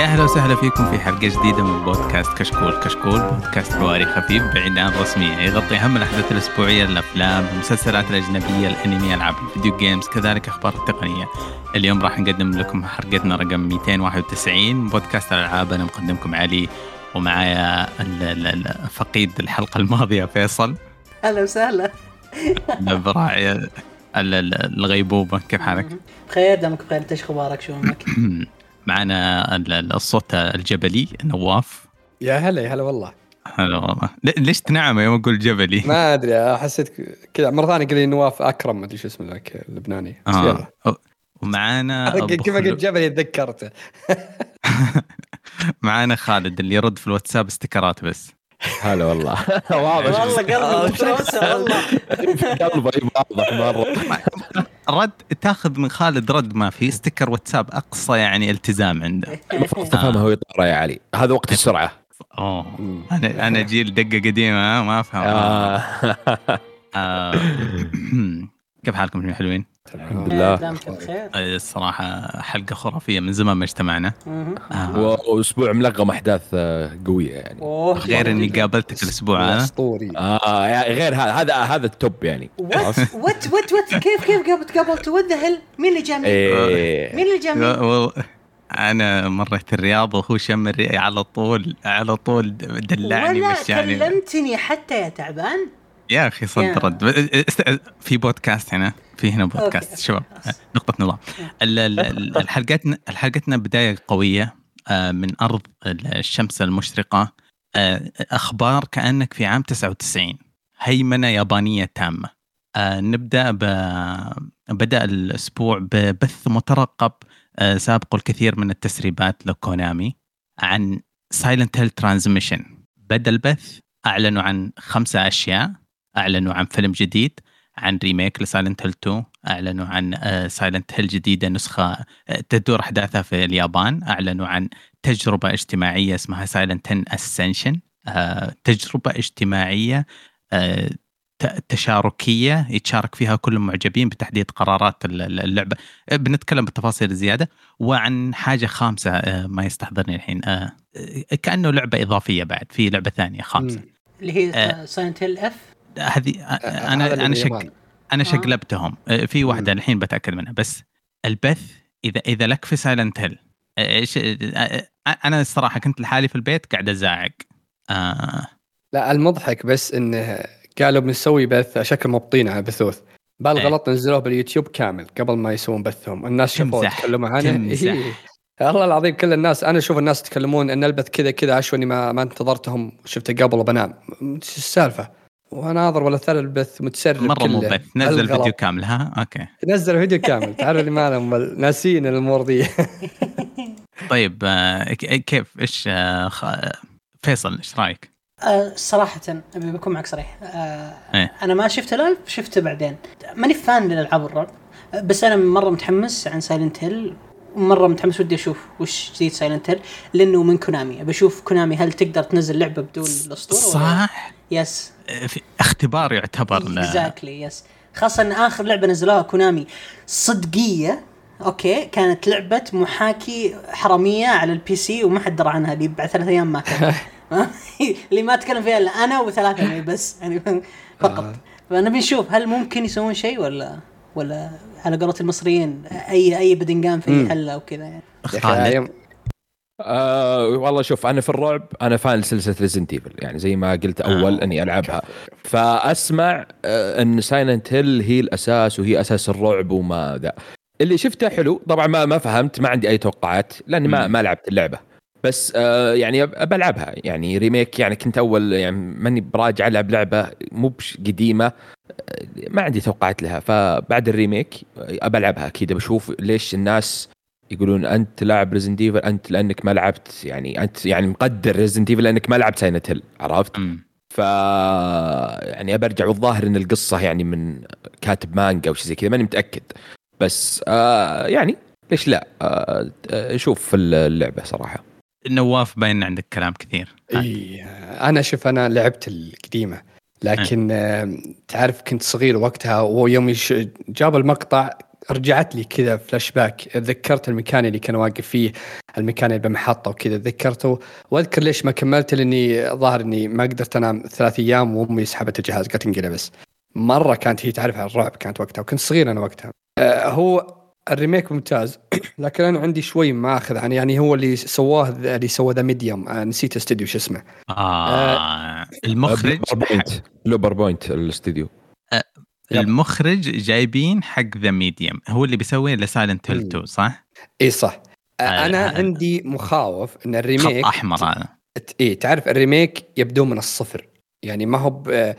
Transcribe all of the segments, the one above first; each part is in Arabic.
يا أهلا وسهلا فيكم في حلقة جديدة من بودكاست كشكول. كشكول بودكاست حواري خفيف بعيد عن الرسمية. يغطي أهم الأحداث الأسبوعية الأفلام المسلسلات الأجنبية الأنمي ألعاب الفيديو جيمز كذلك أخبار التقنية. اليوم راح نقدم لكم حلقتنا رقم 291 بودكاست الألعاب. أنا مقدمكم علي ومعايا فقيد الحلقة الماضية فيصل. أهلا وسهلا. براعي الغيبوبة. كيف حالك؟ بخير دامك بخير. إنت إيش أخبارك؟ شو أمك؟ معنا الصوت الجبلي نواف. يا هلا يا هلا والله. هلا والله. ليش تنعم يوم أقول جبلي؟ ما أدري حسيت كذا. مرة ثانية قال لي نواف أكرم ما أدري شو اسمه ذاك اللبناني. آه. ومعانا كيف قلت جبلي تذكرته. معانا خالد اللي يرد في الواتساب استكرات بس. هلا والله. واضح. والله قلبي والله. قلبي واضح مره رد تاخذ من خالد رد ما في ستيكر واتساب أقصى يعني التزام عنده المفروض تفهمها وهي طايره يا علي هذا وقت السرعة أوه أنا أنا جيل دقة قديمة ما أفهم آه. آه. كيف حالكم يا حلوين؟ الحمد لله. بخير. الصراحة حلقة خرافية من زمان ما اجتمعنا. آه. وأسبوع ملغم أحداث آه، قوية يعني. غير إني قابلتك الأسبوع هذا أسطوري. آه غير هذا هذا هذا ال top يعني. what what what كيف كيف قابلت قابلت what the hell مين اللي جاني؟ إيه. مين اللي جاني؟ أنا مريت الرياض وهو شم الري... على طول على طول دلعني ولا كلمتني حتى يا تعبان. يا أخي صد رد. في بودكاست هنا في هنا بودكاست. شباب نقطة نظام. الحلقتنا حلقتنا بداية قوية آه، من أرض الشمس المشرقة. آه، أخبار كأنك في عام 99 هيمنة يابانية تامة. آه، نبدأ ب... بدأ الأسبوع ببث مترقب سابق الكثير من التسريبات ل Konami عن Silent Hill Transmission بدأ البث أعلنوا عن خمسة أشياء. أعلنوا عن فيلم جديد عن remake ل Silent Hill 2 أعلنوا عن Silent Hill جديدة نسخة آه، تدور أحداثها في اليابان أعلنوا عن تجربة اجتماعية اسمها Silent Hill Ascension تجربة اجتماعية آه، تشاركية يتشارك فيها كل المعجبين بتحديد قرارات اللعبة. بنتكلم بالتفاصيل زيادة. وعن حاجة خامسة آه، ما يستحضرني الحين كأنه لعبة إضافية بعد في لعبة ثانية خامسة. اللي هي Silent Hill f؟ هذه أنا أنا شك أنا شقلبتهم. في واحدة الحين بتأكد منها. بس البث اذا إذا لك في سايلنت هيل إيش أنا الصراحة كنت لحالي في البيت قاعد أزعق. آه. لا المضحك بس إنه قالوا بنسوي بث شكل مبطين على بثوث. بالغلط إيه. نزلوه باليوتيوب كامل قبل ما يسوون بثهم. الناس شافوه يتكلموا عنه. إيه. الله العظيم كل الناس أنا أشوف الناس يتكلمون إن البث كذا كذا عشوائي ما ما انتظرتهم. شفته قبل وبنام. إيش السالفة؟ وناظر ولا ثلاث البث متسرب مرة مو بث. نزل فيديو كامل ها؟ أوكي. نزل فيديو كامل. تعرف اللي ما ناسين الأمور دي طيب آه، كيف؟ إيش آه، فيصل إيش رأيك؟ صراحة أبي بكون معك صريح. أه إيه؟ أنا ما شفته live شفته بعدين. ماني fan للألعاب الرعب بس أنا مرة متحمس عن Silent Hill مرة متحمس ودي أشوف وش جديد Silent Hill لأنه من Konami ابي أشوف Konami هل تقدر تنزل لعبة بدون الأسطورة صح؟ yes اختبار يعتبر exactly yes خاصة إن آخر لعبة نزلوها Konami صدقية أوكي كانت لعبة محاكي حرامية على ال PC وما حد درى عنها اللي بعد ثلاث أيام ما كان اللي ما أتكلم فيها إلا أنا وثلاثة بس يعني فقط. آه. فنبي نشوف هل ممكن يسوون شيء ولا ولا على قولة المصريين أي أي بدنقان في حلة أو كذا يعني آه والله شوف أنا في الرعب أنا fan سلسلة Resident Evil يعني زي ما قلت أول آه. إني ألعبها. فأسمع آه إن Silent Hill هي الأساس وهي أساس الرعب وما ذا. اللي شفته حلو طبعا ما ما فهمت ما عندي أي توقعات لأني ما ما لعبت اللعبة. بس آه يعني بلعبها يعني remake يعني كنت أول يعني ماني براجع ألعب لعبة مو قديمة آه، ما عندي توقعات لها. فبعد ال remake بلعبها أكيد بشوف ليش الناس يقولون أنت لاعب Resident Evil أنت لأنك ما لعبت يعني أنت يعني مقدر Resident Evil لأنك ما لعبت Silent Hill عرفت؟ ف يعني برجع والظاهر إن القصة يعني من كاتب مانجا أو شيء زي كذا ماني متأكد. بس آه يعني ليش لا؟ آه, آه، شوف في اللعبة صراحة. نواف باين عندك كلام كثير. إي أنا شوف أنا لعبت القديمة لكن آه تعرف كنت صغير وقتها ويوم جاب المقطع رجعت لي كذا فلاش باك تذكرت المكان اللي كان واقف فيه المكان اللي بمحطة وكذا تذكرته وأذكر ليش ما كملت لأني ظاهر إني ما قدرت أنام ثلاث أيام وأمي سحبت الجهاز قالت انقلبس مرة كانت هي تعرف على الرعب كانت وقتها وكنت صغير أنا وقتها. آه هو ال remake ممتاز لكن أنا عندي شوي ماخذ عن يعني هو اللي سواه اللي سوى The Medium آه نسيت استوديو شو اسمه. آه, آه المخرج Bloober Point الاستوديو آه المخرج جايبين حق The Medium هو اللي بيسوي ل Silent Hill 2 صح؟ إي صح. آه أنا آه عندي مخاوف إن ال remake خط أحمر هذا. إي تعرف ال remake يبدو من الصفر. يعني ما هو آه،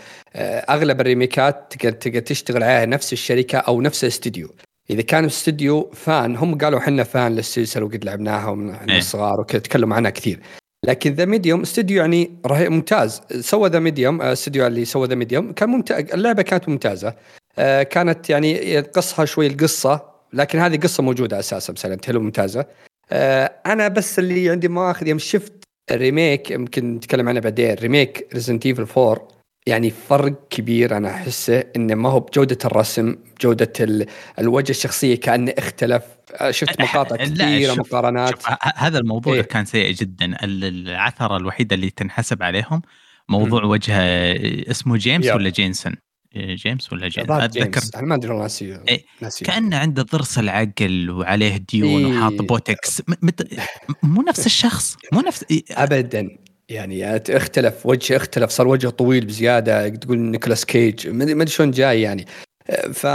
أغلب ال remake ات تقدر تشتغل عليها نفس الشركة أو نفس الاستديو إذا كان استوديو fan هم قالوا إحنا fan للسلسلة وقد لعبناها ومن إيه. الصغار وكذا تكلموا عنها كثير. لكن The Medium استوديو يعني رهيب ممتاز. سوى The Medium استوديو اللي سوى The Medium كان ممتاز اللعبة كانت ممتازة. آه، كانت يعني قصها شوي القصة لكن هذه قصة موجودة أساسا Silent Hill ممتازة. آه، أنا بس اللي عندي ماخذ يوم شفت ال remake يمكن نتكلم عنه بعدين remake Resident Evil 4 يعني فرق كبير أنا أحسه انه ما هو بجودة الرسم جودة الوجه الشخصية كأنه اختلف شفت مقاطع كثيرة مقارنات هذا الموضوع إيه؟ كان سيء جدا العثرة الوحيدة اللي تنحسب عليهم موضوع وجه اسمه جيمس يب. ولا جيسون جيمس ولا جيمس أتذكر أنا ما أدري ناسي إيه؟ كأنه عنده ضرس العقل وعليه ديون إيه؟ وحاط بوتكس. مو نفس الشخص مو نفس ابدا يعني اختلف وجه اختلف صار وجهه طويل بزيادة تقول نيكولاس كيج ما أدري شلون جاي يعني. ف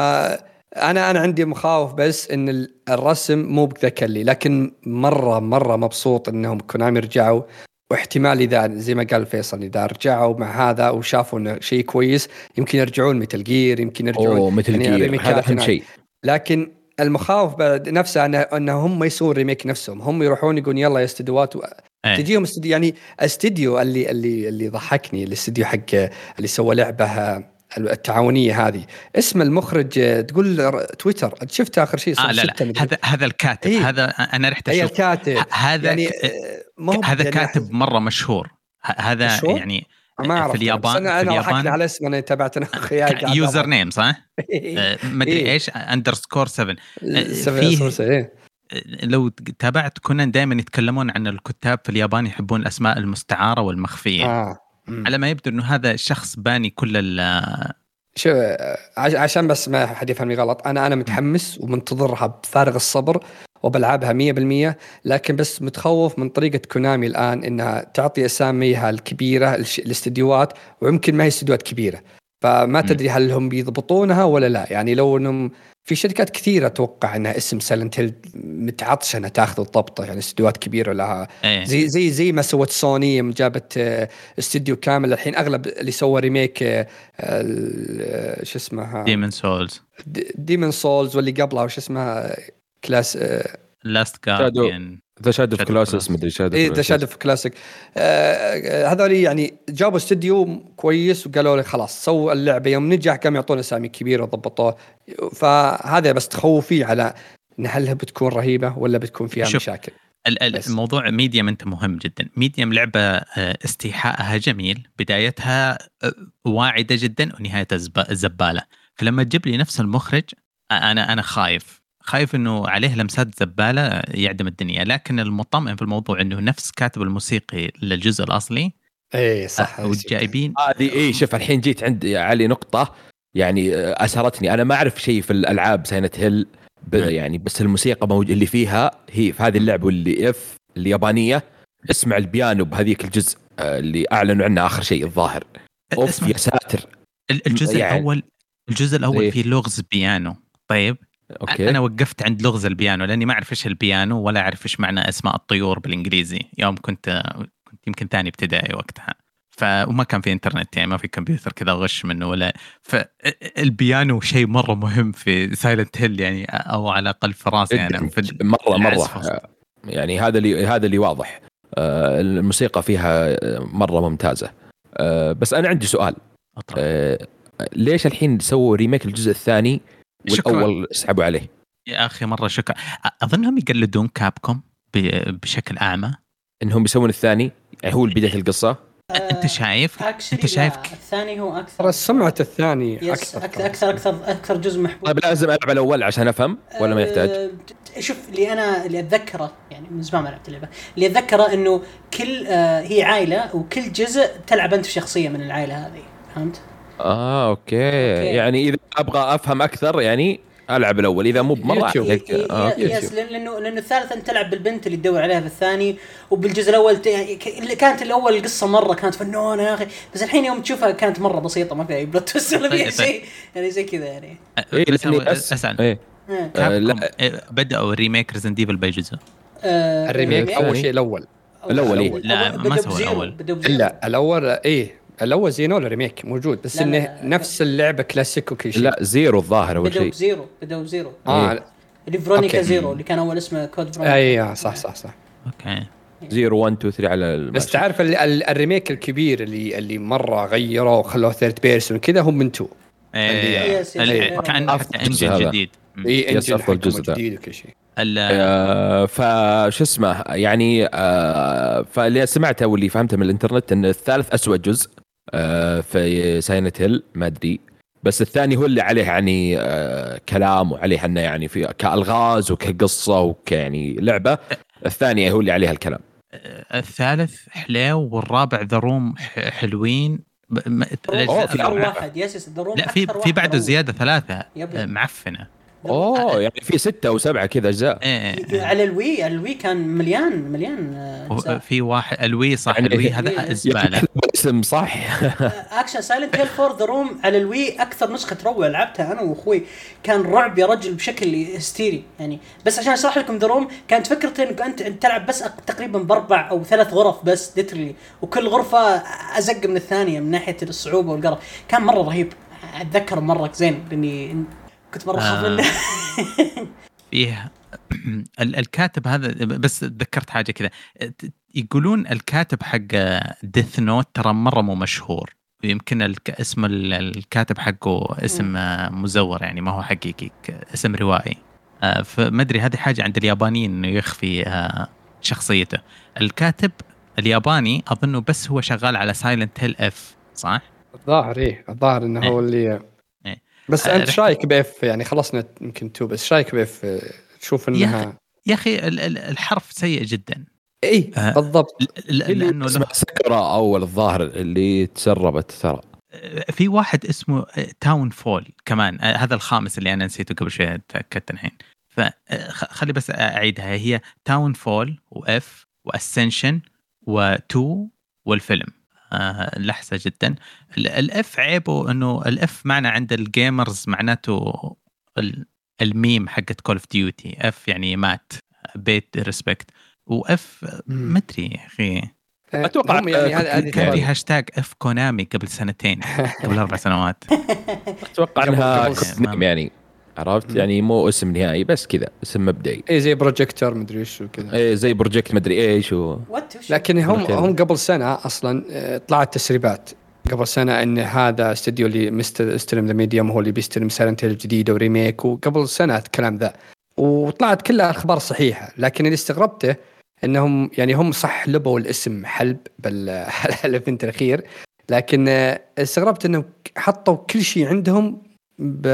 أنا أنا عندي مخاوف بس إن الرسم مو بذاك لي لكن مرة مرة مبسوط إنهم كونامي رجعوا واحتمال إذا زي ما قال فيصل إذا رجعوا مع هذا وشافوا إنه شيء كويس يمكن يرجعون ميتل جير يمكن يرجعون أوه ميتل يعني جير هذا أهم شيء. لكن المخاوف نفسها انه أن هم يسوون remake نفسهم. هم يروحون يقولون يلا يا استديوهات و... أيه. تجيهم استديو يعني استديو اللي اللي اللي ضحكني الاستديو حق اللي سوى لعبة التعاونية هذه. اسم المخرج تقول تويتر. شفت آخر شيء؟ آه لا لا. هذا هذا الكاتب. إيه؟ هذا أنا رحت أشوف. الكاتب. هذا يعني هذا يعني كاتب مرة مشهور. هذا مشهور؟ يعني ما أعرف في اليابان أنا أنا اليابان؟ على اسم أنا تابعت أنا اخوياي يوزر نيم صح؟ آه، ما أدري إيش underscore 7 فيه لو تابعت كنا دائما يتكلمون عن الكتاب في اليابان يحبون الأسماء المستعارة والمخفية. آه. على ما يبدو إنه هذا الشخص باني كل ال شو عشان بس ما حد يفهمني غلط أنا أنا متحمس ومنتظرها بفارغ الصبر. وبلعبها 100% لكن بس متخوف من طريقة كونامي الآن إنها تعطي اساميها الكبيره الاستديوهات ويمكن ما هي استديوهات كبيرة. فما تدري هل هم بيضبطونها ولا لا. يعني لو إنهم في شركات كثيرة أتوقع إنها اسم سايلنت هيل متعطشه إنها تاخذ الضبطه يعني استديوهات كبيرة لها. أيه. زي زي زي ما سوت سوني يوم جابت آه، استديو كامل الحين أغلب اللي سوى remake آه، آه، شو اسمها؟ ديمون سولز ديمون سولز واللي قبلها وش اسمها؟ كلاس لاست جارديان ذا شاد اوف كلاسس مدري شاد اي ذا شاد اوف كلاسيك هذول يعني جابوا استديو كويس وقالوا لي خلاص سووا اللعبة. يوم نجح قام يعطونا أسامي كبيرة وضبطوه فهذا بس تخوفي على إن هل بتكون رهيبة ولا بتكون فيها شوف مشاكل. الموضوع ميديم أنت مهم جدا. ميديم لعبة آه، استيحائها جميل. بدايتها آه، واعدة جدا ونهايتها زبالة. فلما تجيب لي نفس المخرج أنا أنا خايف. خايف إنه عليه لمسات زبالة يعدم الدنيا. لكن المطمئن في الموضوع إنه نفس كاتب الموسيقي للجزء الأصلي. اي صح والجايبين هذه اي شوف الحين جيت عند علي نقطة يعني أسرتني. أنا ما أعرف شيء في الألعاب سايلنت هيل يعني بس الموسيقى موج... اللي فيها هي في هذه اللعبة واللي اف اليابانيه اسمع البيانو بهذيك الجزء آه، اللي أعلنوا عنه آخر شيء الظاهر. أوف يا ساتر. الجزء يعني. الأول الجزء الأول إيه؟ فيه لغز بيانو. طيب. أوكي. أنا وقفت عند لغز البيانو لأني ما أعرف إيش البيانو ولا أعرف إيش معنى أسماء الطيور بالإنجليزي. يوم كنت كنت يمكن ثاني ابتدائي وقتها. ف وما كان في إنترنت يعني ما في كمبيوتر كذا غش منه ولا. فالبيانو شيء مرة مهم في سايلنت هيل يعني أو على الاقل في راسي يعني في مرة. مره يعني هذا اللي هذا اللي واضح. آه، الموسيقى فيها مرة ممتازة. آه، بس أنا عندي سؤال. آه، ليش الحين سووا remake الجزء الثاني والأول سحبوا عليه. يا أخي مرة شكرا. أظنهم يقلدون كابكوم بشكل أعمى. إنهم بيسوون الثاني. يعني هو بدايه القصة. أنت شايف؟ أنت شايف الثاني هو أكثر. ترى سمعة الثاني أكثر. أكثر أكثر أكثر, أكثر جزء محبوب. طيب لازم ألعب الأول عشان أفهم ولا ما يحتاج؟ شوف اللي أنا اللي أتذكره يعني من زمان ما لعبت اللعبة. اللي أتذكره إنه كل آه هي عائلة وكل جزء تلعب أنت شخصيه من العائلة هذه. فهمت؟ آه أوكي. أوكي. يعني إذا أبغى أفهم أكثر يعني ألعب الأول. إذا مو بمره يوتيوب. آه. يس لأنه لأنه الثالث انت تلعب بالبنت اللي تدور عليها في الثاني وبالجزء الأول ت... يعني كانت الأول القصة مرة كانت فنونة يا أخي. بس الحين يوم تشوفها كانت مرة بسيطة ما فيها أي plot twist ولا فيها شيء. يعني زي كذا يعني. اي اسال إيه. لا. بدأوا remake ريزدنت ايفل باي جزء ال remake أول شيء الأول. الأول إيه. لا ما سووا الأول. لا الأول إيه الأول زينو remake؟ موجود بس إنه نفس اللعبة كلاسيك وكل شيء. لا زيرو الظاهر أول شيء. زيرو بدأوا زيرو آه. اللي فيرونيكا زيرو اللي كان أول اسمه كود فيرونيكا أي صح صح صح. أوكي. زيرو 1 2 3 على الماشي. بس تعرف ال remake الكبير اللي اللي مرة غيروا وخلوه third person كذا هم من 2 إيه. كان engine جديد. اي engine جديد وكل شيء. آه فشو اسمه يعني آه فاللي سمعته واللي فهمته من الإنترنت إن الثالث أسوأ جزء. آه في سايلنت هيل ما أدري. بس الثاني هو اللي عليه يعني آه كلام وعليه إنه يعني في كألغاز وكقصة وكيعني لعبة. الثانية هو اللي عليها الكلام. الثالث حليو والرابع ذا روم حلوين. في واحد. yes لا في في بعده زيادة ثلاثة معفنة. اوه يعني في ستة أو سبعة كذا أجزاء. إيه،, إيه،, إيه. على الوي على الوي كان مليان مليان أجزاء. في واحد الوي صح يعني الوي هذا زباله اسم صح. أكشن Silent Hill Four The Room على ال Wii أكثر نسخة رعب لعبتها أنا وأخوي. كان رعب يا رجل بشكل هستيري يعني. بس عشان أشرح لكم The Room كانت فكرته إنك انت تلعب بس تقريبا بأربع أو ثلاث غرف بس literally وكل غرفة أزق من الثانية من ناحية الصعوبة والقرف. كان مرة رهيب. أتذكر مرة زين لأني كنت مرة أخاف منه. فيه الكاتب هذا بس تذكرت حاجة كذا. يقولون الكاتب حق Death Note ترى مرة مو مشهور. يمكن اسم الكاتب حقه اسم مزور يعني ما هو حقيقي اسم روائي. آه، فما ادري هذه حاجة عند اليابانيين إنه يخفي آه، شخصيته. الكاتب الياباني أظنه بس هو شغال على Silent Hill f صح؟ الظاهر إيه. الظاهر إنه هو اللي بس أنت إيش رايك ب f يعني خلصنا يمكن تو بس إيش رايك ب f تشوف انها يا أخي الحرف سيء جدا. إي آه بالضبط. لأنه اسمه ساكورا أول الظاهر اللي تسربت ترى. في واحد اسمه Townfall كمان. هذا الخامس اللي أنا نسيته قبل شوي تأكدت الحين. فخلي بس أعيدها. هي Townfall و f و Ascension و2 والفيلم. آه لحسه جدا. ال F عيبه إنه ال F معنى عند ال gamers معناته الميم حقت Call of Duty F يعني مات. pay respect و F ما أدري يا أخي. أتوقع يعني كان في هاشتاج F Konami قبل سنتين قبل أربع سنوات. أتوقع إنها يعني عرفت؟ يعني مو اسم نهائي بس كذا اسم مبدئي. اي زي project مدري إيش وكذا. اي زي project مدري إيش و... لكن هم هم قبل سنة أصلا آه، طلعت تسريبات. قبل سنة إن هذا استوديو اللي مستلم The Medium هو اللي بيستلم Silent الجديده و remake وقبل سنة الكلام ذا. وطلعت كلها أخبار صحيحة لكن اللي استغربته إنهم يعني هم صح حلبوا الاسم حلب بال event الأخير لكن آه، استغربت إنهم حطوا كل شيء عندهم ب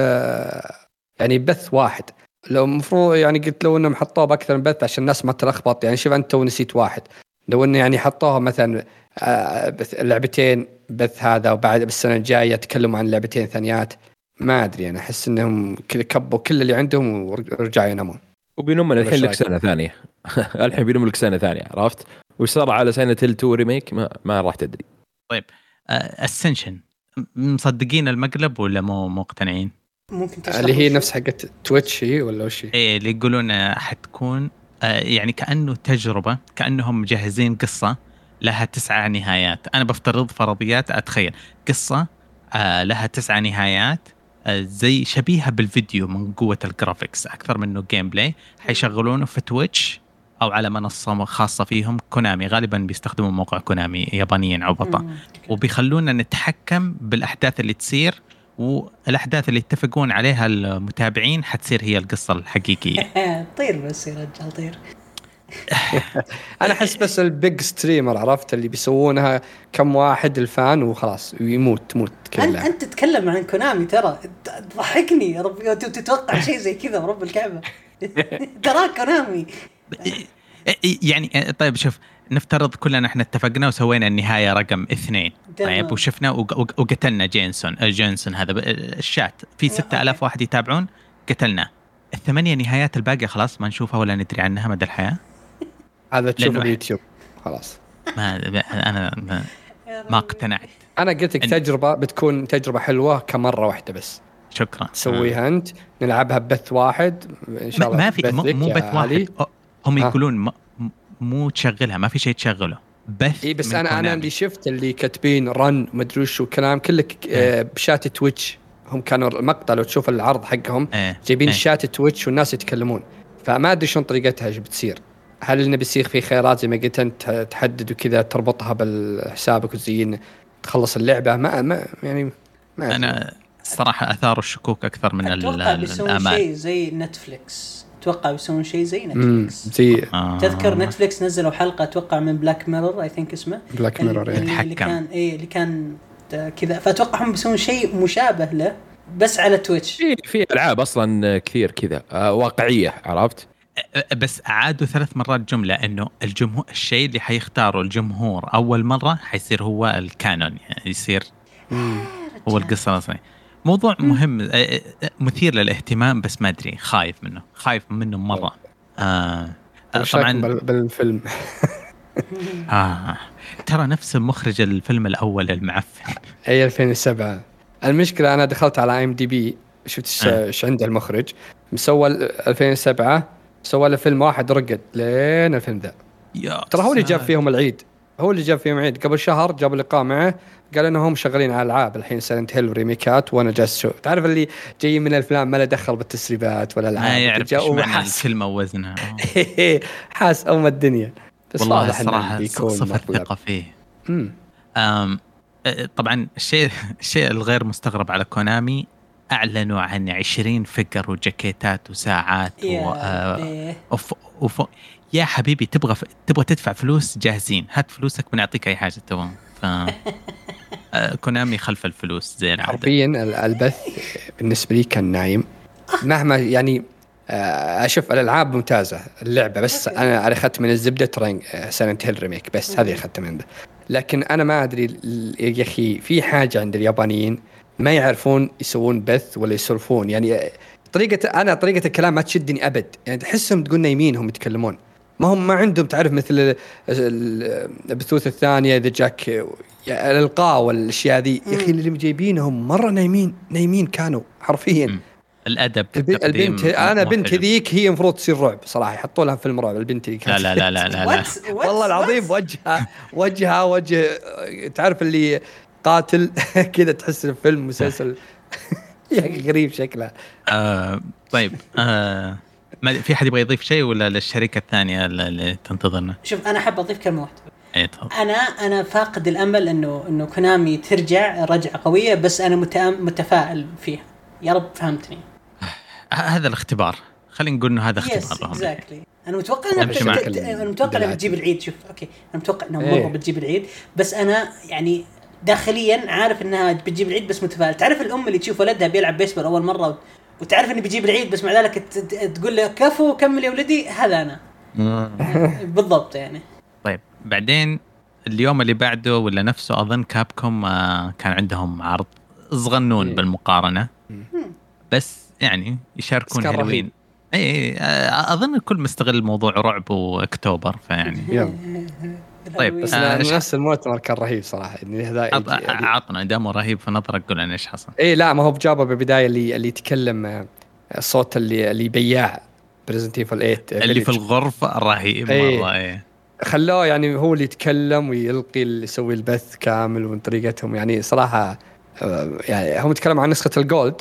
يعني بث واحد. لو المفروض يعني قلت لو إنهم حطوه بأكثر من بث عشان الناس ما تلخبط. يعني شوف أنت تو نسيت واحد. لو إنه يعني حطوها مثلا آه، لعبتين بث هذا وبعد بالسنة الجاية تكلموا عن لعبتين ثانيات. ما أدري أنا أحس إنهم كذا كبوا كل اللي عندهم ورجعوا ينامون. وبينم الحين لك سنة ثانية. الحين بينم لك سنة ثانية عرفت؟ وش صار على Silent Hill 2 remake؟ ما, ما راح تدري. طيب Ascension آه، مصدقين المقلب ولا مو مقتنعين؟ ممكن تشرح اللي هي نفس حقت Twitch هي ولا وش إيه اللي يقولون حتكون آه، يعني كأنه تجربة كأنهم مجهزين قصة لها تسعة نهايات. أنا بفترض فرضيات أتخيل. قصة آه، لها تسعة نهايات آه، زي شبيهة بالفيديو من قوة ال graphics. أكثر منه gameplay حيشغلونه في Twitch أو على منصة خاصة فيهم Konami غالبا بيستخدموا موقع Konami يابانيين عبطه وبيخلونا نتحكم بالأحداث اللي تصير والأحداث اللي يتفقون عليها المتابعين حتصير هي القصة الحقيقية. طير بس يا رجال طير. أنا أحس بس ال big streamer عرفت؟ اللي بيسوونها كم واحد الفان وخلاص ويموت تموت كلها. انت تتكلم عن كونامي ترى. تضحكني يا رب. تتوقع شيء زي كذا ورب الكعبة. ترى كونامي. يعني طيب شوف نفترض كلنا إحنا اتفقنا وسوينا النهاية رقم اثنين. طيب وشفنا وقتلنا جينسون جينسون هذا الشات. في 6000 واحد يتابعون قتلناه الثمانية نهايات الباقية خلاص ما نشوفها ولا ندري عنها مدى الحياة؟ هذا تشوف اليوتيوب خلاص. ما أنا ما, ما اقتنعت. أنا قلت لك تجربة بتكون تجربة حلوة كمرة واحدة بس. شكرا. تسويها أنت نلعبها ببث واحد إن شاء الله ما في مو بث واحد. هم يقولون مو تشغلها ما في شيء تشغله. بث إي بس أنا أنا اللي شفت اللي كاتبين run مدري وش وكلام كله آه بشات Twitch هم كانوا المقطع لو تشوف العرض حقهم إيه. جايبين إيه. شات Twitch والناس يتكلمون. فما أدري شلون طريقتها إيش بتصير. هل إنه بيصير في خيارات زي ما قلت أنت تحدد وكذا تربطها بحسابك وتزين تخلص اللعبة؟ ما, ما يعني ما أنا الصراحه اثاروا الشكوك أكثر من أتوقع بيسوون شيء زي نتفلكس أتوقع بيسوون شيء زي نتفلكس زي آه. تذكر نتفلكس نزلوا حلقة أتوقع من Black Mirror I think اسمه. Black Mirror اللي, اللي كان اي اللي كان كذا. فأتوقع هم بيسوون شيء مشابه له بس على تويتش في في ألعاب أصلا كثير كذا آه واقعية عرفت؟ بس عادوا ثلاث مرات جملة إنه الجمهور الشيء اللي حيختاره الجمهور أول مرة حيصير هو الكانون يعني يصير هو القصة الأصلية. موضوع مهم مثير للاهتمام بس ما أدري خايف منه خايف منه مرة. آه طبعا بالفيلم؟ آه ترى نفس مخرج الفيلم الأول المعفن. أي 2007 المشكلة أنا دخلت على IMDb شفت إيش عنده المخرج. مسوى 2007 سوى له فيلم واحد رقد لين الفيلم ذا. ترى هو اللي جاب فيهم العيد. هو اللي جاب فيهم عيد. قبل شهر جابوا لقاء معه قال انهم شغالين على العاب الحين Silent Hill ريميكات وأنا جالس أشوف. تعرف اللي جاي من الأفلام ما له دخل بالتسريبات ولا العاب ما يعرف إيش معنى الكلمة ووزنها حاس أم الدنيا. بس والله الصراحه صفر ثقة فيه. أم طبعا الشيء الشيء الغير مستغرب على كونامي أعلنوا عن 20 فقر وجاكيتات وساعات و... آه وف... يا حبيبي تبغى ف... تبغى تدفع فلوس؟ جاهزين. هات فلوسك بنعطيك أي حاجة تبغى. ف آه، كونامي خلف الفلوس. زي العاده حرفيا البث بالنسبة لي كان نايم. مهما يعني آه، أشوف الألعاب ممتازة اللعبة بس أنا أنا أخذت من الزبدة ترى Silent Hill remake بس هذه اخذتها منه. لكن أنا ما أدري يا أخي في حاجة عند اليابانيين ما يعرفون يسوون بث ولا يسولفون. يعني طريقة أنا طريقة الكلام ما تشدني أبد. يعني تحسهم تقول نايمين هم يتكلمون. ما هم ما عندهم تعرف مثل البثوث الثانية إذا جاك الإلقاء والأشياء ذي. يا أخي اللي جايبينهم مرة نايمين نايمين كانوا حرفيا. الأدب البنت أنا بنت ذيك هي المفروض تصير رعب صراحة يحطوا لها فيلم رعب البنت ذيك لا لا لا لا, لا, لا. والله العظيم وجهها وجهها وجه تعرف اللي قاتل؟ كذا تحس الفيلم مسلسل. يا غريب شكله آه طيب آه ما في حد يبغى يضيف شيء ولا للشركة الثانية اللي تنتظرنا؟ شوف أنا أحب أضيف كلمة واحدة. اي أنا أنا فاقد الأمل انه إنه كونامي ترجع رجعة قوية بس أنا متفائل فيها. يا رب فهمتني. هذا الاختبار. خلينا نقول إنه هذا اختبار لهم exactly أنا متوقع انها أنا متوقع انها بتجيب العيد. شوف okay. أنا متوقع انها مرة بتجيب العيد. بس أنا يعني داخليا عارف إنها بتجيب العيد بس متفائل. تعرف الأم اللي تشوف ولدها بيلعب بيسبول أول مرة وتعرف انه بيجيب العيد بس مع ذلك تقول له كفو كمل يا ولدي هذا أنا. بالضبط يعني. طيب بعدين اليوم اللي بعده ولا نفسه أظن كابكوم آه، كان عندهم عرض صغنون بالمقارنة. بس يعني يشاركون هالوين. اي أظن الكل مستغل موضوع رعب وأكتوبر فيعني. طيب بس آه نفس المؤتمر كان رهيب صراحة يعني هذا عطنا دامه رهيب في نظرك قول لنا إيش حصل. اي لا ما هو بجابه بالبداية اللي اللي يتكلم آه، الصوت اللي اللي بياع بريزنت ايفل 8 اللي في الغرفه رهيب إيه. مرة إيه. خلوه يعني هو اللي يتكلم ويلقي اللي يسوي البث كامل ومن طريقتهم. يعني صراحة آه، يعني هم يتكلم عن نسخة ال gold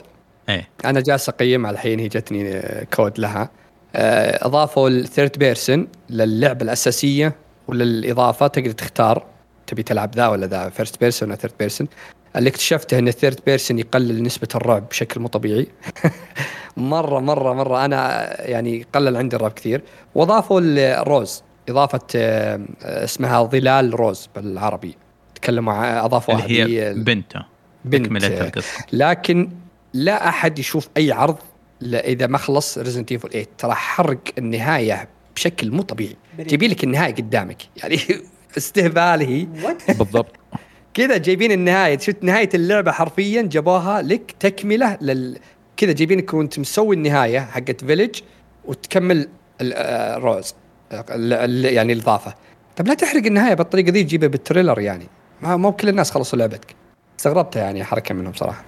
إيه. أنا جالس أقيمها الحين هي جتني آه، كود لها. أضافوا ال third person للعبة الأساسية. ولا الإضافة تقدر تختار تبي تلعب ذا ولا ذا first person ولا third person اللي اكتشفته إن ال third person يقلل نسبة الرعب بشكل مو طبيعي. مرة مرة مرة أنا يعني قلل عندي الرعب كثير. وأضافوا ال Rose إضافة آه، اسمها ظلال روز بالعربي. تكلموا أضافوا اللي هي بنته بنت. القصة. لكن لا أحد يشوف أي عرض إذا ما خلص Resident Evil 8 ترى حرق النهاية بشكل مو طبيعي. جايبين لك النهايه قدامك. يعني استهبال هي بالضبط. كذا جايبين النهاية. شفت نهاية اللعبة حرفيا جابوها لك تكملة لل كذا جايبينك وانت مسوي النهاية حقت Village وتكمل ال Rose آه، يعني الإضافة. طب لا تحرق النهاية بالطريقة ذي تجيبها بال trailer يعني. ما مو كل الناس خلصوا لعبتك. استغربتها يعني حركة منهم صراحة.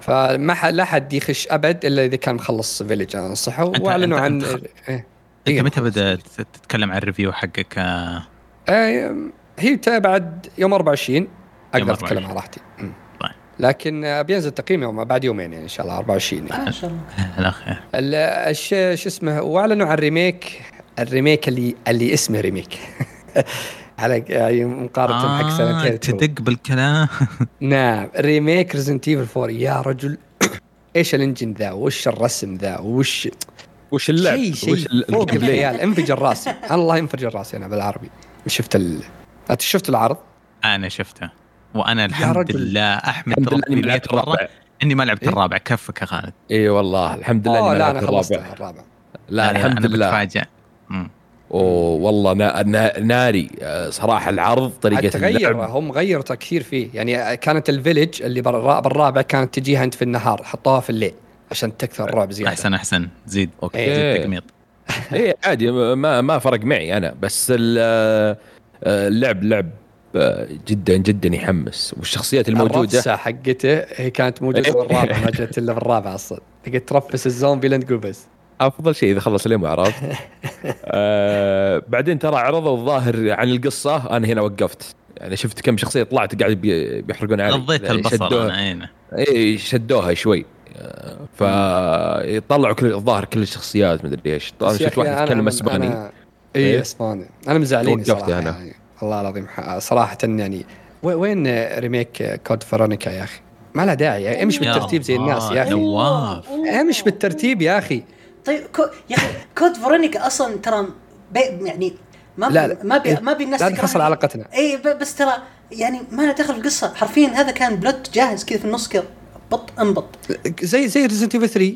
فما لا حد يخش أبد إلا إذا كان مخلص Village أنا أنصحه. وأعلنوا عن إيه. أنت متى بدأت تتكلم عن ال review حقك؟ آه هي بعد يوم 24 أقدر أتكلم على راحتي. طيب. لكن بينزل تقييم يوم بعد يومين يعني إن شاء الله 24 يعني. إن شاء الله. لا خير. شو اسمه واعلنوا عن ال remake ال remake اللي اللي اسمه remake. على يعني مقارنة آه حق سنتين تدق بالكلام. نعم. remake Resident Evil 4 يا رجل. إيش ال engine ذا؟ وش الرسم ذا؟ وش وش اللعب؟ شيء شيء فوق الخيال. انفجر راسي. الله ينفجر راسي أنا بالعربي. شفت ال... أنت شفت العرض؟ أنا شفته. وأنا الحمد لله أحمد ربي مئة مره إني ما لعبت إيه؟ الرابع. كفك يا خالد. اي والله. الحمد لله إني لا أنا خلصت الرابع. لا الحمد لله. أنا بتفاجئ والله ناري. آه، صراحة العرض طريقة تغير؟ هم غيروا كثير فيه. يعني كانت ال village اللي بالرابع كانت تجيها أنت في النهار حطوها في الليل. عشان تكثر الرعب زيادة. أحسن أحسن. زيد. okay. زيد تقميط. اي عادي. ما ما فرق معي أنا. بس آه، اللعب لعب آه، جدا جدا يحمس. والشخصيات الموجودة. الرفسه حقته هي كانت موجودة بالرابع ما جت إلا بالرابع أصلا. تقدر ترفس الزومبي لين تقول بس. أفضل شيء إذا خلص اليوم عرفت؟ آه بعدين ترى عرضوا الظاهر عن القصة. أنا هنا وقفت. يعني شفت كم شخصية طلعت قاعد بيحرقون علي. قضيت يعني البصر أنا اي شدوها شوي. فيطلعوا كل الظاهر كل الشخصيات مدري إيش. طبعا شفت واحد يتكلم إسباني. اي إيه. إسباني. أنا مزعلين صراحة أنا. يعني. والله العظيم صراحة يعني. وين remake Code Veronica يا أخي؟ ما له داعي يعني. امش بالترتيب زي الناس يا أخي؟ نواف. امش بالترتيب يا أخي. طيب Co يا أخي Code Veronica أصلا ترى يعني ما لا لا ما بي ما بي الناس لا تخسر علاقتنا. اي بس ترى يعني ما له دخل في القصة. حرفيا هذا كان plot جاهز كذا في النص كذا. بط انبط زي زي ريزنت ايفل 3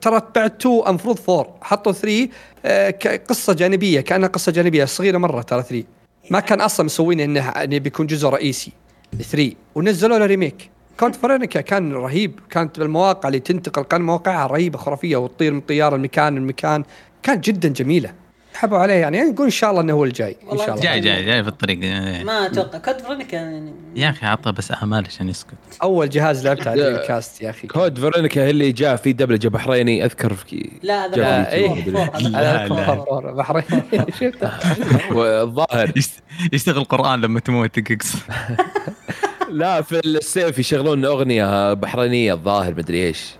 ترى بعد 2 المفروض 4 حطوا 3 آه قصة جانبية كأنها قصة جانبية صغيرة مرة ترى 3 ما كان أصلا مسوين إنه إنه بيكون جزء رئيسي 3 ونزلوا له ريميك كونت فرينيكا كان رهيب. كانت بالمواقع اللي تنتقل كان مواقعها رهيبة خرافية وتطير من طيارة المكان المكان كانت جدا جميلة. حبوا عليه يعني نقول إن شاء الله إنه هو الجاي إن شاء الله. جاي جاي جاي في الطريق. ما أتوقع. كود فرونيكا يعني يا أخي عطى بس امال عشان يسكت. أول جهاز لعبته على الكاست يا أخي. كود فرونيكا اللي جاء في دبلجه بحريني أذكر في لا هذا بحريني. شفته. والظاهر. يشتغل قرآن لما تموت تقص لا في السيف يشغلون أغنية بحرينية الظاهر مدري إيش.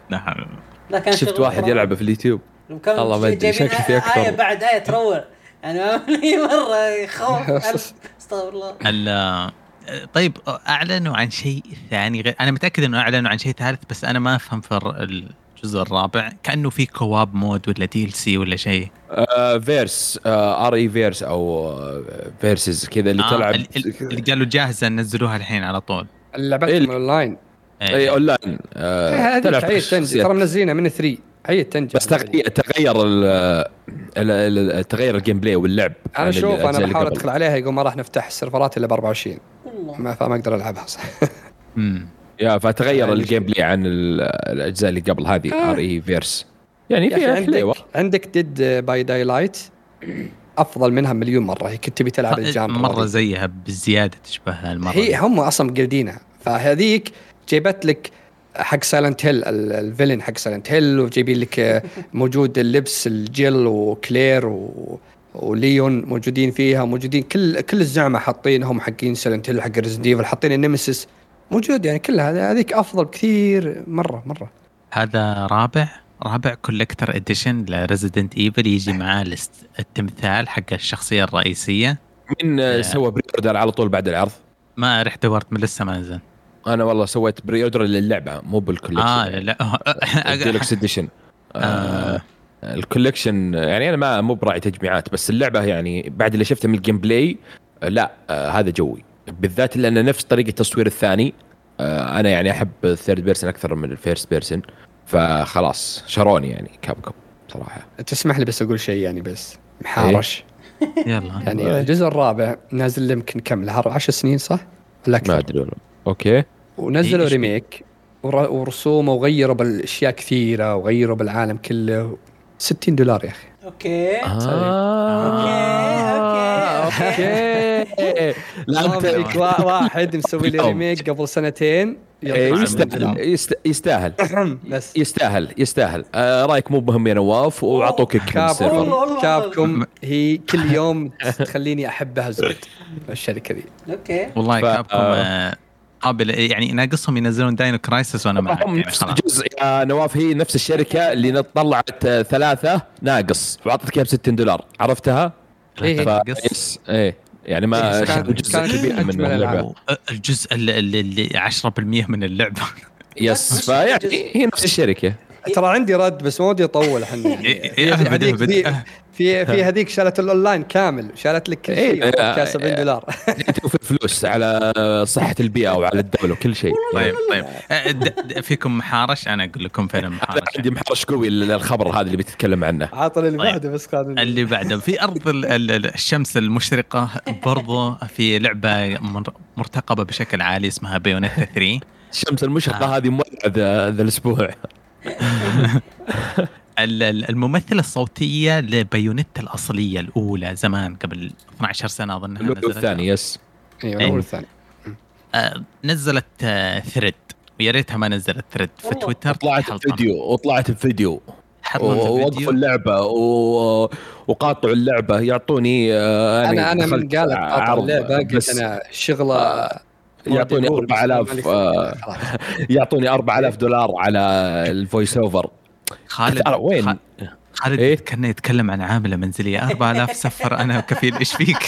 لا شفت واحد يلعبه في اليوتيوب. الله ما ادري شكل في أكثر. آية بعد آية تروع. يعني مرة يخوف. استغفر الله. طيب أعلنوا عن شيء ثاني غير أنا متأكد إنه أعلنوا عن شيء ثالث بس أنا ما أفهم في الجزء الرابع. كأنه في كواب مود ولا دي ال سي ولا شيء. آه فيرس آه ار اي فيرس أو فيرسز كذا اللي آه تلعب اللي قالوا جاهزة نزلوها الحين على طول. اللعبات إيه. اونلاين اي اونلاين آه تلعب ترى منزلينها من 3 هي تنجح بس تغير تغير ال gameplay واللعب أنا شوف أنا بحاول أدخل عليها يقول ما راح نفتح السيرفرات إلا ب 24 ما فما أقدر ألعبها صح. امم يا فتغير الجيم بلاي عن الأجزاء اللي قبل هذه RE Verse يعني فيها عندك عندك Dead by Daylight أفضل منها مليون مرة. هي كنت تبي تلعب الجامعة مرة زيها بزيادة تشبهها المرة هي هم أصلا مقلدينها. فهذيك جيبت لك حق سايلنت هيل الفيلن حق سايلنت هيل وجايبين لك موجود اللبس الجيل وكلير و وليون موجودين فيها موجودين كل كل الزعماء حاطينهم حقين سايلنت هيل حق ريزنت ايفل حاطين النمسيس موجود يعني كلها هذيك أفضل بكثير مرة مرة. هذا رابع رابع كولكتر اديشن لريزيدنت ايفل يجي معاه التمثال حق الشخصية الرئيسية. مين سوى pre-order على طول بعد العرض؟ ما رحت دورت من لسه ما نزل. أنا والله سويت pre-order للعبة مو بال collection آه لا edition ال collection يعني أنا ما مو براعي تجميعات بس اللعبة يعني بعد اللي شفته من ال gameplay لا آه هذا جوي. بالذات لأن نفس طريقة التصوير الثاني آه أنا يعني أحب ال third person أكثر من ال first person فخلاص شروني يعني Capcom صراحة. تسمح لي بس أقول شيء يعني بس؟ محارش يلا. يعني الجزء الرابع نازل يمكن كم له 10 سنين صح؟ ما أدري والله. okay. ونزلوا remake ورسومه وغيروا بالأشياء كثيرة وغيروا بالعالم كله. 60 دولار يا أخي. okay. آه. okay okay لا أنت واحد مسوي لي remake قبل سنتين. إيه، يستاهل. يستاهل. بس. يستاهل يستاهل. آه رأيك مو مهم يا نواف؟ وأعطوك Capcom Capcom. هي كل يوم تخليني أحبها زود. الشركة ذي okay. والله Capcom آه، قابل يعني ناقصهم ينزلون Dino Crisis وأنا معك يعني نفس الجزء. يا نواف هي نفس الشركة اللي طلعت ثلاثة ناقص. وأعطتك إياها ب 60 دولار. عرفتها؟ إيه ناقص. إيه. يعني ما إيه جزء كبير من اللعبة. الجزء اللي 10% من اللعبة. yes. فيعني هي نفس الشركة. ترى عندي رد بس ما ودي أطول إحنا يعني في في في هذيك شالت الاونلاين كامل شالت لك كل شيء كاس 70 دولار توفر فلوس على صحة البيئة وعلى الدولة وكل شيء. طيب طيب. أه، فيكم محارش؟ أنا أقول لكم فين محارش. عندي محارش قوي الخبر هذا اللي بتتكلم عنه. عاطل اللي بعده بس قادم اللي بعده. في أرض الشمس المشرقة برضو في لعبة مرتقبة بشكل عالي اسمها بيونيتا 3 الشمس المشرقة. هذه مولعة ذا الأسبوع. الممثلة الصوتية ل Bayonetta الأصلية الأولى زمان قبل 12 سنة أظن الأولى الثاني yes. أيوة الأولى الثاني آه نزلت آه thread. ويا ريتها ما نزلت ثريد. في تويتر طلعت بفيديو وطلعت بفيديو. ووقفوا اللعبة و... وقاطعوا اللعبة. يعطوني آه أنا أنا من قال قاطع اللعبة قلت أنا شغلة آه. يعطوني 4000 آه يعطوني 4000 دولار على الفويس اوفر خالد وين خالد إيه؟ كان يتكلم عن عامله منزلية 4000 سفر أنا كفيل إيش فيك؟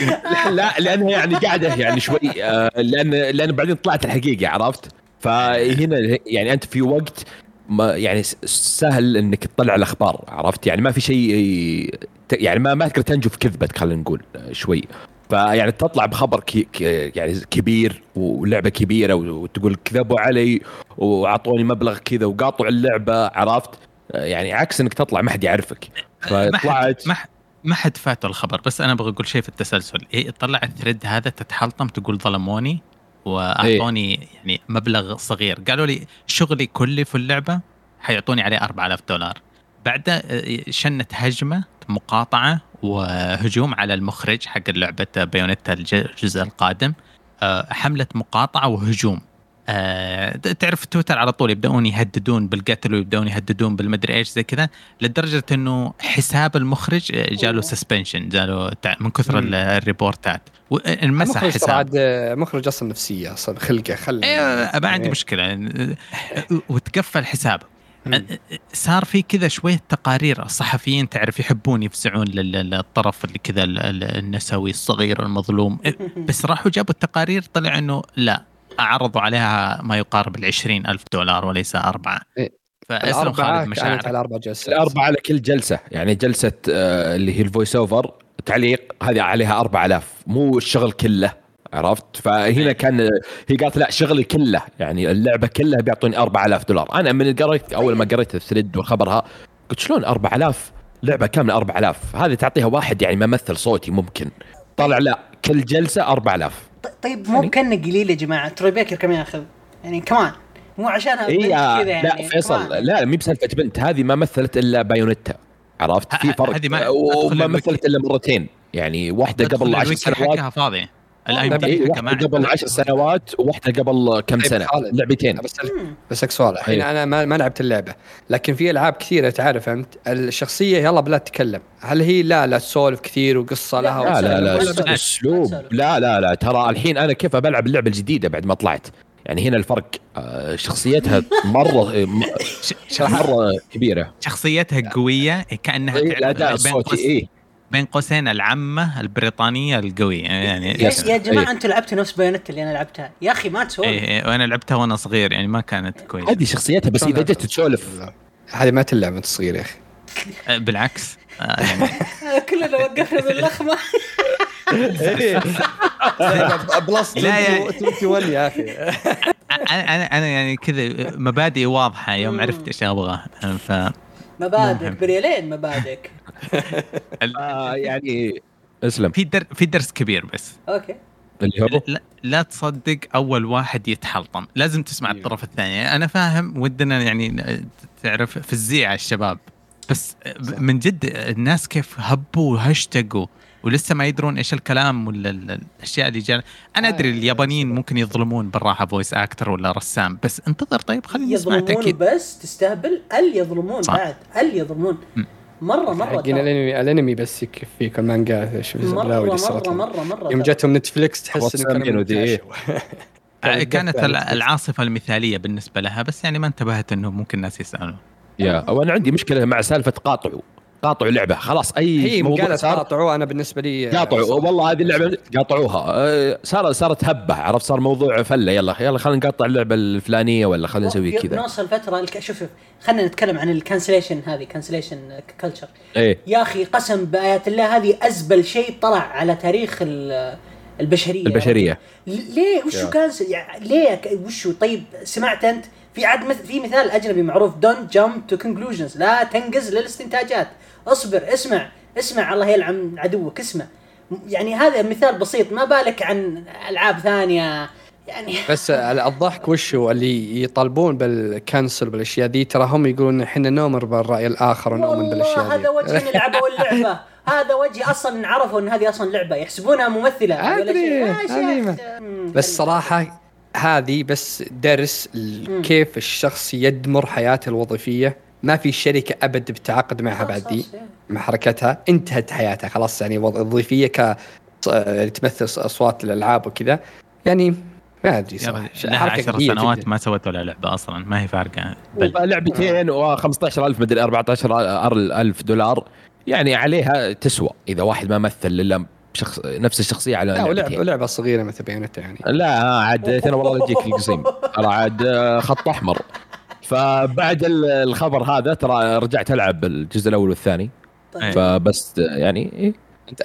لا لانها يعني قاعدة يعني شوي آه لأن لأن بعدين طلعت الحقيقة عرفت؟ فهنا يعني أنت في وقت ما يعني سهل إنك تطلع الأخبار عرفت؟ يعني ما في شيء يعني ما ما تقدر تنجو في كذبة خلينا نقول شوي فيعني تطلع بخبر كي يعني كبير ولعبة كبيرة وتقول كذبوا علي وأعطوني مبلغ كذا وقاطعوا اللعبة عرفت؟ يعني عكس إنك تطلع ما حد يعرفك. فطلعت ما ما حد فاته الخبر بس أنا أبغى أقول شيء في التسلسل. إيه طلع الثريد هذا تتحلطم تقول ظلموني وأعطوني إيه؟ يعني مبلغ صغير. قالوا لي شغلي كلي في اللعبة حيعطوني عليه 4000 دولار. بعد آه، شنت هجمة مقاطعة وهجوم على المخرج حق لعبة Bayonetta الجزء القادم. آه، حملة مقاطعة وهجوم. أه تعرف تويتر على طول يبدأون يهددون بالقتل ويبدأون يهددون بالمدري إيش زي كذا لدرجة إنه حساب المخرج آه، جاله suspension جاله من كثر ال report ات. انمسح حساب. مخرج أصلا نفسية أصلا خلقه خلى أيوه ما عندي إيه. مشكلة. وتقفل حسابه. صار في كذا شوية تقارير. الصحفيين تعرف يحبون يفزعون للطرف اللي كذا النسوي الصغير المظلوم. بس راحوا جابوا التقارير طلع إنه لا عرضوا عليها ما يقارب ال ألف دولار وليس أربعة. إيه. فأسلم خالد مشاعر. على أربع جلسات. الأربعة على كل جلسة. يعني جلسة آه اللي هي الفويس أوفر تعليق هذه عليها 4000 مو الشغل كله. عرفت؟ فهنا إيه. كان هي قالت لا شغلي كله يعني اللعبة كلها بيعطوني 4000 دولار. أنا من قريت أول ما قريت ال thread والخبرها قلت شلون 4000 لعبة كاملة 4000 هذه تعطيها واحد يعني ممثل صوتي ممكن. طلع لا كل جلسة 4000 طيب مو كأنه قليل يا جماعة؟ Troy Baker كم ياخذ؟ يعني كمان مو عشانها إيه كذا يعني لا فيصل كمان. لا مي بسالفة بنت هذه ما مثلت إلا Bayonetta عرفت؟ في فرق. ما وما مثلت إلا مرتين. يعني واحدة قبل 10 سنوات. فاضيه الاي ام واحدة قبل 10 سنوات وواحدة قبل كم طيب، سنة؟ لعبتين. بس بسالك سؤال. الحين أيوه. أنا ما, ما لعبت اللعبة لكن في ألعاب كثيرة تعرف انت الشخصية يلا بلا تتكلم. هل هي لا لا تسولف كثير وقصة لها لا لا لا أسلوب. لا لا لا ترى الحين أنا كيف بلعب اللعبة الجديدة بعد ما طلعت؟ يعني هنا الفرق آه، شخصيتها مرة مرة كبيرة. شخصيتها قوية كأنها الاداء الصوتي اي بين قوسين العمة البريطانية القوية يعني يا, يا جماعة أنتم لعبتوا نفس Bayonetta اللي أنا لعبتها. يا أخي ما تسولف. إيه, إيه، وأنا لعبتها وأنا صغير يعني ما كانت كويسة. هذه شخصيتها بس اذا جيت تسولف. هذه ما تلعب وأنت صغير يا أخي. أه، بالعكس. آه، يعني كلنا وقفنا باللخمة. plus 21 يا أخي. أنا أنا يعني كذا مبادئي واضحة يوم عرفت إيش أبغى. ف مبادئك بريالين مبادئك. آه يعني اسلم. في در في درس كبير بس. أوكي. اللي هو؟ لا, لا تصدق أول واحد يتحلطم. لازم تسمع أيوه. الطرف الثاني. أنا فاهم ودنا يعني تعرف في الزيعه الشباب. بس من جد الناس كيف هبوا وهشتقوا. ولسه ما يدرون إيش الكلام ولا الأشياء اللي جاء أنا أدري آه. اليابانيين ممكن يظلمون بالراحة فويس أكتر ولا رسام بس انتظر طيب خليني أسمع يظلمون تأكيد بس تستهبل ال يظلمون. بعد ال يظلمون. مرة مرة حقين. الأنمي الأنمي بس يكفيك المانجا شو مرة مرة. مرة مرة يوم. جاتهم نتفليكس تحس إنه. آه، كانت العاصفة المثالية بالنسبة لها بس يعني ما انتبهت إنه ممكن الناس يسالون يا أو أنا عندي مشكلة مع سالفة قاطعوا قاطعوا لعبة خلاص أي هي موضوع قالت صار قاطعوا أنا بالنسبة لي قاطعوا والله هذه اللعبة قاطعوها. أه، صار صارت هبة عرفت؟ صار موضوع فلة يلا يلا خلينا نقاطع اللعبة الفلانية ولا خلينا نسوي كذا. نوصل فترة الك... شوف شوف خلينا نتكلم عن ال cancellation هذه cancellation culture إيه. يا أخي قسم بآيات الله هذه أزبل شيء طلع على تاريخ ال- البشرية. البشرية. ليه؟ وشو cancel يعني ليه؟ ك- وشو طيب سمعت أنت؟ في عاد في مثال أجنبي معروف don't jump to conclusions لا تنقز للاستنتاجات. اصبر اسمع اسمع الله يلعن عدوك اسمع. يعني هذا مثال بسيط ما بالك عن ألعاب ثانية؟ يعني بس الضحك وشو اللي يطالبون بالكنسل بالأشياء دي ترى هم يقولون إحنا نؤمر بالرأي الآخر ونؤمن بالأشياء دي هذا وجه نلعبه اللعبه هذا وجه أصلا عرفوا إن هذه أصلا لعبة يحسبونها ممثلة شيء. آه، بس صراحة هذه بس درس كيف الشخص يدمر حياته الوظيفية. ما في شركة أبد بتعاقد معها خلاص، بعد دي. مع حركتها انتهت حياتها خلاص يعني وظ- وظيفيه ك اللي تمثل أصوات الالعاب وكذا يعني ما أدري صراحة لها حركة عشر ذكية سنوات جداً. ما سوت ولا لعبة أصلا ما هي فارقة لعبتين و15000 مدري 14000 دولار يعني عليها تسوى إذا واحد ما مثل إلا بشخص نفس الشخصية على لا ولعبه. ولعبه صغيرة مثل بيانتا يعني لا عاد ترى والله يجيك القصيم ترى عاد آه، خط أحمر فبعد ال- الخبر هذا ترى رجعت ألعب الجزء الأول والثاني طيب. فبس يعني إيه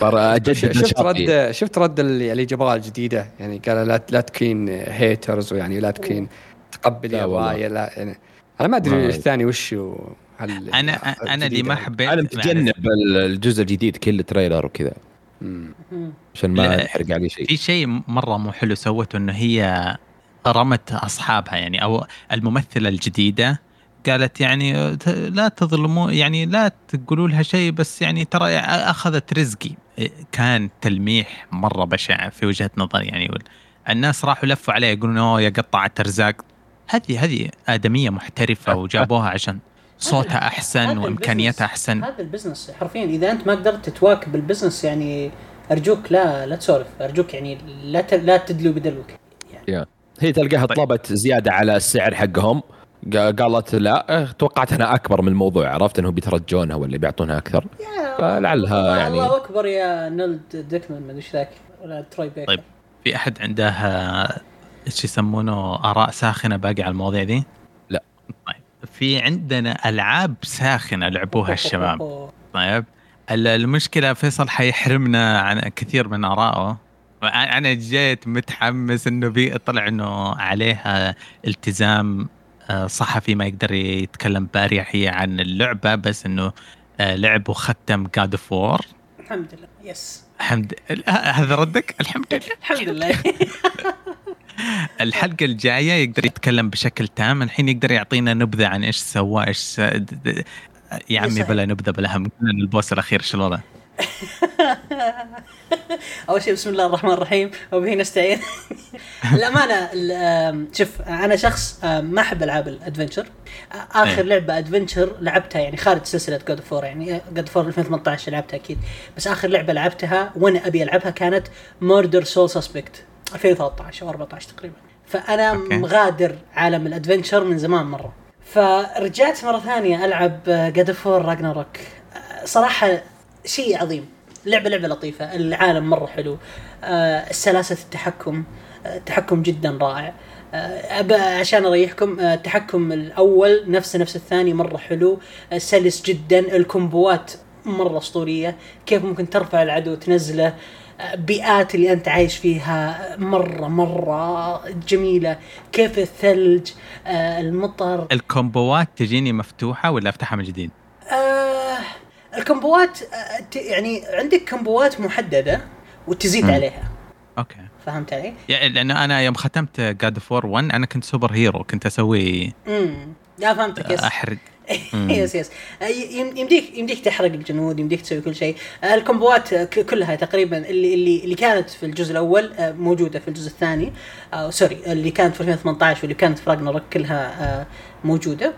أجدد شفت. رد شفت رد اللي جابوها الجديدة يعني قال لا لا تكين هيترز ويعني لا تكين تقبلي لا والله. الراي لا يعني أنا ما أدري الثاني وش هل أنا أنا اللي ما يعني. حبيت أنا متجنب الجزء الجديد كل تريلر وكذا. عشان ما لا، يحرق علي شيء في شيء مرة مو حلو سوته إنه هي رمت أصحابها يعني أو الممثلة الجديدة قالت يعني ت- لا تظلموا يعني لا تقولوا لها شيء بس يعني ترى أخذت رزقي. كان تلميح مرة بشع في وجهة نظري يعني الناس راحوا لفوا عليه يقولون أوه يا قطعة ارزاق هذه هذه آدمية محترفة وجابوها عشان صوتها أحسن وإمكانياتها أحسن. هذا ال business حرفيا. إذا أنت ما قدرت تواكب ال business يعني أرجوك لا لا تسولف. أرجوك يعني لا ت... لا تدلو بدلوك. هي تلقاها طيب. طلبت زيادة على السعر حقهم قا- قالت لا أه، توقعت أنها أكبر من الموضوع عرفت إنهم بيترجونها ولا بيعطونها أكثر فلعلها يعني الله أكبر يا نولد ديكمان ما أدري إيش ذاك ولا تروي بيكر طيب. في أحد عنده آه، إيش يسمونه آراء ساخنة باقي على المواضيع دي؟ لا. طيب في عندنا ألعاب ساخنة لعبوها الشباب طيب ال- المشكلة فيصل حيحرمنا عن كثير من آرائه أنا جيت متحمس إنه بي طلع إنه عليها التزام صحفي ما يقدر يتكلم باريحيه عن اللعبة بس إنه لعب وختم God of War الحمد لله yes الحمد هذا ردك؟ الحمد لله. الحمد لله. الحلقة الجاية يقدر يتكلم بشكل تام الحين يقدر يعطينا نبذة عن إيش سوى إيش س- يا عمي. بلا نبذة بلا هم ال boss الأخير شو الوضع؟ اول شيء بسم الله الرحمن الرحيم. وبه نستعين. الامانه شوف أنا شخص ما أحب ألعاب ال adventure. آخر إيه. لعبة adventure لعبتها يعني خارج سلسلة God of War يعني God of War 2018 لعبتها أكيد. بس آخر لعبة لعبتها وأنا أبي ألعبها كانت Murdered: Soul Suspect 2013 أو 14 تقريبا. فأنا okay. مغادر عالم ال adventure من زمان مرة. فرجعت مرة ثانية ألعب God of War Ragnarök صراحة شيء عظيم. لعبة لعبة لطيفة. العالم مرة حلو. آه سلاسة التحكم التحكم جدا رائع. أه عشان أريحكم التحكم الأول نفسه نفس الثاني مرة حلو. سلس جدا. ال combo ات مرة أسطورية. كيف ممكن ترفع العدو تنزله بيئات اللي أنت عايش فيها مرة مرة جميلة. كيف الثلج آه، المطر. ال combo ات تجيني مفتوحة ولا أفتحها من جديد؟ آه ال combo ات آه، يعني عندك combo ات محددة وتزيد م. عليها. okay. فهمت علي؟ يعني لأنه أنا يوم ختمت God of War 1 أنا كنت superhero كنت أسوي امم لا فهمتك yes. أحرق. yes yes. يمديك يمديك تحرق الجنود يمديك تسوي كل شيء. ال combo ات كلها تقريبا اللي اللي اللي كانت في الجزء الأول موجودة في الجزء الثاني. sorry اللي كانت في 2018 واللي كانت في Ragnarök كلها آه، موجودة.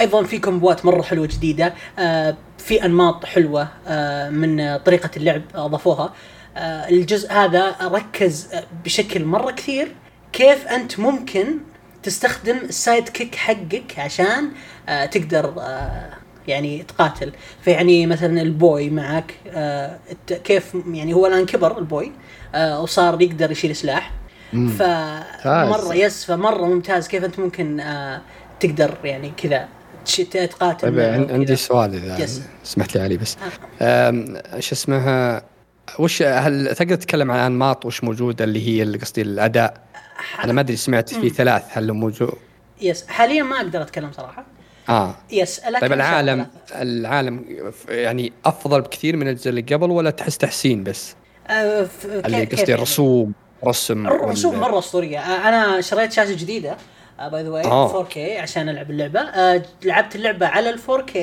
أيضا في combo ات مرة حلوة جديدة آه، في أنماط حلوة من طريقة اللعب أضافوها. الجزء هذا ركز بشكل مرة كثير كيف أنت ممكن تستخدم ال sidekick حقك عشان آه تقدر آه يعني تقاتل. فيعني مثلا ال boy معك آه كيف يعني هو الآن كبر ال boy آه وصار يقدر يشيل سلاح. فمرة yes فمرة ممتاز كيف أنت ممكن آه تقدر يعني كذا. تقاتل طيب عندي سؤال إذا. سمحت لي علي بس. آه. إيش اسمها وش هل تقدر تتكلم عن أنماط وش موجودة اللي هي قصدي الأداء؟ أنا ما أدري سمعت في ثلاث هل موجود؟ yes حاليا ما أقدر أتكلم صراحة. آه. yes طيب العالم العالم يعني أفضل بكثير من الجزء اللي قبل ولا تحس تحسين بس؟ آه اللي قصدي الرسوم رسم الرسوم مرة أسطورية. أنا شريت شاشة جديدة. by the way 4K عشان ألعب اللعبة. آه لعبت اللعبة على ال 4K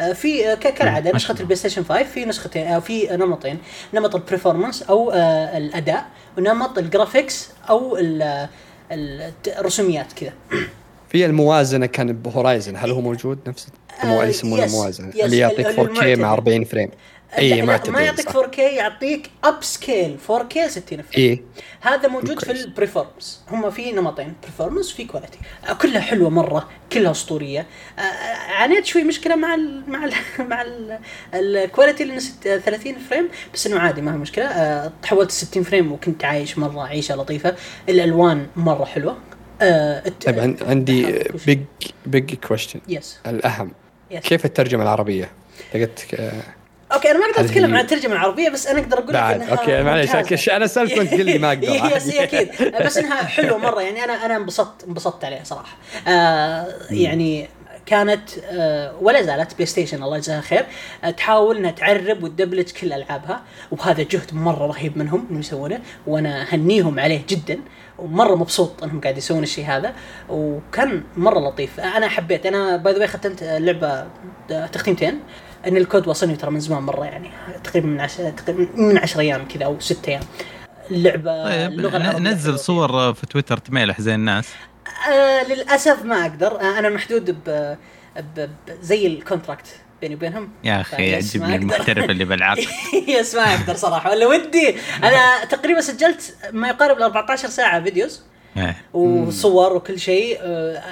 آه في آه كالعادة نسخة ال PlayStation 5 في نسختين آه في نمطين. نمط ال performance أو آه الأداء ونمط ال graphics أو الرسوميات كذا. في الموازنة كان ب Horizon. هل هو موجود؟ نفس اللي آه، يسمونه الموازنه اللي يعطيك 4K مع 40 frame. اي ما ما يعطيك 4K يعطيك upscale 4K 60 frame إيه؟ هذا موجود في ال performance هم في نمطين performance في quality آه، كلها حلوة مرة كلها أسطورية. آه، عانيت شوي مشكلة مع ال مع ال مع ال quality اللي 30 frame بس إنه عادي ما هي مشكلة. تحولت 60 frame وكنت عايش مرة عيشة لطيفة. الألوان مرة حلوة. طيب عندي big big question yes الأهم. Yes. كيف الترجمة العربية؟ لقيت okay أنا ما أقدر أتكلم عن الترجمة العربية بس أنا أقدر أقول لك إنها okay معليش أنا سالفك تقول لي ما أقدر. yes أكيد. بس إنها حلوة مرة يعني أنا أنا انبسطت انبسطت عليها صراحة. آه يعني كانت آه ولا زالت PlayStation الله يجزاها خير. آه تحاول انها تعرب وتدبلج كل ألعابها وهذا جهد مرة رهيب منهم إنهم يسوونه وأنا أهنيهم عليه جدا ومرة مبسوط إنهم قاعد يسوون الشيء هذا وكان مرة لطيف. أنا حبيت أنا by the way ختمت اللعبة تختيمتين إن الكود وصلني ترى من زمان مرة يعني. تقريبا من عشر تقريبا من 10 أيام كذا أو 6 أيام. اللعبة طيب اللغة نزل صور في تويتر تميلح زي الناس. آه للأسف ما أقدر. آه أنا محدود ب, ب... زي ال contract بيني وبينهم. يا أخي يعجبني المحترف اللي بالعقل yes ما أقدر صراحة. ولا ودي. أنا تقريبا سجلت ما يقارب ال 14 ساعة videos إيه. وصور وكل شيء. آه،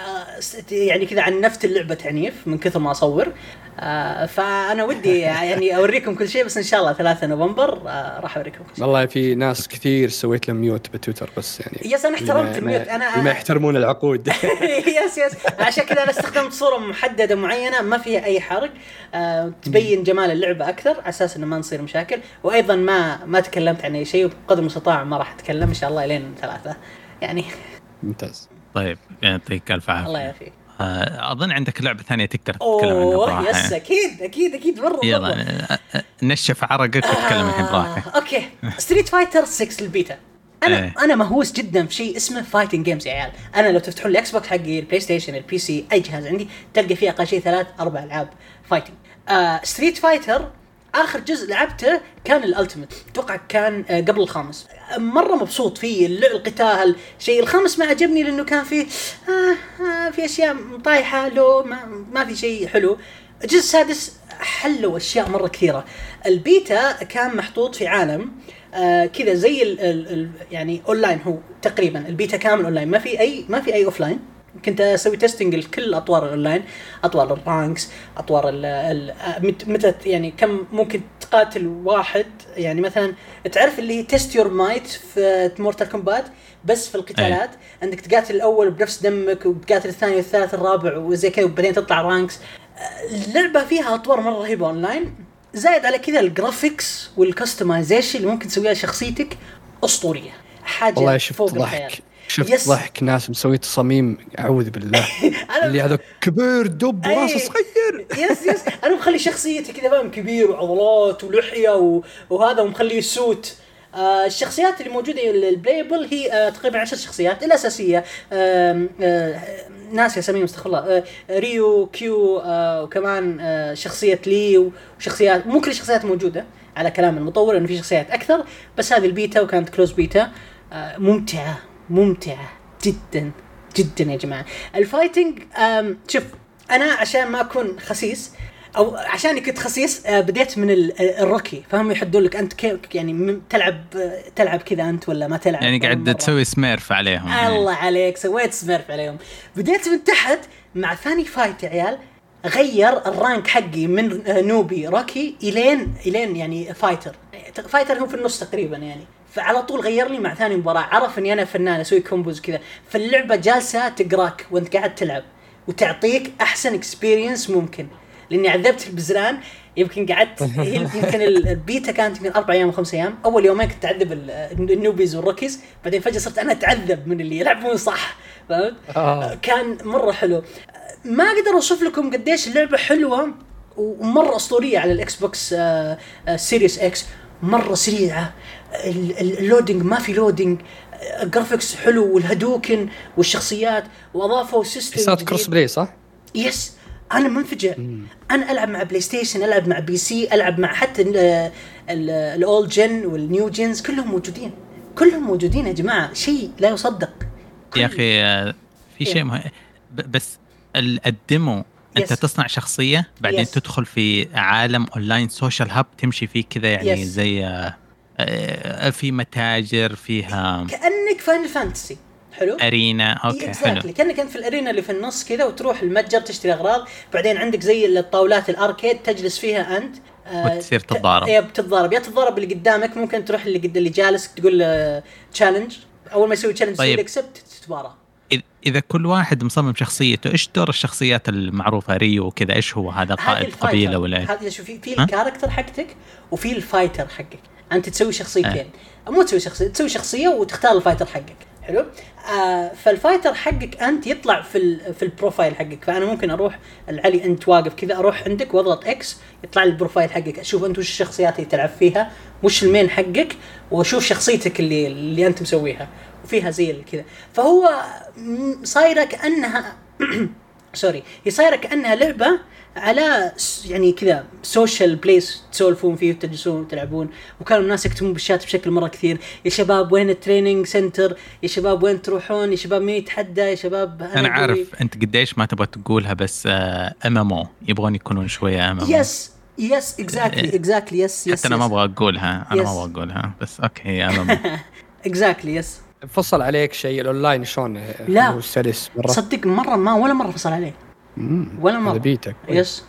يعني كذا عنفت اللعبة تعنيف من كثر ما أصور. آه، فأنا ودي يعني أوريكم كل شيء بس إن شاء الله 3 نوفمبر آه، راح أوريكم كل شيء. والله في ناس كثير سويت لهم mute بتويتر بس يعني yes أنا احترمت ال mute. أنا ما يحترمون العقود. yes yes. عشان كذا أنا استخدمت صورة محددة معينة ما فيها أي حرق تبين جمال اللعبة أكثر على أساس إنه ما نصير مشاكل. وأيضا ما ما تكلمت عن أي شيء وبقدر المستطاع ما راح أتكلم إن شاء الله لين ثلاثة. يعني ممتاز. طيب يعطيك ألف عافية. الله يعافيك. آه، أظن عندك لعبة ثانية تقدر تتكلم عنها براحة. yes أكيد أكيد أكيد مرة يلا آه، آه، نشف عرقك وتكلم الحين براحتك. okay. ستريت فايتر 6 البيتا. أنا إيه. أنا مهووس جدا في شيء اسمه fighting games يا عيال. أنا لو تفتحون الاكس بوكس حقي البلاي ستيشن ال PC أي جهاز عندي تلقى فيه أقل شيء ثلاث أربع ألعاب fighting آه ستريت فايتر آخر جزء لعبته كان ال Ultimate أتوقع كان آه، قبل الخامس. مرة مبسوط فيه القتال الشيء الخامس ما عجبني لأنه كان فيه آه آه في أشياء طايحة لو ما, ما في شيء حلو. الجزء السادس حلوا أشياء مرة كثيرة. البيتا كان محطوط في عالم آه كذا زي ال ال ال يعني اونلاين هو تقريبا. البيتا كامل اونلاين ما في أي ما في أي offline كنت أسوي testing لكل أطوار الاونلاين أطوار ال ranks أطوار ال متى يعني كم ممكن تقاتل واحد يعني مثلا تعرف اللي test your might في مورتال كومبات بس في القتالات. أي. عندك تقاتل الأول بنفس دمك وتقاتل الثاني والثالث الرابع وزي كذا وبعدين تطلع ranks اللعبة فيها أطوار مرة رهيبة اونلاين زائد على كذا ال graphics وال customization اللي ممكن تسويها شخصيتك أسطورية. حاجة والله شفت فوق ضحك. شفت yes. ضحك ناس مسوي تصاميم أعوذ بالله. اللي هذا كبير دب وراسه صغير. yes yes. أنا مخلي شخصيتي كذا فاهم كبير وعضلات ولحية وهذا ومخليه suit. آه الشخصيات اللي موجودة ال playable هي آه تقريبا عشر شخصيات الاساسيه آه آه ناس اساميهم استغفر الله. آه ريو كيو آه وكمان آه شخصية لي وشخصيات مو كل الشخصيات موجودة على كلام المطور إنه في شخصيات أكثر بس هذه البيتا وكانت closed beta. آه ممتعة. ممتعة جدا جدا يا جماعة. ال fighting شوف أنا عشان ما أكون خسيس أو عشان كنت خسيس آه، بديت من ال rookie. فهم يحدون لك أنت كيف يعني تلعب تلعب كذا أنت ولا ما تلعب؟ يعني قاعد تسوي سميرف عليهم. الله يعني. عليك سويت smurf عليهم. بديت من تحت مع ثاني fight يا عيال غير ال rank حقي من newbie rookie إلين إلين يعني fighter fighter هو في النص تقريبا يعني. فعلى طول غير لي مع ثاني مباراة. عرف إني أنا فنان أسوي combos كذا. فاللعبه جالسة تقراك وأنت قاعد تلعب وتعطيك أحسن experience ممكن. لأني عذبت البزران يمكن قعدت يمكن البيتا كانت يمكن أربع أيام وخمس أيام. أول يومين كنت أعذب ال newbies وال rookies بعدين فجأة صرت أنا أتعذب من اللي يلعبون صح. فهمت؟ آه. كان مرة حلو. ما أقدر أوصف لكم قديش اللعبة حلوة ومرة أسطورية على الإكس بوكس سيريس إكس مرة سريعة. ال loading ما في loading ال graphics حلو والهادوكن والشخصيات وأضافوا system صارت cross play صح؟ yes أنا منفجع أنا ألعب مع بلاي ستيشن ألعب مع PC ألعب مع حتى ال old gen وال new gens كلهم موجودين. كلهم موجودين يا جماعة. شيء لا يصدق. يا أخي آه، في شيء مهم. بس ال demo أنت yes. تصنع شخصية بعدين yes. تدخل في عالم online social hub تمشي فيه كذا يعني yes. زي آه، في متاجر فيها كأنك فاينل فانتسي حلو؟ arena. okay حلو. كأنك أنت في ال arena اللي في النص كذا وتروح المتجر تشتري أغراض. بعدين عندك زي الطاولات ال arcade تجلس فيها أنت. آه وتصير تتضارب. يا بتتضارب. يا تتضارب اللي قدامك ممكن تروح اللي قد اللي جالس تقول له challenge أول ما يسوي challenge طيب. accept تتبارى إذا كل واحد مصمم شخصيته إيش دور الشخصيات المعروفة؟ ريو وكذا إيش هو هذا قائد قبيلة ولا هذا شوف في ال character حقتك وفي ال fighter حقك. أنت تسوي شخصيتين. أه. مو تسوي شخصية تسوي شخصية وتختار ال fighter حقك. حلو؟ آه فال fighter حقك أنت يطلع في في ال profile حقك. فأنا ممكن أروح لعلي أنت واقف كذا أروح عندك واضغط X يطلع لي ال profile حقك. أشوف أنت وش الشخصيات اللي تلعب فيها وش ال main حقك وأشوف شخصيتك اللي اللي أنت مسويها. وفيها زي كذا. فهو صايرة كأنها sorry هي صايرة كأنها لعبة على يعني كذا social place تسولفون فيه وتجلسون وتلعبون. وكانوا الناس يكتبون بالشات بشكل مرة كثير. يا شباب وين التريننج سنتر يا شباب وين تروحون؟ يا شباب مين يتحدى؟ يا شباب أنا, أنا عارف أنت قديش ما تبغى تقولها بس ام ام أو يبغون يكونون شوية ام ام يس يس اكزاكتلي اكزاكتلي يس يس حتى أنا ما أبغى أقولها. أنا ما أبغى أقولها بس أوكي ام ام اكزاكتلي يس فصل عليك شيء الأونلاين شلون؟ لا. سلس مرة. صدق مرة ما ولا مرة فصل عليه. ولا مره بيتك yes.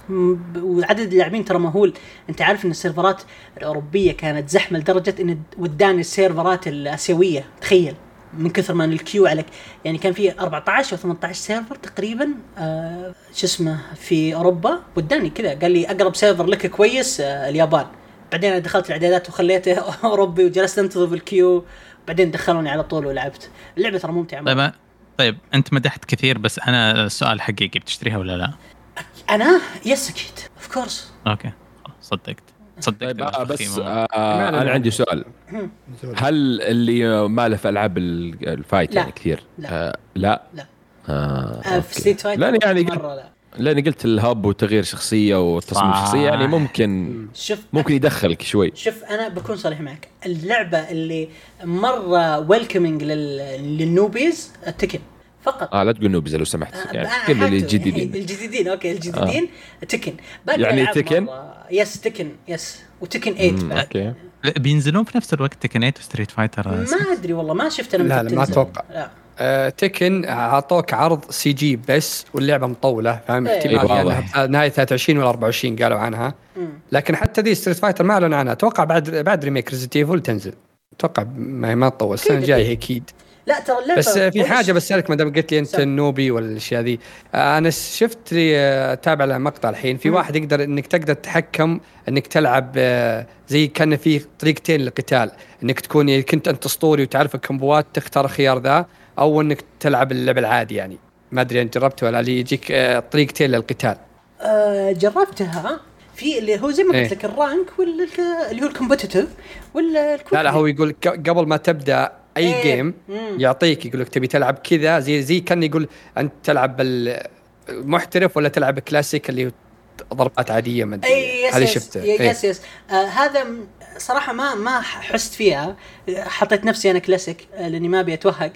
وعدد اللاعبين ترى مهول. انت عارف إن السيرفرات الأوروبية كانت زحمة لدرجة إن وداني السيرفرات الآسيوية تخيل من كثر ما ال queue عليك. يعني كان في 14 أو 18 server تقريبا آه شو اسمه في أوروبا. وداني كذا قال لي أقرب server لك كويس آه اليابان. بعدين أنا دخلت الإعدادات وخليته أوروبي وجلست أنتظر في ال queue بعدين دخلوني على طول ولعبت. اللعبة ترى ممتعة. طيب طيب أنت مدحت كثير بس أنا السؤال حقيقي بتشتريها ولا لا؟ أنا؟ yes أكيد. of course okay. صدقت. صدقت طيب آه بس آه أنا عندي سؤال. هل اللي ما له في ألعاب ال fight لا. يعني كثير؟ لا. آه لا؟ لا. آه آه في Street Fighter لا يعني مرة لا. لأني قلت ال hub وتغيير شخصية وتصميم شخصية يعني ممكن شوف ممكن يدخلك شوي. شوف أنا بكون صريح معك. اللعبة اللي مرة welcoming لل newbies Tekken. فقط. آه لا تقول newbies لو سمحت. آه يعني كل اللي الجديدين. الجديدين okay الجديدين آه. Tekken يعني Tekken؟ yes Tekken yes و Tekken 8 okay. بينزلون في نفس الوقت Tekken 8 و Street Fighter؟ ما أدري والله ما شفت أنا لا لا ما أتوقع. لا. آه Tekken أعطوك عرض CG بس واللعبة مطولة فاهم؟ إيه. احتمال يعني نهاية 23 ولا 24 قالوا عنها. لكن حتى دي Street Fighter ما أعلنوا عنها. أتوقع بعد بعد remake Resident Evil تنزل. أتوقع ما ما تطول. السنة الجاية أكيد. لا ترى اللعبة بس في حاجة بسألك ما دام قلت لي أنت ال newbie والأشياء ذي. أنا شفت لي اتابع له مقطع الحين. في واحد يقدر إنك تقدر تتحكم إنك تلعب آه، زي كأن في طريقتين للقتال. إنك تكون كنت أنت أسطوري وتعرف الكمبوات تختار الخيار ذا. أو إنك تلعب اللعب العادي يعني. ما أدري انت جربت ولا اللي يجيك آه، طريقتين للقتال. أه جربتها. في اللي هو زي ما قلت إيه. لك ال rank ولا اللي هو ال competitive ولا لا لا هو يقول قبل ما تبدأ أي إيه. game يعطيك يقول لك تبي تلعب كذا زي زي كأن يقول أنت تلعب المحترف ولا تلعب كلاسيك اللي ضربات عادية ما أدري. هذه شفته. yes yes آه هذا صراحة ما ما حست فيها. حطيت نفسي أنا كلاسيك آه لأني ما أبي أتوهق.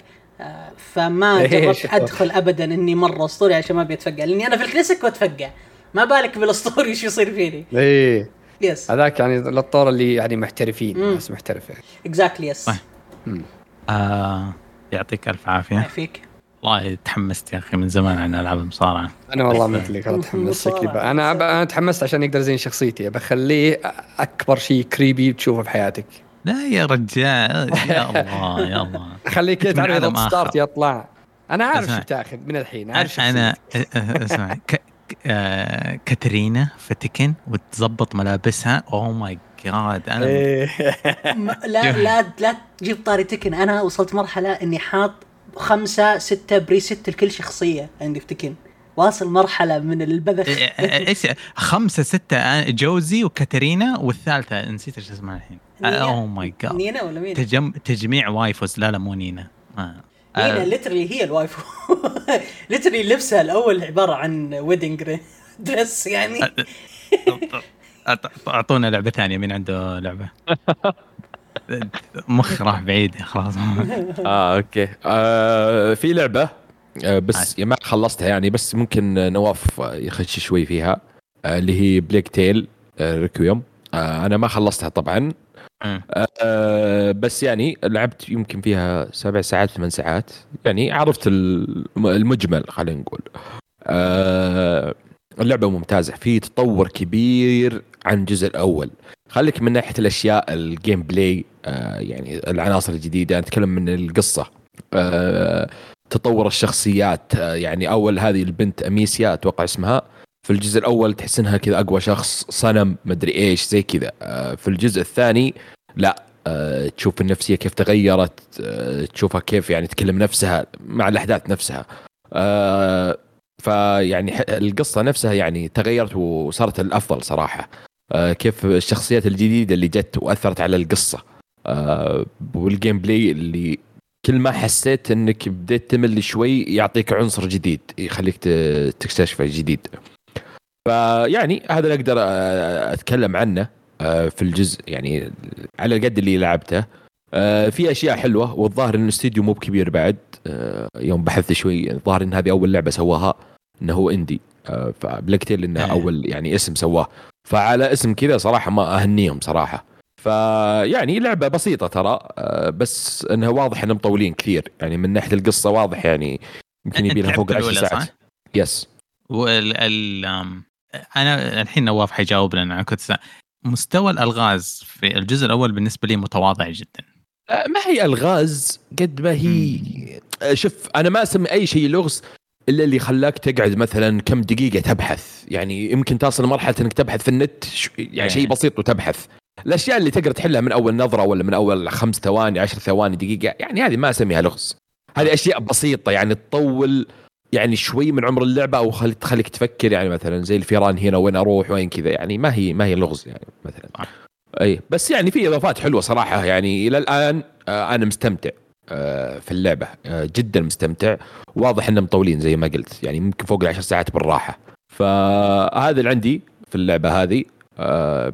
فما جربت أدخل ابدا إني مرة اسطوري عشان ما أبي أتفقع. لأني أنا في الكلاسيك بتفقع. ما بالك بالأسطوري شو يصير فيني. إيه. yes هذاك يعني للطور اللي يعني محترفين ناس محترفة. exactly yes آه يعطيك ألف عافية. يعافيك والله تحمست يا أخي من زمان عن ألعاب المصارعة. أنا والله مثلك أنا تحمست أنا أنا تحمست عشان يقدر يزين شخصيتي. بخليه أكبر شيء creepy تشوفه في حياتك لا يا رجال يا الله يا الله. خليك تعرف اذا start يطلع. أنا عارف شو تاخذ من الحين عارف أنا أسمع. آه، كاترينا في Tekken وتظبط ملابسها. oh my god أنا إيه. لا لا لا تجيب طاري Tekken أنا وصلت مرحلة إني حاط خمسة ستة preset لكل شخصية عندي في Tekken واصل مرحلة من البذخ. إيه، إيه، إيش خمسة ستة Josie وكاترينا والثالثة نسيت إيش اسمها الحين. oh my god نينا ولا مين؟ تجم... تجميع waifus لا لا مو نينا. آه. نينا literally هي ال waifu literally لبسها الأول عبارة عن wedding dress يعني. أعطونا لعبة ثانية مين عنده لعبة؟ مخ راح بعيد خلاص. آه okay. آه في لعبة آه بس ما خلصتها يعني بس ممكن نواف يخش شوي فيها آه اللي هي Plague Tale آه Requiem آه أنا ما خلصتها طبعا. آه بس يعني لعبت يمكن فيها سبع ساعات ثمان ساعات. يعني عرفت المجمل خلينا نقول. آه اللعبة ممتازة في تطور كبير عن الجزء الأول. خليك من ناحية الأشياء ال gameplay آه يعني العناصر الجديدة نتكلم من القصة. آه تطور الشخصيات. آه يعني أول هذه البنت أميسيا أتوقع اسمها في الجزء الأول تحس إنها كذا أقوى شخص صنم مدري إيش زي كذا. آه في الجزء الثاني لا. آه تشوف النفسية كيف تغيرت تشوفها كيف يعني تكلم نفسها مع الأحداث نفسها. فيعني القصة نفسها يعني تغيرت وصارت الأفضل صراحة. كيف الشخصيات الجديدة اللي جت وأثرت على القصة. وال gameplay اللي كل ما حسيت إنك بديت تمل شوي يعطيك عنصر جديد يخليك تكتشفه جديد. فيعني هذا اللي أقدر آه، أتكلم عنه آه، في الجزء يعني على القد اللي لعبته. آه، في أشياء حلوة والظاهر إن الاستديو مو بكبير بعد. يوم بحثت شوي الظاهر إن هذه أول لعبة سواها إنه هو إندي. فبلاك تيل إنه إيه. أول يعني اسم سواه. فعلى اسم كذا صراحة ما أهنيهم صراحة. فيعني لعبة بسيطة ترى بس إنها واضح إنهم مطولين كثير. يعني من ناحية القصة واضح يعني يمكن يبي لها فوق 10 ساعات. يس وال ال أنا الحين نواف حيجاوب لنا أنا كنت مستوى الألغاز في الجزء الأول بالنسبة لي متواضع جدا. ما هي ألغاز قد ما هي شوف أنا ما أسمي أي شيء لغز إلا اللي خلاك تقعد مثلا كم دقيقة تبحث. يعني يمكن تصل لمرحله إنك تبحث في النت يعني شيء إيه. بسيط وتبحث. الأشياء اللي تقدر تحلها من أول نظرة ولا من أول خمس ثواني عشر ثواني دقيقة يعني هذه ما أسميها لغز. هذه أشياء بسيطة يعني تطول يعني شوي من عمر اللعبة أو خليك تخليك تفكر يعني مثلا زي الفيران هنا وين أروح وين كذا يعني ما هي ما هي لغز يعني مثلا. أي بس يعني في إضافات حلوة صراحة يعني إلى الآن آه أنا مستمتع آه في اللعبة آه جدا مستمتع. واضح إنهم مطولين زي ما قلت يعني ممكن فوق العشر ساعات بالراحة. فهذا اللي عندي في اللعبة هذه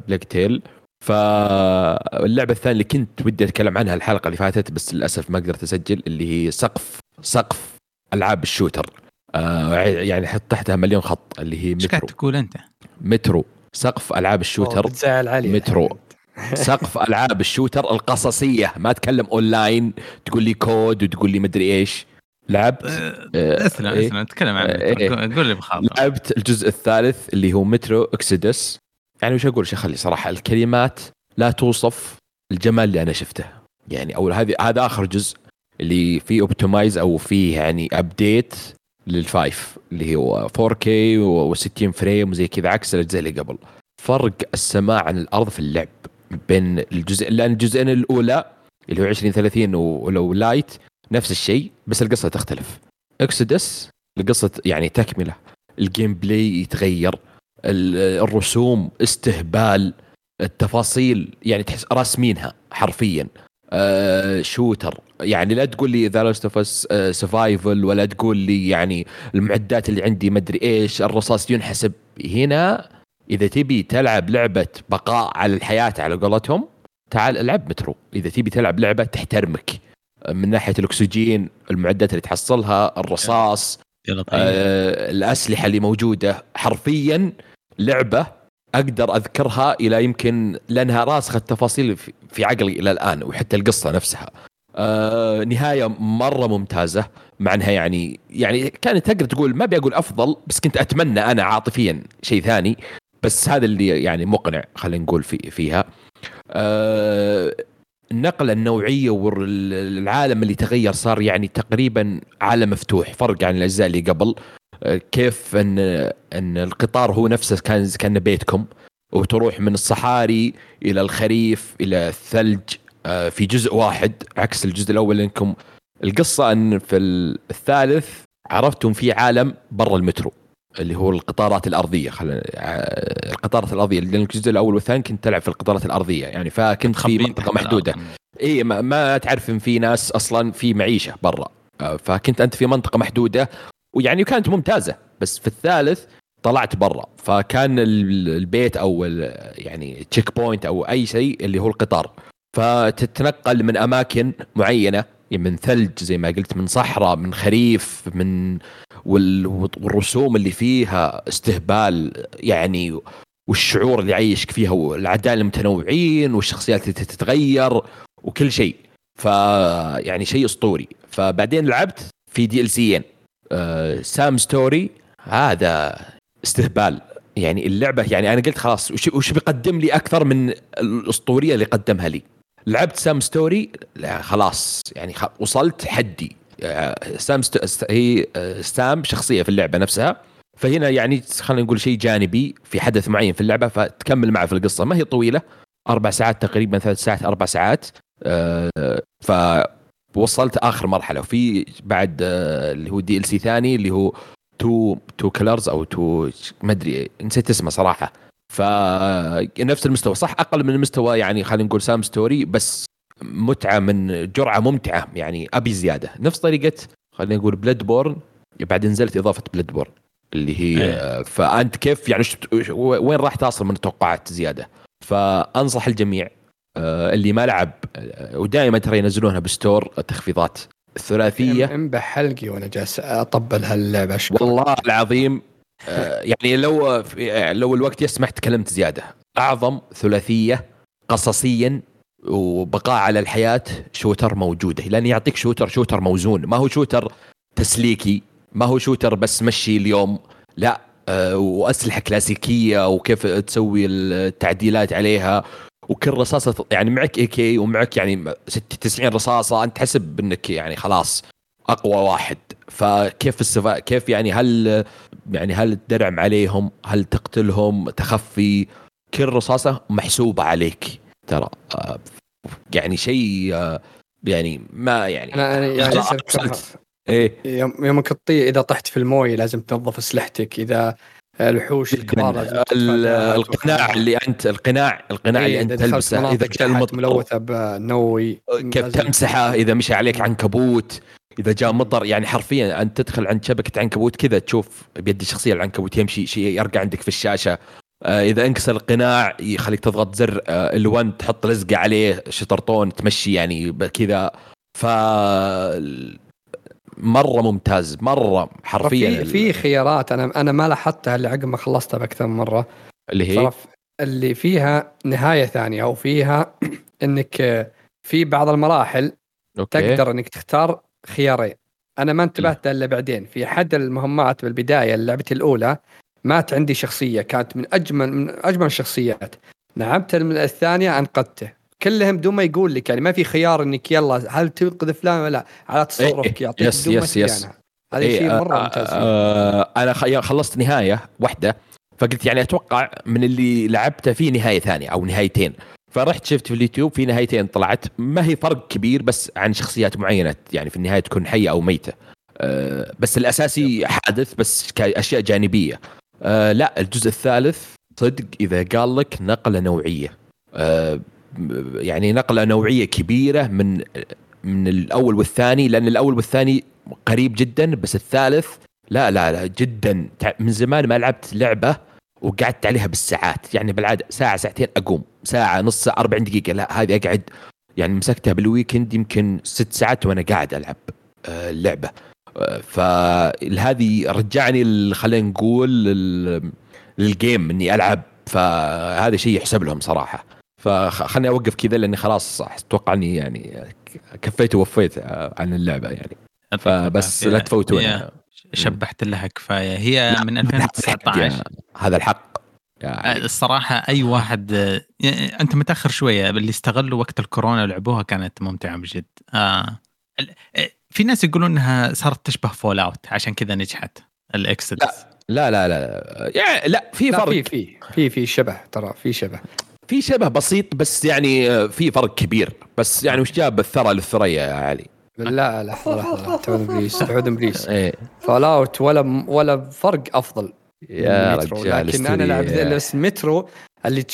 Plague Tale فاللعبة الثانية اللي كنت ودي أتكلم عنها الحلقة اللي فاتت بس للأسف ما قدرت أسجل اللي هي سقف سقف ألعاب ال shooter. آه يعني حط تحتها مليون خط اللي هي مترو. إيش تقول أنت؟ مترو. سقف ألعاب ال shooter. علي. مترو. سقف ألعاب ال shooter القصصية. ما أتكلم أونلاين. تقول لي COD وتقول لي مدري إيش. لعبت؟ اسلم اسلم. تكلم عن إيه. قول لي بخاطر. لعبت الجزء الثالث اللي هو Metro Exodus. يعني وش أقول شيخ خلي صراحة؟ الكلمات لا توصف الجمال اللي أنا شفته. يعني أول هذه هذا آخر جزء اللي فيه optimize أو فيه يعني update لل five اللي هو 4K و60 فريم وزي كذا عكس الأجزاء اللي قبل. فرق السماء عن الأرض في اللعب بين الجزء لأن الجزئين الأولى اللي هو 2033 و Last Light نفس الشيء بس القصة تختلف. Exodus القصة يعني تكملة. ال gameplay يتغير. الرسوم استهبال التفاصيل يعني تحس راسمينها حرفيا. آه shooter. يعني لا تقول لي The Last of Us survival ولا تقول لي يعني المعدات اللي عندي مدري إيش الرصاص ينحسب. هنا إذا تبي تلعب لعبة بقاء على الحياة على قولتهم تعال ألعب مترو. إذا تبي تلعب لعبة تحترمك من ناحية الأكسجين المعدات اللي تحصلها الرصاص طيب. آه الأسلحة اللي موجودة حرفيا لعبة أقدر أذكرها إلى يمكن لأنها راسخة التفاصيل في عقلي إلى الآن وحتى القصة نفسها. آه نهاية مرة ممتازة. مع انها يعني يعني كانت تقدر تقول ما أبي أقول أفضل بس كنت أتمنى أنا عاطفيا شيء ثاني. بس هذا اللي يعني مقنع خلينا نقول في فيها. آه النقلة النوعية والعالم اللي تغير صار يعني تقريبا عالم مفتوح فرق عن الأجزاء اللي قبل. آه كيف أن أن القطار هو نفسه كان كان بيتكم وتروح من الصحاري إلى الخريف إلى الثلج آه في جزء واحد عكس الجزء الأول إنكم. القصة أن في الثالث عرفتم في عالم برا المترو. اللي هو القطارات الأرضية خلينا آه، القطارات الأرضية لأن الجزء الأول والثاني كنت تلعب في القطارات الأرضية يعني فكنت في منطقة محدودة. إي ما, ما تعرف إن في ناس أصلا في معيشة برا. آه، فكنت أنت في منطقة محدودة ويعني كانت ممتازة بس في الثالث طلعت برا. فكان البيت أو يعني checkpoint أو أي شيء اللي هو القطار. فتتنقل من أماكن معينة يعني من ثلج زي ما قلت من صحراء من خريف من والرسوم اللي فيها استهبال يعني والشعور اللي يعيشك فيها والاعداء المتنوعين والشخصيات اللي تتغير وكل شيء. ف يعني شيء أسطوري. فبعدين لعبت في DLC ين Sam's Story هذا استهبال. يعني اللعبة يعني أنا قلت خلاص وش, وش بيقدم لي أكثر من الأسطورية اللي قدمها لي. لعبت Sam's Story خلاص. يعني وصلت حدي. سام St... هي آه، سام شخصية في اللعبة نفسها. فهنا يعني خلينا نقول شيء جانبي في حدث معين في اللعبة فتكمل معه في القصة. ما هي طويلة أربع ساعات تقريبا ثلاث ساعات أربع ساعات. آه، فوصلت آخر مرحلة. وفي بعد اللي هو DLC ثاني اللي هو Two Two Colonels أو Two ما أدري نسيت اسمه صراحة. فنفس المستوى. صح أقل من المستوى يعني خلينا نقول Sam's Story بس متعة من جرعة ممتعة يعني أبي زيادة. نفس طريقة خلينا نقول بلاد بورن بعد نزلت إضافة بلاد بورن اللي هي أيه. فانت كيف يعني وين راح تصل من توقعات زيادة؟ فأنصح الجميع آه، اللي ما لعب آه، ودائما ترى ينزلونها ب store تخفيضات الثلاثيه انبح حلقي وأنا جالس أطبل هاللعبة والله العظيم آه، يعني لو لو الوقت يسمح تكلمت زيادة. أعظم ثلاثية قصصيا وبقاء على الحياة shooter موجودة. لأن يعطيك shooter shooter موزون. ما هو shooter تسليكي ما هو شوتر بس مشي اليوم. لا آه، وأسلحة كلاسيكية وكيف تسوي التعديلات عليها. وكل رصاصة يعني معك اي كي ومعك يعني 90 رصاصة أنت تحسب إنك يعني خلاص أقوى واحد. فكيف السفا كيف يعني هل يعني هل تدرعم عليهم؟ هل تقتلهم؟ تخفي؟ كل رصاصة محسوبة عليك. ترى يعني شيء يعني ما يعني. أنا يعني إيه. يوم تطير إذا طحت في الموية لازم تنظف اسلحتك إذا الوحوش الكبار القناع اللي انت القناع القناع اللي أنت تلبسه إذا كان ملوثة بنووي كيف تمسحه إذا مشى عليك عنكبوت إذا جاء مطر يعني حرفيا أنت تدخل عند شبكة عنكبوت كذا تشوف بيد الشخصية العنكبوت يمشي شيء يرقع عندك في الشاشة. إذا انكسر القناع يخليك تضغط زر آه ال1 تحط لزقه عليه شطرطون تمشي يعني كذا. ف مرة ممتاز مرة حرفيا في في خيارات أنا أنا ما لاحظتها اللي عقب ما خلصتها بأكثر من مرة. اللي هي؟ اللي فيها نهاية ثانية أو فيها إنك في بعض المراحل أوكي. تقدر إنك تختار خيارين. أنا ما انتبهت إلا بعدين. في أحد المهمات بالبداية لعبتي الأولى مات عندي شخصية كانت من اجمل من أجمل الشخصيات. لعبت الثانية انقذته كلهم بدون ما يقول لك يعني ما في خيار إنك يلا هل تنقذ فلان ولا لا؟ على تصرفك يعطيك yes yes yes. هذا إيه شيء مرة ممتاز. آه أنا خلصت نهاية واحدة فقلت يعني أتوقع من اللي لعبته في نهاية ثانية أو نهايتين. فرحت شفت في اليوتيوب في نهايتين طلعت. ما هي فرق كبير بس عن شخصيات معينة يعني في النهاية تكون حية أو ميتة. أه بس الأساسي حادث بس كأشياء جانبية. أه لا الجزء الثالث صدق إذا قال لك نقلة نوعية. أه يعني نقلة نوعية كبيرة من من الأول والثاني لأن الأول والثاني قريب جدا بس الثالث لا لا لا جدا. من زمان ما لعبت لعبة وقعدت عليها بالساعات. يعني بالعادة ساعة ساعتين أقوم. ساعة نص ساعه 40 دقيقة. لا هذه أقعد يعني مسكتها بالويكند يمكن ست ساعات وأنا قاعد ألعب آه، اللعبة. آه، فهذه رجعني خلينا نقول للجيم إني ألعب. فهذا شيء يحسب لهم صراحة. فخلني أوقف كذا لأني خلاص أتوقع إني يعني كفيت ووفيت عن اللعبة يعني. فبس لا تفوتونها شبحت لها كفاية. هي من 2019 هذا الحق. يعني. الصراحة أي واحد يعني أنت متأخر شوية اللي استغلوا وقت الكورونا ولعبوها كانت ممتعة بجد. آه. في ناس يقولون إنها صارت تشبه Fallout عشان كذا نجحت ال Exodus لا لا لا لا. يعني لا في فرق في في في في شبه ترى في شبه. في شبه بسيط بس يعني في فرق كبير. بس يعني وش جاب الثرى للثريا يا علي؟ لا لحظة لحظة تعوذ إبليس تعوذ إبليس. Fallout ولا ولا فرق أفضل. يا رجال لكن أنا لعبت بس مترو اللي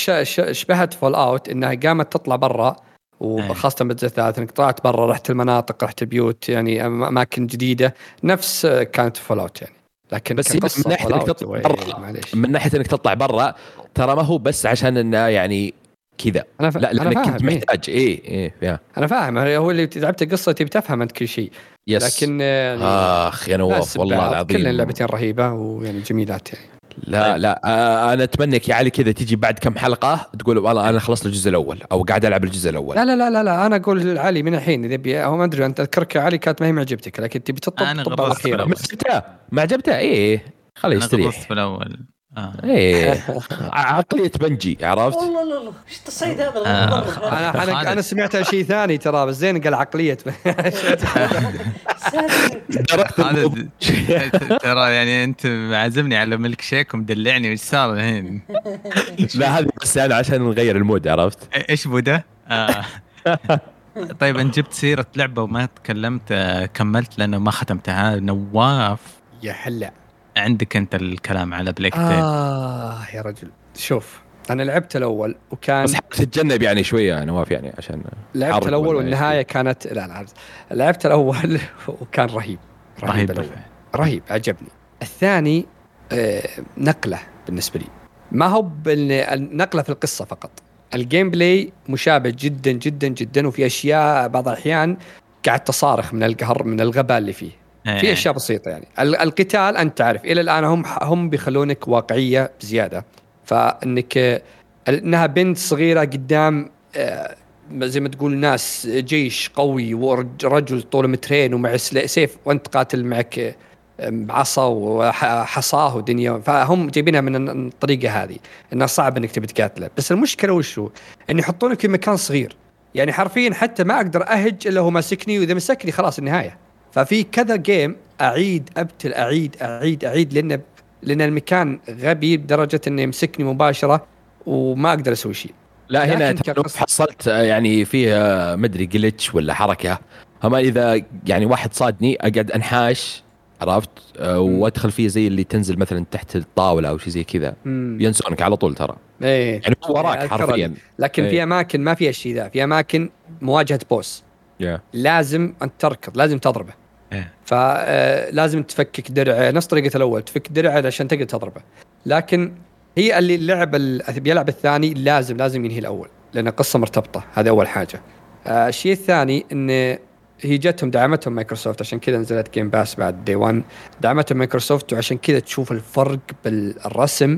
شبهت Fallout إنها قامت تطلع برا. وخاصة بالجزء الثالث انك طلعت برا رحت المناطق رحت البيوت يعني أماكن جديدة نفس كانت Fallout يعني. لكن بس من ناحية إنك تطلع برا من ناحية إنك تطلع برا ترى ما هو بس عشان إنه يعني كذا. أنا ف... لا لأنك كنت إيه. محتاج إيه فيها. أنا فاهم هو اللي لعبت قصه تبي تفهم أنت كل شيء. yes. لكن يعني آخ يا نواف والله العظيم. كل اللعبتين رهيبة ويعني جميلات يعني. لا طيب. لا آه أنا أتمنى يا علي كذا تجي بعد كم حلقة تقول والله أنا خلصت الجزء الأول أو قاعد ألعب الجزء الأول. لا لا لا لا, لا أنا أقول علي من الحين إذا بي هو ما أدري أنت أذكرك علي كانت ما هي معجبتك لكن تبي تطب أنا الأخيرة. ما عجبتها ما عجبتها إيه خليه يستريح. في الأول آه. إيه عقلية بنجي عرفت؟ والله والله إيش التصعيد هذا؟ آه. أنا أنا أنا سمعت شيء ثاني ترى بس زين قال عقلية ترى يعني أنت معزمني على ملك شيك ومدلعني وش صار الحين؟ لا هذه بس يعني عشان نغير المود عرفت؟ إيش بوده؟ آه. طيب ان جبت سيرة لعبة وما تكلمت آه، كملت لأنه ما ختمتها نواف يا حلا عندك انت الكلام على بليك آه يا رجل. شوف أنا لعبت الأول وكان بس تتجنب يعني شوية نواف يعني عشان لعبت الأول والنهاية كانت لا لا لعبت الأول وكان رهيب رهيب رهيب, رهيب عجبني. الثاني آه نقلة بالنسبة لي. ما هو النقلة في القصة فقط. ال gameplay مشابه جدا جدا جدا وفي أشياء بعض الأحيان قاعد تصارخ من القهر من الغباء اللي فيه. في إيه. أشياء بسيطة يعني. القتال أنت تعرف إلى الآن هم هم بيخلونك واقعية بزيادة. فإنك إنها بنت صغيرة قدام آه، زي ما تقول ناس جيش قوي ورجل طوله مترين ومع سيف وأنت قاتل معك بعصا وحصاه ودنيا. فهم جايبينها من الطريقة هذه إنها صعب إنك تبي تقاتله. بس المشكلة وش هو؟ إن يحطونك في مكان صغير. يعني حرفيا حتى ما أقدر أهج إلا هو ماسكني وإذا مسكني خلاص النهاية. ففي كذا جيم أعيد أبتل أعيد أعيد أعيد لأن لأن المكان غبي بدرجة إنه يمسكني مباشرة وما أقدر أسوي شيء. لا هنا حصلت يعني فيها مدري جلتش ولا حركة. اما إذا يعني واحد صادني أقعد أنحاش عرفت؟ آه، وأدخل فيه زي اللي تنزل مثلا تحت الطاولة أو شيء زي كذا. ينسونك على طول ترى. إيه. يعني هو وراك حرفيا. لكن إيه. في أماكن ما فيها الشيء ذا. في أماكن مواجهة بوس yeah. لازم انت تركض لازم تضربه. فلازم تفكك درع نفس طريقة الأول تفك درع عشان تقدر تضربه. لكن هي اللي اللعب بيلعب الثاني لازم لازم ينهي الأول لأن القصة مرتبطة. هذا أول حاجة. آه، الشيء الثاني إن هي جتهم دعمتهم مايكروسوفت عشان كذا نزلت Game Pass بعد day 1 دعمتهم مايكروسوفت وعشان كذا تشوف الفرق بالرسم.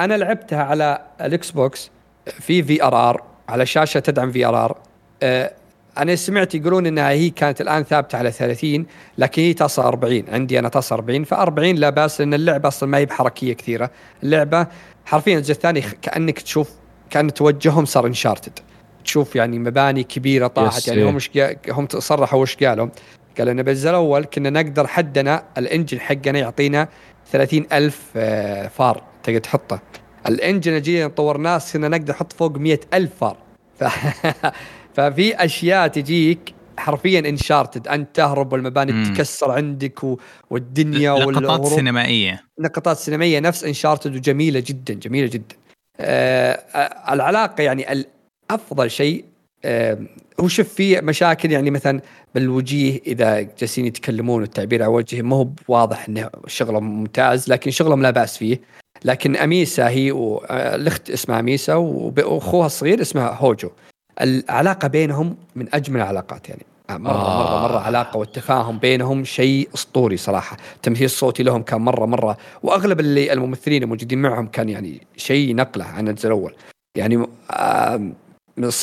أنا لعبتها على الإكس بوكس في VRR على شاشة تدعم VRR أنا سمعت يقولون إنها هي كانت الآن ثابتة على 30 لكن هي تصل 40 عندي أنا تصل 40 ف 40 لا بأس لأن اللعبة أصلا ما هي بحركية كثيرة. اللعبة حرفيا الجزء الثاني كأنك تشوف كأن توجههم صار انشارتد تشوف يعني مباني كبيرة طاحت يعني هم هم صرحوا وش قالوا قالوا إن بالجزء الأول كنا نقدر حدنا الإنجن حقنا يعطينا 30 ألف آه، فار تقدر تحطه. الإنجن الجديد طورناه كنا نقدر نحط فوق 100 ألف فار. ففي أشياء تجيك حرفيا انشارتد. أنت تهرب والمباني مم. تتكسر عندك و... والدنيا لقطات سينمائية. لقطات سينمائية نفس انشارتد وجميلة جدا جميلة جدا. آه العلاقة يعني أفضل شيء آه هو شوف في مشاكل يعني مثلا بالوجيه إذا جالسين يتكلمون والتعبير عن وجههم ما هو واضح إنه شغله ممتاز لكن شغلهم لا بأس فيه. لكن أميسا هي الأخت اسمها أميسا واخوها الصغير اسمها هوجو. العلاقة بينهم من أجمل العلاقات يعني. مرة آه. مرة مره علاقة والتفاهم بينهم شيء أسطوري صراحة. التمثيل الصوتي لهم كان مرة مرة. وأغلب اللي الممثلين الموجودين معهم كان يعني شيء نقلة عن الجزء الأول. يعني آه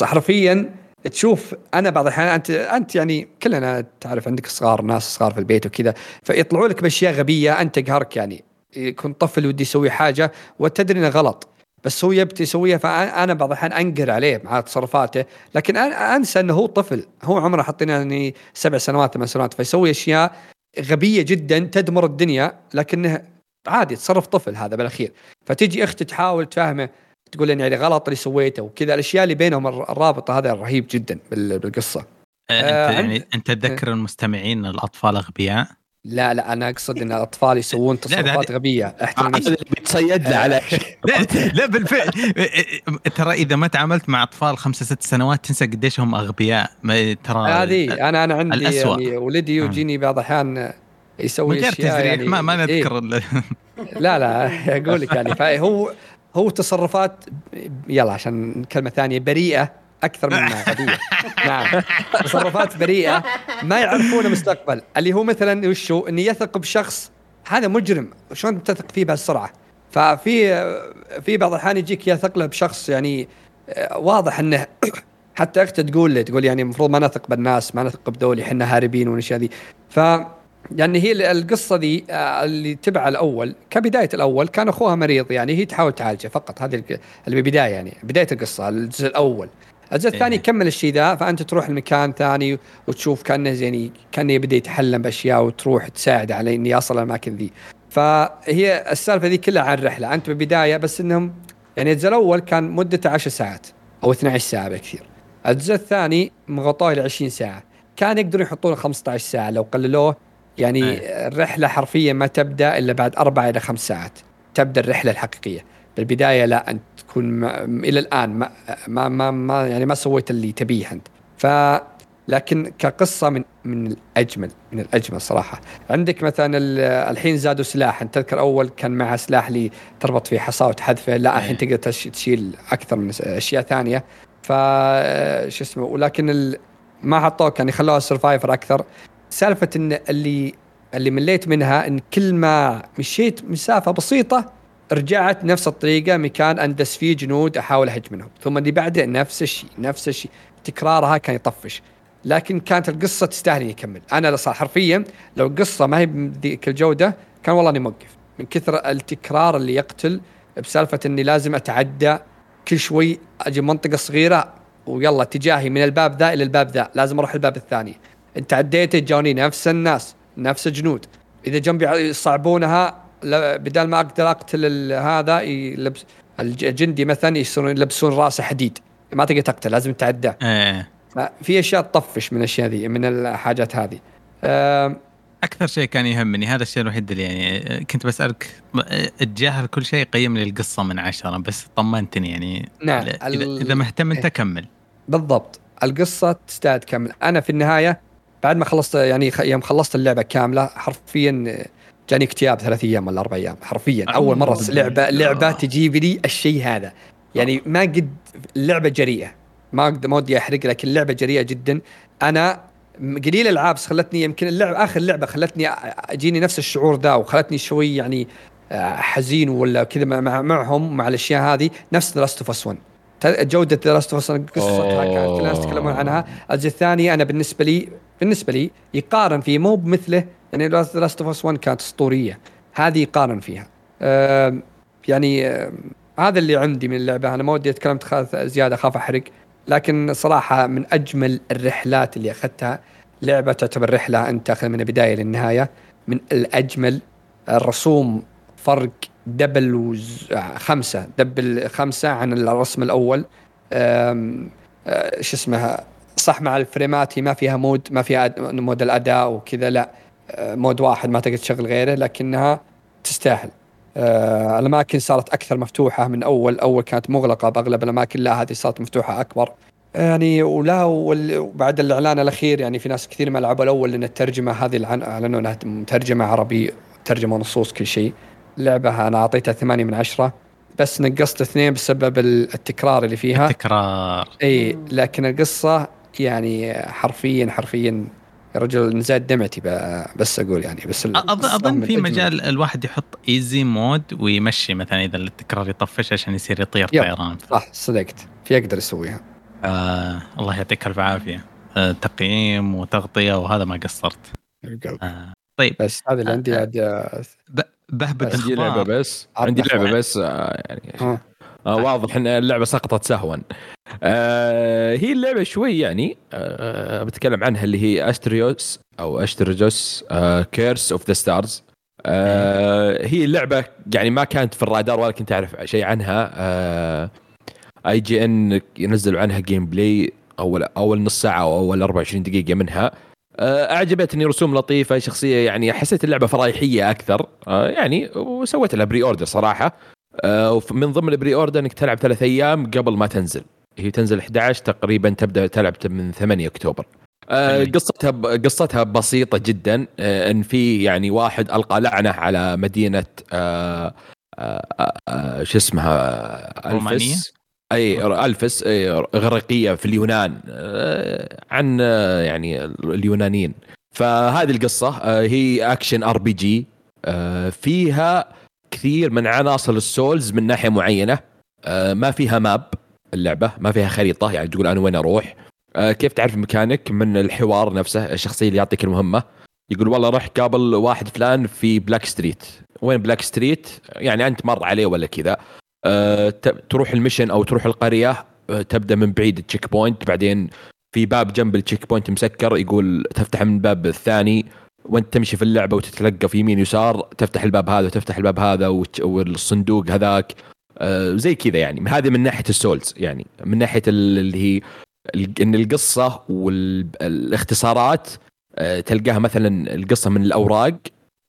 حرفيا تشوف أنا بعض الأحيان أنت أنت يعني كلنا تعرف عندك صغار ناس صغار في البيت وكذا فيطلعوا لك بأشياء غبية أنت تقهرك يعني. يكون طفل ودي يسوي حاجة وتدري إنه غلط. بس هو يبي يسويها فأنا بعض الأحيان أنقر عليه مع تصرفاته. لكن أنا أنسى إنه هو طفل. هو عمره حاطين يعني سبع سنوات ثمان سنوات فيسوي أشياء غبية جدا تدمر الدنيا لكنه عادي تصرف طفل هذا بالأخير. فتجي أخته تحاول تفهمه تقول يعني غلط اللي سويته وكذا. الأشياء اللي بينهم الرابطة هذا رهيب جدا بالقصة. أنت آه يعني أنت تذكر المستمعين الأطفال أغبياء؟ لا لا أنا أقصد إن الأطفال يسوون تصرفات غبية. احترم بتصيد له على لا لا بالفعل. ترى إذا ما تعاملت مع أطفال خمسة ست سنوات تنسى قديش هم أغبياء. ترى هذه أنا أنا عندي يعني ولدي يجيني بعض الأحيان يسوي أشياء يعني ما ما نذكر إيه؟ لا لا أقول لك يعني فهو هو تصرفات يلا عشان كلمة ثانية بريئة. أكثر مما غبيه نعم. تصرفات بريئة ما يعرفون المستقبل اللي هو مثلا وشو؟ إنه يثق بشخص هذا مجرم. شلون تثق فيه بهالسرعة؟ ففي في بعض الأحيان يجيك يثق له بشخص يعني آه، واضح إنه حتى اخته تقول له تقول يعني المفروض ما نثق بالناس ما نثق بدول إحنا هاربين والاشياء ذي ف يعني هي القصة دي آه، اللي تبع الأول كبداية الأول كان أخوها مريض يعني هي تحاول تعالجه فقط. هذه اللي بالبدايه يعني بداية القصة الجزء الأول. الجزء الثاني إيه. يكمل الشيء ذا فأنت تروح لمكان ثاني وتشوف كأنه يعني كأنه يبدأ يتحلم بأشياء وتروح تساعد على إني يصل الأماكن ذي فهي السالفة ذي كلها عن رحلة أنت بالبداية بس إنهم يعني الجزء الأول كان مدته 10 ساعات أو 12 ساعة بكثير الجزء الثاني مغطاه ل 20 ساعة كان يقدروا يحطون 15 ساعة لو قللوه يعني أيه. الرحلة حرفيا ما تبدأ إلا بعد أربع إلى خمس ساعات تبدأ الرحلة الحقيقية بالبداية لا انت تكون ما إلى الآن ما, ما ما ما يعني ما سويت اللي تبيه أنت. ف لكن كقصة من من الأجمل من الأجمل صراحة. عندك مثلا الحين زادوا سلاح. أنت تذكر أول كان معها سلاح اللي تربط فيه حصى وتحذفه لا الحين تقدر تشيل أكثر من أشياء ثانية. ف شو اسمه ولكن ما حطوه كان يخلوها survivor أكثر. سالفة إن اللي اللي مليت منها إن كل ما مشيت مسافة بسيطة رجعت نفس الطريقة مكان أندس فيه جنود أحاول أهج منهم. ثم اللي بعده نفس الشيء نفس الشيء. تكرارها كان يطفش. لكن كانت القصة تستاهل يكمل. أنا صار حرفيا لو القصة ما هي بذيك الجوده كان والله إني موقف. من كثر التكرار اللي يقتل بسالفة إني لازم أتعدى كل شوي أجي منطقة صغيرة ويلا اتجاهي من الباب ذا إلى الباب ذا. لازم أروح الباب الثاني. انت عديت جوني نفس الناس نفس الجنود. إذا جنبي يصعبونها بدل ما أقدر أقتل هذا يلبس الجندي مثلا يصيرون يلبسون راسه حديد. ما تقدر تقتل لازم تعداه إيه. في أشياء تطفش من الأشياء ذي من الحاجات هذه. أكثر شيء كان يهمني هذا الشيء الوحيد اللي يعني كنت بسألك اتجاهل كل شيء قيم لي القصة من عشرة بس طمنتني يعني. نعم اذا, إذا مهتم انت كمل بالضبط. القصة تستاهل تكمل. أنا في النهاية بعد ما خلصت يعني يوم خلصت اللعبة كاملة حرفيا جاني اكتئاب ثلاث أيام ولا أربع أيام حرفيا. أول مرة لعبة لعبة تجيب لي الشيء هذا. يعني ما قد اللعبه جريئة. ما أقدر ما ودي أحرق لكن اللعبه جريئة جدا. أنا قليل العاب خلتني يمكن اللعبه آخر لعبة خلتني أجيني نفس الشعور ذا وخلتني شوي يعني آه، حزين ولا كذا مع معهم مع الأشياء هذه نفس Last of Us 1 جودة Last of قصتها كانت الناس يتكلمون عنها. الجزء الثاني أنا بالنسبة لي بالنسبة لي يقارن فيه مو بمثله يعني Last of 1 كانت أسطورية. هذه يقارن فيها. يعني هذا اللي عندي من اللعبة. أنا ما ودي أتكلم زيادة أخاف أحرق. لكن صراحة من أجمل الرحلات اللي أخذتها لعبة تعتبر رحلة أنت تاخذ من البداية للنهاية. من الأجمل الرسوم فرق double وز... خمسة. double خمسة عن الرسم الأول. أم... أه، شو اسمها؟ صح مع الفريمات هي ما فيها mode ما فيها mode الأداء وكذا لا. أه، mode واحد ما تقدر تشغل غيره لكنها تستاهل. آه الأماكن صارت أكثر مفتوحة من أول. أول كانت مغلقة بأغلب الأماكن لا هذه صارت مفتوحة أكبر. يعني ولا وبعد الإعلان الأخير يعني في ناس كثير ما لعبوا الأول لأن الترجمة هذه أعلنوا إنها مترجمه عربي ترجمة نصوص كل شيء. اللعبه أنا أعطيتها ثمانية من عشرة بس نقصت اثنين بسبب التكرار اللي فيها. التكرار. إي لكن القصة يعني حرفيا حرفيا يا رجل نزاد دمعتي بس أقول يعني بس اظن في مجال الواحد يحط easy mode ويمشي مثلا إذا التكرار يطفش عشان يصير يطير طيران. صح صدقت. في يقدر يسويها آه الله يعطيك الف عافية. آه تقييم وتغطية وهذا ما قصرت. آه طيب. بس هذا اللي عندي عاد بهبت عندي لعبة بس. عندي لعبة بس آه يعني آه. آه واضح إن اللعبة سقطت سهوا. آه هي اللعبة شوي يعني آه بتكلم عنها اللي هي Asterios أو Asterigos آه Curse of the Stars هي اللعبة يعني ما كانت في الرادار ولا كنت أعرف شيء عنها. آه IGN ينزلوا عنها gameplay أول أول نص ساعة أو أول 24 دقيقة منها. أعجبتني رسوم لطيفة شخصية يعني حسيت اللعبة فرايحيه أكثر. آه، يعني وسويت لها pre-order صراحة. آه، من ضمن ال pre-order إنك تلعب ثلاث أيام قبل ما تنزل. هي تنزل 11 تقريبا تبدأ تلعب من 8 أكتوبر. قصتها قصتها بسيطة جدا. إن في يعني واحد ألقى لعنة على مدينة شو اسمها؟ رومانيا أي ألفس أي اغريقيه في اليونان عن يعني اليونانيين. فهذه القصة هي action RPG فيها كثير من عناصر ال Souls من ناحية معينة آه، ما فيها map اللعبة ما فيها خريطة يعني تقول أنا وين أروح. آه، كيف تعرف مكانك من الحوار نفسه الشخصية اللي يعطيك المهمة؟ يقول والله روح قابل واحد فلان في Black Street وين Black Street يعني أنت مر عليه ولا كذا. تروح ال mission أو تروح القرية أه تبدأ من بعيد ال checkpoint بعدين في باب جنب ال checkpoint مسكر يقول تفتح من الباب الثاني وانت تمشي في اللعبة وتتلقى في يمين يسار تفتح الباب هذا وتفتح الباب هذا والصندوق هذاك. آه زي كذا يعني. هذه من ناحية ال Souls يعني. من ناحية اللي هي إن القصة والاختصارات آه تلقاها مثلا القصة من الأوراق.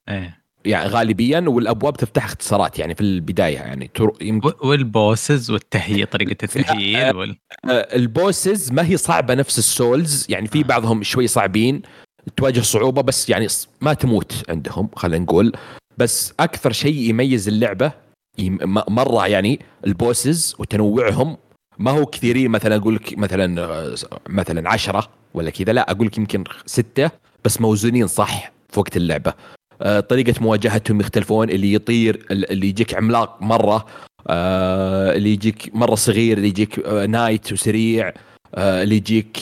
إيه. يعني غالبيا والأبواب تفتح اختصارات يعني في البداية يعني يمكن وال bosses والتهيئ طريقة التهيئ وال... آه، ال bosses ما هي صعبة نفس ال Souls يعني في آه. بعضهم شوي صعبين تواجه صعوبة بس يعني ما تموت عندهم خلينا نقول. بس أكثر شيء يميز اللعبة مرة يعني ال bosses وتنوعهم. ما هو كثيرين مثلا أقول لك مثلا مثلا عشرة ولا كذا لا أقول لك يمكن ستة بس موزونين صح في وقت اللعبة. آه، طريقة مواجهتهم يختلفون اللي يطير اللي يجيك عملاق مرة آه، اللي يجيك مرة صغير اللي يجيك آه، نايت وسريع اللي يجيك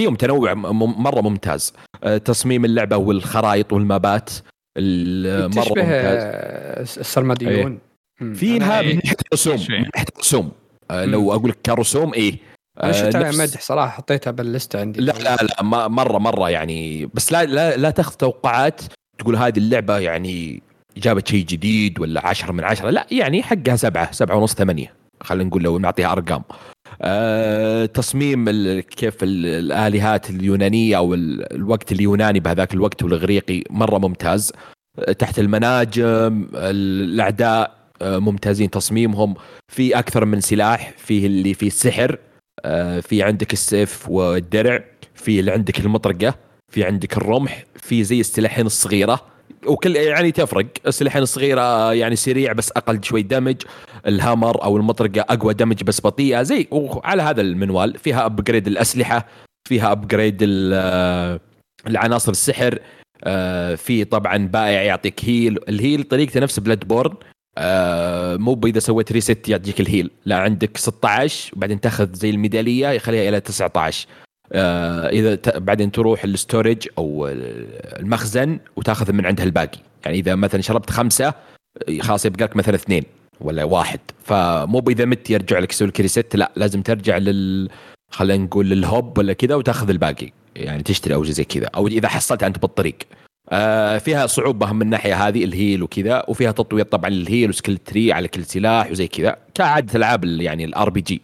فيهم تنوع مرة ممتاز. آه، تصميم اللعبة والخرائط والمابات مرة ممتاز. السرمديون إيه. فيها من ناحية الرسوم من ناحية الرسوم. آه، لو أقول لك كرسوم إيه. أنا شفتها نفس... مدح صراحة حطيتها باللسته عندي. لا لا لا مرة مرة يعني. بس لا لا, لا تاخذ توقعات تقول هذه اللعبة يعني جابت شيء جديد ولا عشرة من عشرة؟ لا يعني حقها سبعة سبعة ونص ثمانية. خلينا نقول لو نعطيها أرقام. آه، تصميم كيف الآلهات اليونانية أو الوقت اليوناني بهذاك الوقت والإغريقي مرة ممتاز. آه، تحت المناجم الأعداء آه، ممتازين تصميمهم. في أكثر من سلاح فيه اللي فيه السحر في عندك السيف والدرع في اللي عندك المطرقة. في عندك الرمح في زي السلاحين الصغيرة. وكل يعني تفرق السلاحين الصغيرة يعني سريع بس أقل شوي damage ال hammer أو المطرقة أقوى damage بس بطيئة زي وعلى هذا المنوال. فيها upgrade الأسلحة فيها upgrade العناصر السحر آه، في طبعا بائع يعطيك heal ال heal طريقته نفس Bloodborne آه مو اذا سويت rest يعطيك ال heal لا عندك 16 وبعدين تأخذ زي الميدالية يخليها إلى 19 آه إذا ت... بعدين تروح ال storage أو المخزن وتأخذ من عندها الباقي. يعني إذا مثلا شربت خمسة خلاص يبقى لك مثلا اثنين ولا واحد. فمو اذا مت يرجع لك يسوي لك reset لا لازم ترجع لل خلينا نقول لل hub ولا كذا وتأخذ الباقي. يعني تشتري أو زي كذا. أو إذا حصلت انت بالطريق. آه فيها صعوبة من الناحيه هذه ال heal وكذا وفيها تطوير طبعا لل heal و skill tree على كل سلاح وزي كذا. كعادة العاب يعني ال RPG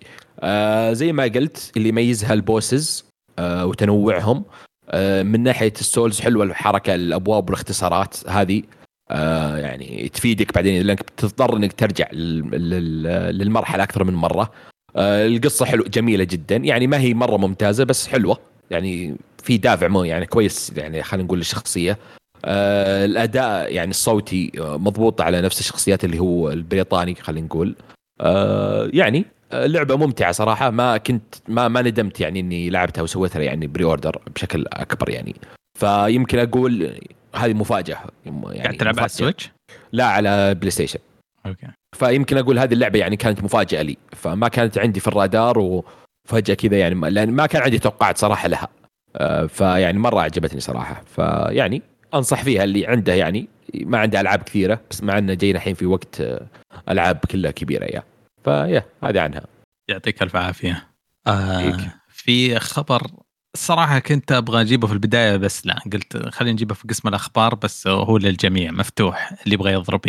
زي ما قلت اللي يميزها ال bosses آه وتنوعهم. آه من ناحية ال Souls حلوة الحركة الأبواب والاختصارات هذه. آه يعني تفيدك بعدين لأنك بتضطر إنك ترجع للمرحلة أكثر من مرة. آه القصة حلوة جميلة جدا. يعني ما هي مرة ممتازة بس حلوة. يعني في دافع مو يعني كويس يعني خلينا نقول الشخصية. آه الأداء يعني الصوتي آه، مضبوط على نفس الشخصيات اللي هو البريطاني خلينا نقول. آه يعني لعبة ممتعة صراحة. ما كنت ما ما ندمت يعني إني لعبتها وسويتها يعني pre-order بشكل أكبر يعني. فيمكن أقول هذه مفاجأة يعني قاعد تلعب على ال Switch؟ لا على PlayStation okay. فيمكن أقول هذه اللعبة يعني كانت مفاجأة لي. فما كانت عندي في الرادار وفجأة كذا يعني لأن ما كان عندي توقعات صراحة لها. آه، فيعني مرة عجبتني صراحة. فيعني أنصح فيها اللي عنده يعني ما عنده ألعاب كثيرة بس مع إنه جاينا الحين في وقت آه، ألعاب كلها كبيرة يا فيا هذه عنها. يعطيك ألف عافية. آه في خبر الصراحة كنت أبغى أجيبه في البداية بس لا قلت خلينا نجيبه في قسم الأخبار بس هو للجميع مفتوح اللي يبغى يضرب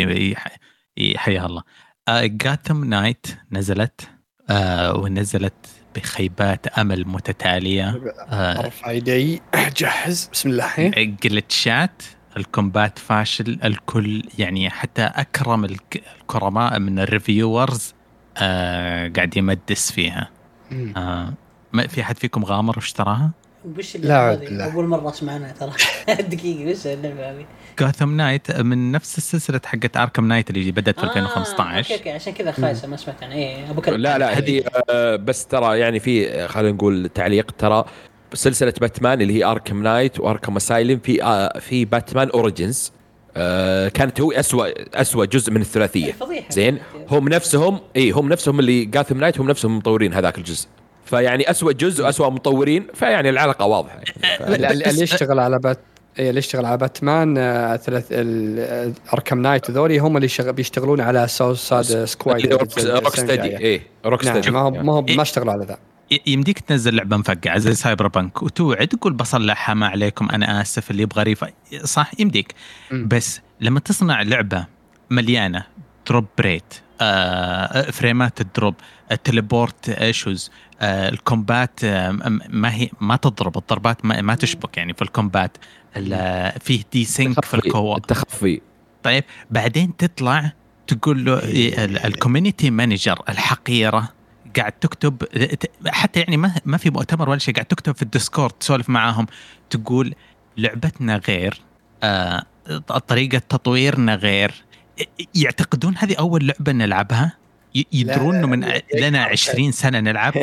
حيا الله. جاثم آه نايت نزلت آه ونزلت بخيبات أمل متتالية. آه ارفع يدي جهز. بسم الله. الحين جلتشات ال combat فاشل الكل يعني حتى أكرم الكرماء من ال reviewers آه قاعد يمدس فيها. آه ما في أحد فيكم غامر واشتراها؟ وش لا هذه؟ أول مرة أسمع عنها ترى. دقيقة وش اللعبه هذه؟ Gotham Knights من نفس السلسلة حقت Arkham Knight اللي بدأت في آه 2015 okay okay عشان كذا خايسة ما سمعت عنها. اي أبو لا لا هذه آه بس ترى يعني في خلينا نقول تعليق ترى سلسلة باتمان اللي هي Arkham Knight و Arkham Asylum في آه في Batman Origins آه كانت هو اسوء اسوء جزء من الثلاثية. زين؟ هم نفسهم اي هم نفسهم اللي Gotham Knights هم نفسهم مطورين هذاك الجزء. فيعني اسوء جزء واسوء مطورين فيعني العلاقة واضحة يعني. اللي يشتغل على Bat اي اللي يشتغل على باتمان آه، ثلاث Arkham Knight وذولي هم اللي شغ... بيشتغلون على Suicide Squad Rocksteady اي Rocksteady ما ما هو ما اشتغلوا على ذا. يمديك تنزل لعبة مفقعة زي Cyberpunk وتوعد تقول بصلحها ما عليكم أنا آسف اللي يبغى refund صح يمديك. م. بس لما تصنع لعبة مليانة drop rate آه فريمات ال drop ال teleport issues آه ال combat آه ما هي ما تضرب الضربات ما, ما تشبك يعني في ال combat فيه desync في ال co-op التخفي. طيب بعدين تطلع تقول له ال community manager الحقيرة. قاعد تكتب حتى يعني ما ما في مؤتمر ولا شيء قاعد تكتب في ال Discord تسولف معاهم تقول لعبتنا غير آه طريقة تطويرنا غير. يعتقدون هذه أول لعبة نلعبها؟ يدرون إنه من لنا 20 سنة نلعب؟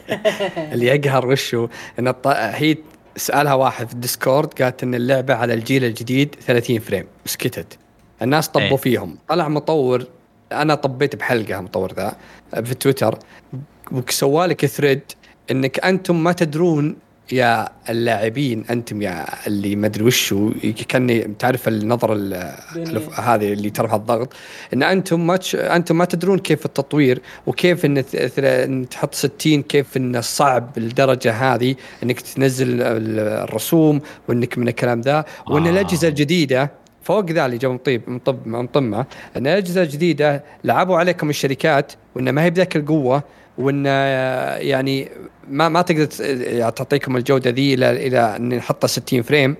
اللي يقهر وشو إن هي سألها واحد في ال Discord قالت إن اللعبة على الجيل الجديد 30 frame سكتت. الناس طبوا إيه. فيهم. طلع مطور أنا طبيت بحلقة مطور ذا في تويتر. وسوالك thread إنك أنتم ما تدرون يا اللاعبين أنتم يا اللي ما أدري وشو كأني تعرف النظره هذه اللي ترفع الضغط. إن أنتم ما أنتم ما تدرون كيف التطوير وكيف إن تحط 60 كيف إن صعب الدرجة هذه إنك تنزل الرسوم وإنك من الكلام ذا. وإن آه. الأجهزة الجديدة فوق ذا اللي جو مطيب مطب مطمه إن الاجهزه الجديده لعبوا عليكم الشركات وإن ما هي بذاك القوة وإن يعني ما ما تقدر يعني تعطيكم الجودة ذي إلى إلى إن نحطها 60 frame.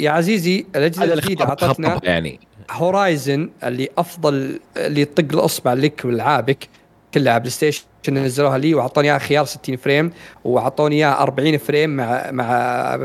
يا عزيزي الأجهزة الجديدة أعطتنا يعني. Horizon اللي أفضل اللي يطق الأصبع لك والعابك كلها PlayStation. نزلوها لي واعطوني إياها خيار 60 frame واعطوني إياها 40 frame مع مع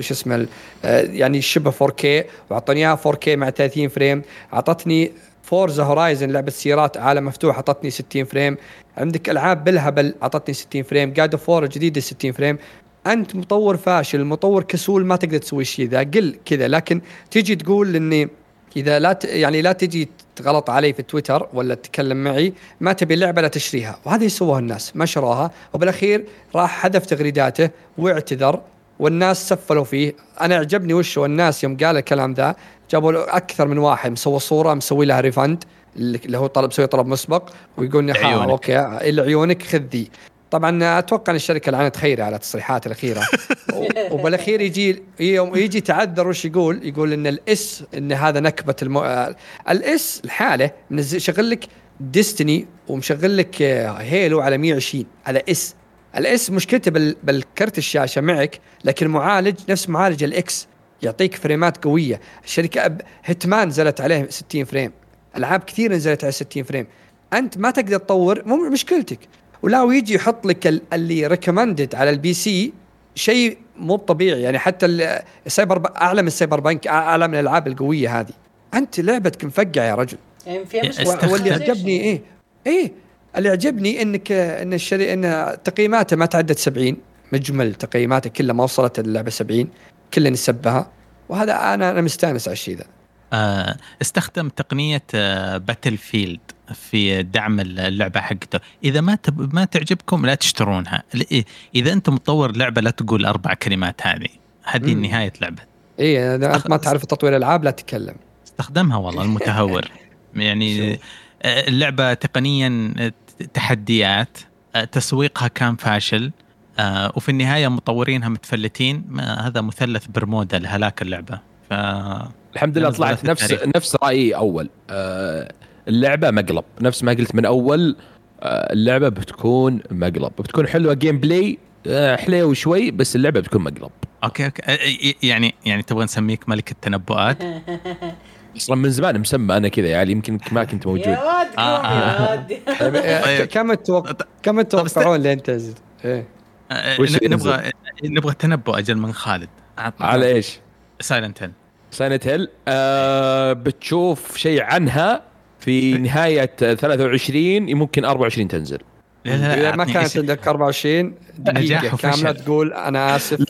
شو اسمه يعني شبه 4K واعطوني إياها 4K مع 30 frame. اعطتني Forza Horizon لعبة سيارات عالم مفتوح اعطتني 60 frame. عندك ألعاب بالهبل اعطتني 60 frame. God of الجديده 60 frame. أنت مطور فاشل مطور كسول ما تقدر تسوي الشيء ذا قل كذا. لكن تيجي تقول إني إذا لا ت... يعني لا تجي تغلط علي في تويتر ولا تتكلم معي ما تبي اللعبه لا تشتريها. وهذه سووها الناس ما شروها. وبالأخير راح حذف تغريداته واعتذر والناس سفلوا فيه. أنا عجبني وش الناس يوم قال الكلام ذا جابوا له أكثر من واحد مسوي صورة مسوي لها refund اللي هو طلب مسوي طلب مسبق ويقول لي okay عيونك خذ ذي طبعا أتوقع إن الشركة لعنت خيري على التصريحات الأخيرة. وبالأخير يجي يوم يجي تعذر وش يقول؟ يقول إن ال S إن هذا نكبة المو... ال S الحالة منزل شغل لك Destiny ومشغل لك Halo على 120 على S. ال S مشكلته بال... بالكرت الشاشة معك لكن معالج نفس معالج ال X يعطيك فريمات قوية. الشركة أب... Hitman نزلت عليه 60 frame. ألعاب كثير نزلت على 60 frame. أنت ما تقدر تطور مو مشكلتك. ولا ويجي يحط لك اللي recommended على ال PC شيء مو طبيعي. يعني حتى السايبر أعلى من ال Cyberpunk أعلى من الألعاب القوية هذه. أنت لعبتك مفقعة يا رجل. يعني فيها واللي عجبني إيه إيه اللي عجبني إنك إن الشري إن تقييماته ما تعدت 70 مجمل تقييماته كلها ما وصلت اللعبة 70 كلنا نسبها. وهذا أنا أنا مستأنس على الشيء ذا. آه، استخدم تقنية باتل آه، فيلد في دعم اللعبة حقته. إذا ما تب... ما تعجبكم لا تشترونها. إذا أنت مطور لعبه لا تقول أربع كلمات هذه. هذه نهاية لعبة. اي اذا انت ما تعرف تطوير العاب لا تتكلم. استخدمها والله المتهور. يعني آه، اللعبة تقنيا تحديات. تسويقها كان فاشل. وفي النهاية مطورينها متفلتين. هذا مثلث برمودا لهلاك اللعبة. ف الحمد لله طلعت نفس نفس رأيي أول. آه اللعبة مقلب. نفس ما قلت من أول آه اللعبة بتكون مقلب. بتكون حلوة gameplay حليو شوي بس اللعبة بتكون مقلب. okay okay. يعني يعني تبغى نسميك ملك التنبؤات؟ أصلا من زمان مسمى أنا كذا يعني يمكن ما كنت موجود. يا ودكم آه. يا طيب، آه، كم تتوقع كم تتوقعون لين تنزل؟ إيه. نبغى نبغى تنبؤ أجل من خالد. على إيش؟ سايلنت هيل سايلنت هيل آه بتشوف شيء عنها في نهاية 23 ممكن 24 تنزل. إذا ما كانت عندك 24 دقيقة كاملة تقول أنا آسف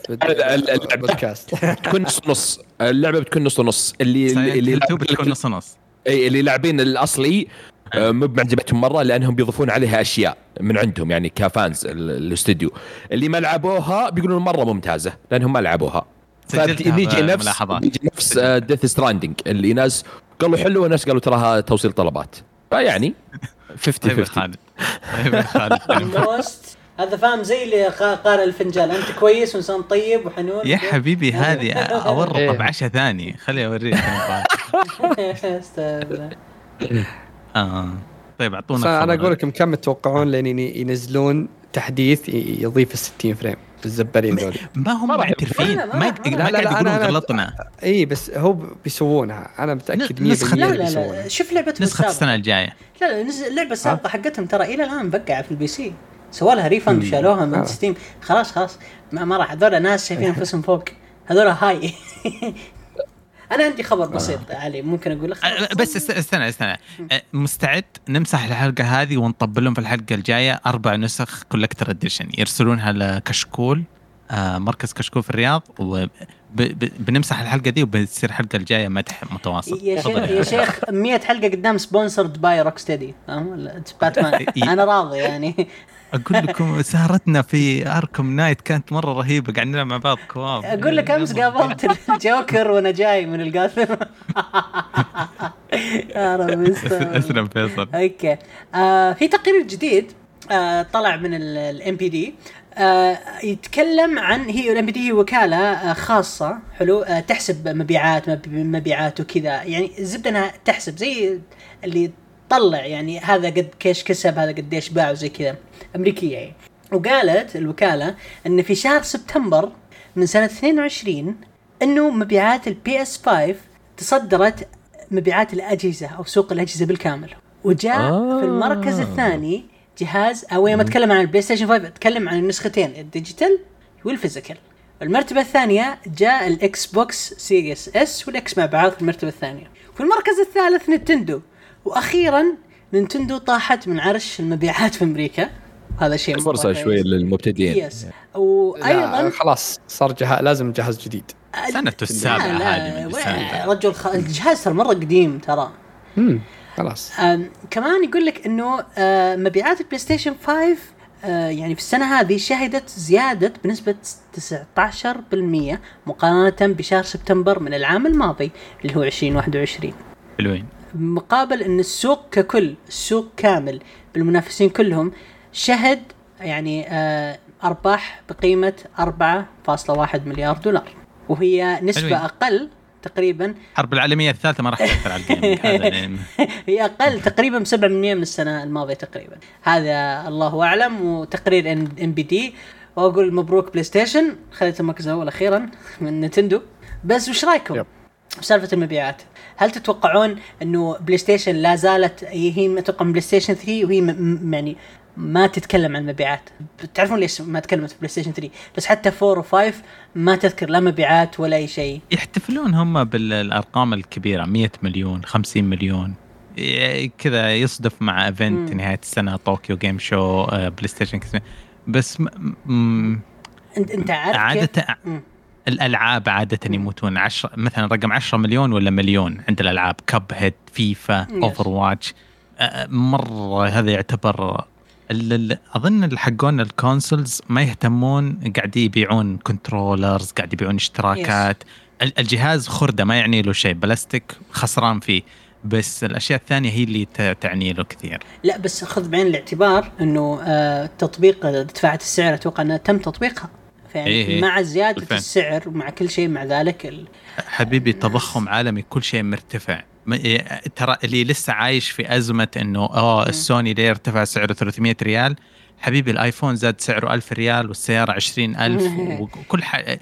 البودكاست بتكون نص نص. اللعبة بتكون نص نص. اللي اللي بتكون نص نص. إي اللي لاعبين الأصلي آه، مو بمعجبتهم مرة لأنهم بيضيفون عليها أشياء من عندهم يعني ك fans الاستوديو. اللي ما لعبوها بيقولون مرة ممتازة لأنهم ما لعبوها. فيجي نفس نفس Death Stranding اللي ناس قالوا حلو وناس قالوا تراها توصيل طلبات. فيعني 50 50 هذا فاهم زي اللي قارئ الفنجان. أنت كويس وانسان طيب وحنون؟ يا حبيبي هذه اورطه إيه. بعشاء ثاني. خلي أوريك آه. طيب أعطونا أنا أقول لكم كم تتوقعون لين ينزلون تحديث يضيف ال 60 frame الزبالين ذولي ما هم معترفين ما ما قاعد يقولون غلطنا اي بس هو بيسوونها. أنا متأكد 100% لا لا لا شوف لعبتهم نسخة السنة الجاية. لا لا اللعبه السابقة حقتهم ترى إلى الآن مبقعه في ال PC. سووا لها refund وشالوها من Steam خلاص خلاص. ما, ما راح. هذول ناس شايفين أنفسهم فوق. هذول هاي. أنا عندي خبر بسيط آه. علي ممكن أقول لك؟ أه بس استنى استنى. أه مستعد نمسح الحلقة هذه ونطبل لهم في الحلقة الجاية؟ أربع نسخ collector edition يرسلونها لكشكول مركز كشكول في الرياض وبنمسح الحلقة دي وبتصير الحلقة الجاية مدح متواصل يا شيخ يا شيخ 100 حلقة قدام sponsored by Rocksteady Batman أنا راضي يعني. أقول لكم سهرتنا في Arkham Knight كانت مرة رهيبة قاعد نلعب مع بعض كواب. أقول لك أمس قابلت الجوكر وأنا جاي من القاثم. يا رب أسلم فيصل. okay. آه في تقرير جديد آه طلع من ال NPD آه يتكلم عن هي ال NPD هي وكالة آه خاصة حلو آه تحسب مبيعات مبيعات وكذا. يعني الزبده إنها تحسب زي اللي تطلع يعني هذا قد كيش كسب هذا قديش باع وزي كذا. أمريكية. يعني وقالت الوكالة إن في شهر سبتمبر من سنة 22 إنه مبيعات ال PS 5 تصدرت مبيعات الأجهزة أو سوق الأجهزة بالكامل. وجاء آه. في المركز الثاني جهاز أو يوم اتكلم عن ال PlayStation 5 أتكلم عن النسختين ال digital وال physical المرتبة الثانية جاء ال Xbox Series S وال X مع بعض في المرتبة الثانية. في المركز الثالث Nintendo وأخيرا Nintendo طاحت من عرش المبيعات في أمريكا. هذا شيء فرصه شوي للمبتدئين. yes وأيضا خلاص صار جهاز لازم جهاز جديد. سنته السابعه هذه رجل خ... الجهاز ترى مرة قديم ترى. امم خلاص. كمان يقول لك إنه آه مبيعات ال PlayStation 5 آه يعني في السنة هذه شهدت زيادة بنسبة 19% مقارنة بشهر سبتمبر من العام الماضي اللي هو 2021 حلوين. مقابل إن السوق ككل السوق كامل بالمنافسين كلهم شهد يعني آه أرباح بقيمة 4.1 مليار دولار. وهي نسبة حلوين. أقل تقريبا. الحرب العالمية الثالثة ما راح تأثر على ال game هي أقل تقريبا 7% من السنة الماضية تقريبا. هذا الله أعلم وتقرير NPD. وأقول مبروك PlayStation خذت المركز الأول أخيرا من Nintendo. بس وش رأيكم؟ بسالفة المبيعات. هل تتوقعون إنه PlayStation لا زالت هي أتوقع PlayStation 3 وهي يعني ما تتكلم عن المبيعات. تعرفون ليش ما تكلمت PlayStation 3 بس حتى 4 و5 ما تذكر لا مبيعات ولا أي شيء. يحتفلون هم بالأرقام الكبيرة 100 مليون 50 مليون. كذا يصدف مع event نهاية السنة Tokyo Game Show PlayStation بس م... م... انت أنت عارف عادة الألعاب عادة يموتون. 10 مثلا رقم 10 مليون ولا مليون عند الالعاب Cuphead FIFA Overwatch مرة هذا يعتبر أظن حقون ال consoles ما يهتمون قاعد يبيعون controllers قاعد يبيعون اشتراكات. yes. الجهاز خرده ما يعني له شيء بلاستيك خسران فيه. بس الأشياء الثانية هي اللي تعني له كثير. لا بس خذ بعين الاعتبار إنه آه تطبيق دفعة السعر أتوقع إنها تم تطبيقها. يعني إيه. مع زيادة بالفعل. السعر ومع كل شيء مع ذلك ال... حبيبي تضخم عالمي كل شيء مرتفع إيه، ترى اللي لسه عايش في أزمة إنه آه السوني ليه ارتفع سعره 300 ريال حبيبي ال iPhone زاد سعره 1000 ريال والسيارة 20000 وكل حاجة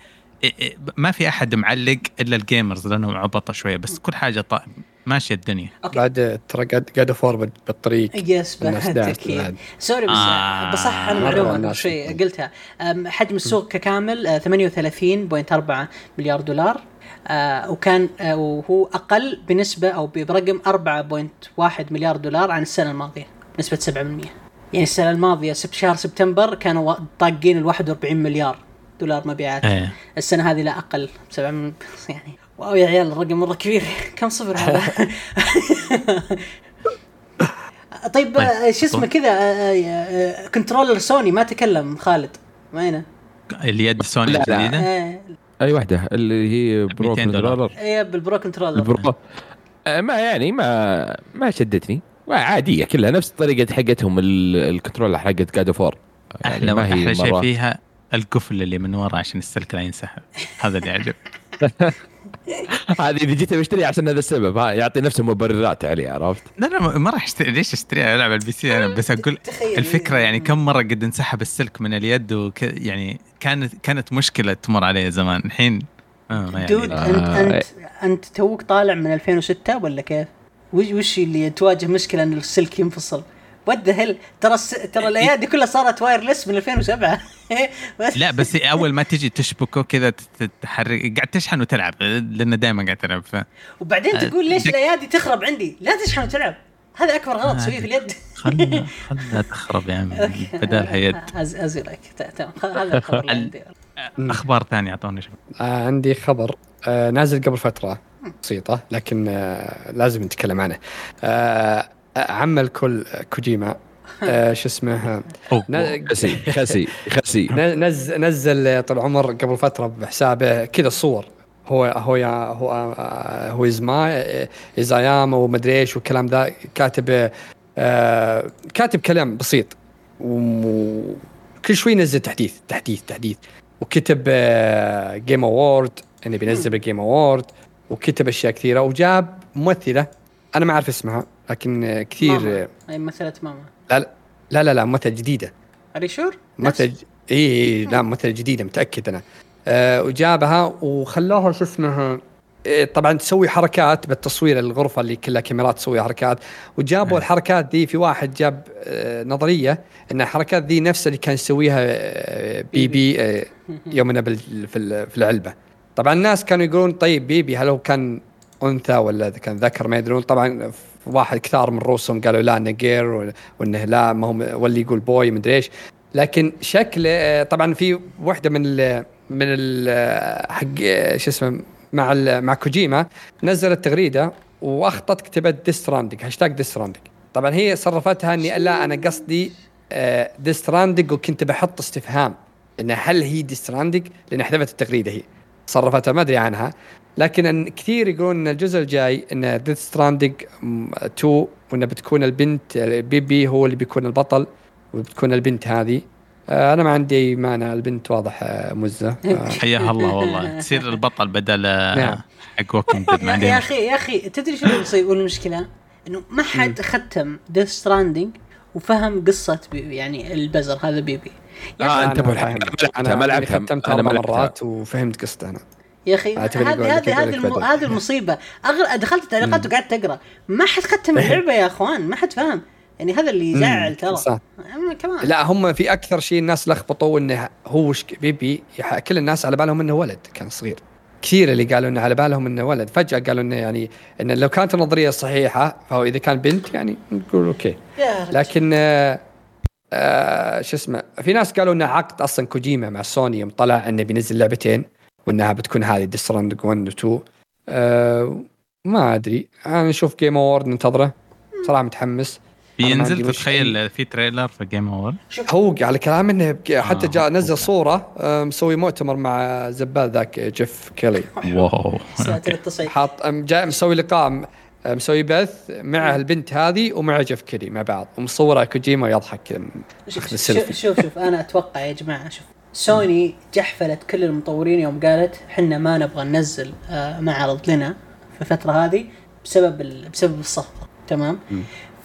ما في أحد معلق إلا ال gamers لأنهم عبطه شوية بس كل حاجة طيب ماشية الدنيا. okay. بعد ترى God of War بالطريق. yes أكيد. sorry بس آه. بصح أنا معلومة شوي قلتها. حجم السوق ككامل 38.4 آه، مليار دولار آه وكان آه وهو أقل بنسبة أو برقم 4.1 مليار دولار عن السنة الماضية بنسبه 7% يعني السنة الماضية سبت شهر سبتمبر كانوا طاقين ال 41 مليار. دولار مبيعات. أيه. السنة هذه لا أقل 7 يعني. wow يا عيال الرقم مرة كبير. كم صفر هذا؟ طيب, طيب، شو اسمه كذا controller سوني ما تكلم خالد. وينه؟ اليد سوني الجديدة؟ إيه. أي واحدة اللي هي pro controller اي بال pro controller ال pro آه، ما يعني ما ما شدتني. عاديه كلها نفس طريقة حقتهم ال controller حقت God of War يعني أحلى ما هي أحلى شيء فيها القفل اللي من ورا عشان السلك لا ينسحب. هذا اللي يعجب. هذه إذا جيت بشتري عشان هذا السبب. ها يعطي نفسه مبررات عليه عرفت؟ لا لا ما راح اشتري ليش أشتريها؟ ألعب ال PC أنا بس أقول الفكرة يعني كم مرة قد انسحب السلك من اليد وك يعني كانت كانت مشكلة تمر علي زمان. الحين آه يعني. dude انت انت أنت توك طالع من 2006 ولا كيف؟ وش وش اللي تواجه مشكلة إن السلك ينفصل؟ what hell ترى الس... ترى الايادي كلها صارت wireless من 2007 لا بس أول ما تجي تشبكه كذا تحرك قاعد تشحن وتلعب لأن دائما قاعد تلعب ف... وبعدين تقول ليش الايادي تخرب عندي؟ لا تشحن وتلعب. هذا أكبر غلط تسويه في اليد. خلنا خلنا تخرب يا عمي بدالها يد. as you like. تمام. هذا الخبر عندي. أخبار ثانية أعطوني آه عندي خبر. آه نازل قبل فترة. بسيطة لكن آه لازم نتكلم عنه. آه عم الكل كوجيما. آه شو اسمه؟ خسي خسي خسي. نزل نزل طول عمر قبل فترة بحسابه كذا صور. هو هو هو هو ازما ايزاياما ومدري إيش والكلام ذا. كاتب آه كاتب كلام بسيط. وكل شوي ينزل تحديث تحديث تحديث. وكتب آه جيم اوورد إنه بينزل ال Game Award وكتب أشياء كثيرة. وجاب ممثلة أنا ما أعرف اسمها. لكن كثير ماما. أي مثلة ماما. لا لا لا لا ممثلة جديدة. are you sure؟ ممثلة اي اي لا ممثلة جديدة متأكد أنا. أه وجابها وخلوها شو اسمها إيه طبعا تسوي حركات بالتصوير الغرفة اللي كلها كاميرات تسوي حركات. وجابوا الحركات دي في واحد جاب آه نظرية إن الحركات دي نفس اللي كان يسويها آه BB آه يومنا في العلبة. طبعا الناس كانوا يقولون طيب بيبي هل هو كان أنثى ولا كان ذكر ما يدرون. طبعا واحد كثار من روسهم قالوا لا إنه جير وإنه لا ما هو واللي يقول بوي مدري إيش. لكن شكله آه، طبعا في واحدة من ال من ال حق شو اسمه مع مع كوجيما نزلت تغريدة واخطت كتبت ديستراندنج هاشتاج ديستراندنج طبعا هي صرفتها إني لا أنا قصدي Death Stranding وكنت بحط استفهام إن هل هي Death Stranding لأن حذفت التغريدة هي. صرفتها ما أدري عنها. لكن كثير يقولون إن الجزء الجاي إن Death Stranding 2 وانه بتكون البنت BB هو اللي بيكون البطل وبتكون البنت هذه. آه، أنا ما عندي اي مانع البنت واضح آه، مزة. آه. حياها الله والله. تصير البطل بدل نعم. حق walking يا أخي يا أخي تدري شو المشكلة؟ إنه ما حد ختم ديث ستراندنج وفهم قصة يعني البزر هذا بيبي. آه أنت أنا ما لعبتها ختمتها أربع مرات وفهمت قصته أنا. يا أخي هذه هذه هذه هذه المصيبة. أغل... دخلت التعليقات وقعدت أقرأ. ما حد ختم اللعبة يا أخوان ما حد فهم يعني هذا اللي يزعل ترى. صح. كمان. لا هم في أكثر شيء الناس لخبطوا إنه هو وش بيبي كل الناس على بالهم إنه ولد كان صغير. كثير اللي قالوا إنه على بالهم إنه ولد. فجأة قالوا إنه يعني انه لو كانت النظرية صحيحة فهو إذا كان بنت يعني نقول okay. لكن آه آه شو اسمه في ناس قالوا إنه عقد أصلا كوجيما مع سوني يوم طلع إنه بينزل لعبتين. وإنها بتكون هذه Death Stranding 1 و 2 آه ما أدري. أنا أشوف Game Award ننتظره. صراحة متحمس. بينزل تتخيل في trailer في Game Award هو على كلام إنه حتى جاء نزل صورة مسوي مؤتمر مع زبال ذاك Geoff Keighley wow. حاط جاي مسوي لقاء مسوي بث مع البنت هذه ومع جيف كيلي مع بعض. ومصوره كوجيما يضحك. شوف شوف شوف أنا أتوقع يا جماعة شوف سوني جحفلت كل المطورين يوم قالت إحنا ما نبغى ننزل آه، معرض لنا في الفترة هذه بسبب بسبب الصفقة. تمام؟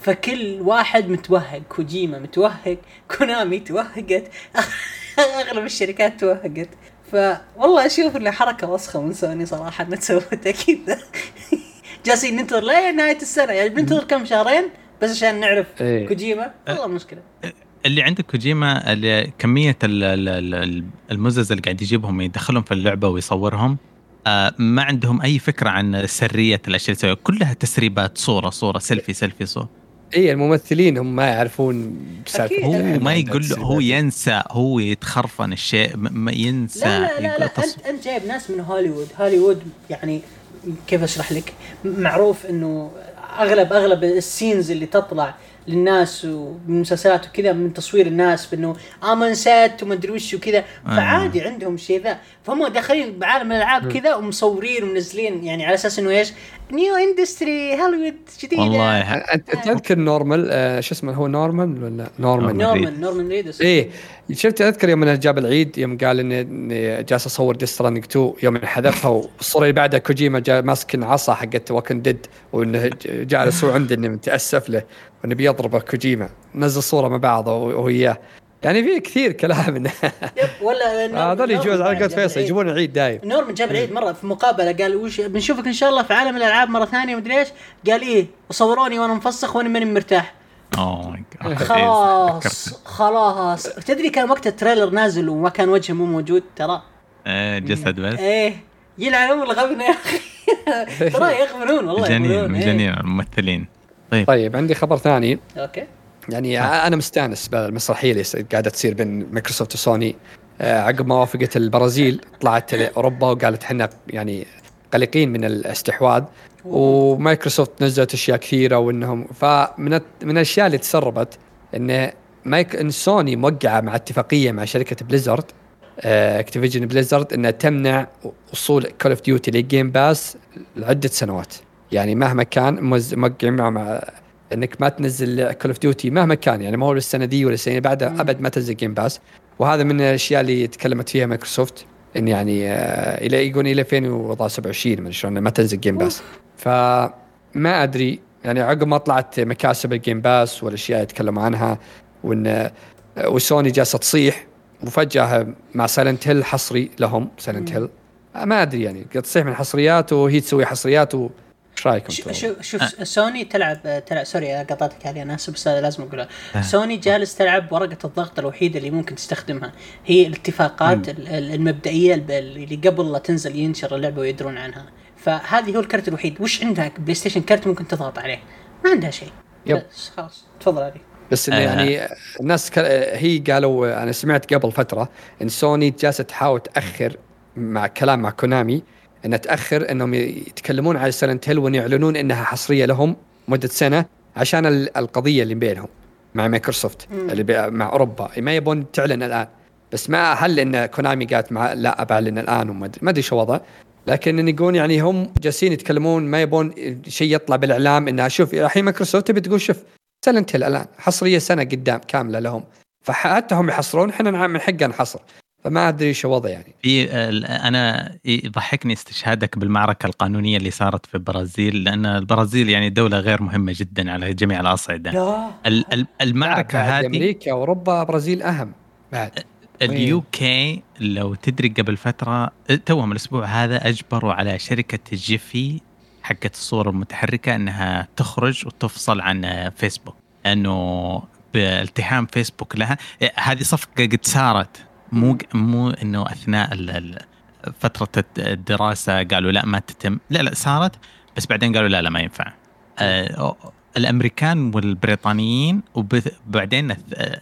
فكل واحد متوهق كوجيما متوهق كونامي توهقت أغلب الشركات توهقت. فوالله أشوف إنه حركة وسخة من سوني صراحة إنها سوتها كذا جالسين ننتظر لين نهاية السنة؟ يعني بننتظر كم شهرين بس عشان نعرف إيه. كوجيما؟ والله مشكلة. اللي عندك كوجيما اللي كمية المزز اللي قاعد يجيبهم يدخلهم في اللعبة ويصورهم آه، ما عندهم أي فكرة عن سرية الأشياء اللي يسويها كلها تسريبات صورة صورة selfie selfie صورة. اي الممثلين هم ما يعرفون سالفه هو ما يقول له هو ينسى هو يتخرفن الشيء ما ينسى لا لا, لا, لا انت أنت جايب ناس من هوليوود. هوليوود يعني كيف أشرح لك؟ معروف إنه اغلب أغلب ال scenes اللي تطلع للناس ومن مسلسلات وكذا من تصوير الناس بأنه I'm on set وما أدري وش وكذا آه. فعادي عندهم الشيء ذا فهم داخلين بعالم الألعاب كذا ومصورين ومنزلين يعني على أساس إنه إيش؟ new industry هوليوود جديدة. والله. أنت تذكر نورمال آه شو اسمه هو نورمان ولا نورمان نورمان نورمان ريدس إيه. شفت اذكر يوم جاب العيد يوم قال إني جالس أصور ديس 2 يوم حذفها والصورة اللي بعدها كوجيما جاء ماسك عصا حقت وكن ديد وإنه جالس هو عنده انه متأسف له وإنه بيضربه كوجيما. نزل صورة مع بعض هو اياه يعني في كثير كلام. انه يب ولا هذول يجوز على قد فيصل يجيبون العيد دايم. نورمان جاب العيد مرة في مقابلة قال وش بنشوفك إن شاء الله في عالم الألعاب مرة ثانية مدري إيش. قال إيه وصوروني وأنا مفسخ وأنا ماني مرتاح. oh my God خلاص خلاص. تدري كان وقت ال trailer نازل وما كان وجهه مو موجود ترى؟ إيه جسد بس. إيه. يلعن ام الغبنه يا أخي. ترى يغبنون والله مجانين مجانين الممثلين. طيب. طيب عندي خبر ثاني. okay. يعني أنا مستأنس بالمسرحية اللي قاعدة تصير بين مايكروسوفت وسوني. آه، عقب ما وافقت البرازيل طلعت لاوروبا وقالت إحنا يعني قلقين من الاستحواذ. ومايكروسوفت نزلت أشياء كثيرة وإنهم فمن من الأشياء اللي تسربت إن مايك إن سوني موقعة مع اتفاقية مع شركة Blizzard Activision Blizzard إنها تمنع وصول Call of Duty لل Game Pass لعدة سنوات. يعني مهما كان موقعين مع إنك ما تنزل Call of Duty مهما كان يعني ما هو السنة دي ولا السنة بعدها أبد ما تنزل Game Pass وهذا من الأشياء اللي تكلمت فيها مايكروسوفت إن يعني آه إلى يقول إلى 2027 ما شلون ما تنزل Game Pass فما أدري يعني عقب ما طلعت مكاسب ال Game Pass والأشياء يتكلموا عنها وإن آه، وسوني جالسة تصيح وفجأة مع Silent Hill حصري لهم Silent Hill ما أدري يعني قد تصيح من حصريات وهي تسوي حصريات و إيش رأيكم؟ شوف شوف أه. سوني تلعب تلعب sorry قطعتك علي أنا اسف بس لازم اقولها أه. سوني جالس تلعب ورقة الضغط الوحيدة اللي ممكن تستخدمها هي الاتفاقات مم. المبدئية اللي قبل لا تنزل ينشر اللعبة ويدرون عنها فهذه هو الكرت الوحيد وش عندك بلاي ستيشن كرت ممكن تضغط عليه ما عندها شيء yep. بس خلاص تفضل علي بس إنه آه. يعني الناس ك... هي قالوا أنا سمعت قبل فترة إن سوني جالسة تحاول تأخر مع كلام مع كونامي أن تأخر أنهم يتكلمون على Silent Hill وأن يعلنون إنها حصرية لهم مدة سنة عشان القضية اللي بينهم مع مايكروسوفت اللي مع أوروبا. ما يبون تعلن الآن. بس ما هل إن كونامي قالت مع لا بعلن الآن وما ادري شو وضع. لكن يقول يعني هم جالسين يتكلمون ما يبون شيء يطلع بالإعلام انها شوف الحين مايكروسوفت تبي تقول Silent Hill الآن حصرية سنة قدام كاملة لهم. فحتى هم يحصرون إحنا من حقنا نحصر. فما أدري شو وضع يعني. في أنا يضحكني استشهادك بالمعركة القانونية اللي صارت في البرازيل لأن البرازيل يعني دولة غير مهمة جدا على جميع الأصعدة. لا. المعركة هذه أمريكا وأوروبا برازيل أهم. بعد. اليو كي لو تدري قبل فترة توهم الأسبوع هذا أجبروا على شركة Giphy حقت الصور المتحركة إنها تخرج وتفصل عن فيسبوك لأنه بالتحام فيسبوك لها هذه صفقة قد صارت مو مو إنه أثناء فترة الدراسة قالوا لا ما تتم. لا لا صارت بس بعدين قالوا لا لا ما ينفع. آه الأمريكان والبريطانيين وبعدين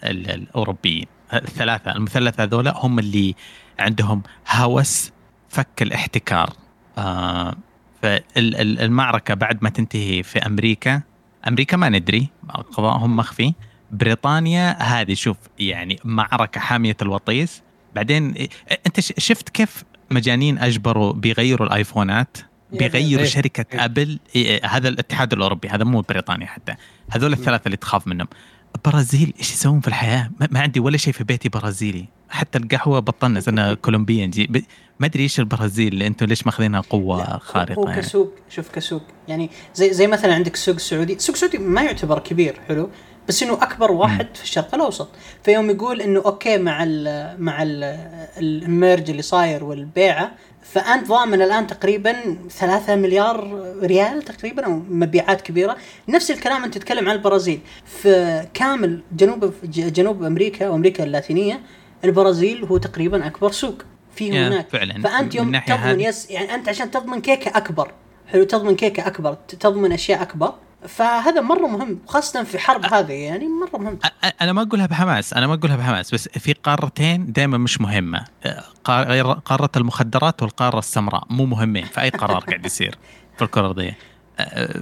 الأوروبيين الثلاثة المثلث هذول هم اللي عندهم هوس فك الاحتكار. آه فالمعركه بعد ما تنتهي في أمريكا أمريكا ما ندري قضاءهم مخفي بريطانيا هذه شوف يعني معركة حامية الوطيس. بعدين أنت شفت كيف مجانين أجبروا بيغيروا الآيفونات؟ بيغيروا إيه. شركة إيه. أبل؟ هذا الاتحاد الأوروبي هذا مو بريطانيا حتى. هذول الثلاثة اللي تخاف منهم. البرازيل إيش يسوون في الحياة؟ ما عندي ولا شيء في بيتي برازيلي. حتى القهوة بطلنا أنا كولومبيا ما أدري إيش البرازيل اللي أنتم ليش ماخذينها قوة خارقة هو كسوق يعني. شوف كسوق. يعني زي زي مثلا عندك السوق السعودي السوق السعودي ما يعتبر كبير حلو؟ بس إنه أكبر واحد في الشرق الأوسط. فيوم يقول إنه okay مع ال مع ال merge اللي صاير والبيعة فأنت ضامن الآن تقريبا 3 مليار ريال تقريبا أو مبيعات كبيرة. نفس الكلام أنت تتكلم عن البرازيل. في كامل جنوب جنوب أمريكا وأمريكا اللاتينية البرازيل هو تقريبا أكبر سوق. في هناك. فعلا. فأنت يوم تضمن yes يعني أنت عشان تضمن كيكة أكبر حلو تضمن كيكة أكبر تضمن أشياء أكبر فهذا مرة مهم خاصة في حرب هذه يعني مرة مهم. أنا ما أقولها بحماس أنا ما أقولها بحماس بس في قارتين دائما مش مهمة. قارة المخدرات والقارة السمراء مو مهمين في اي قرار قاعد يصير في الكره الارضيه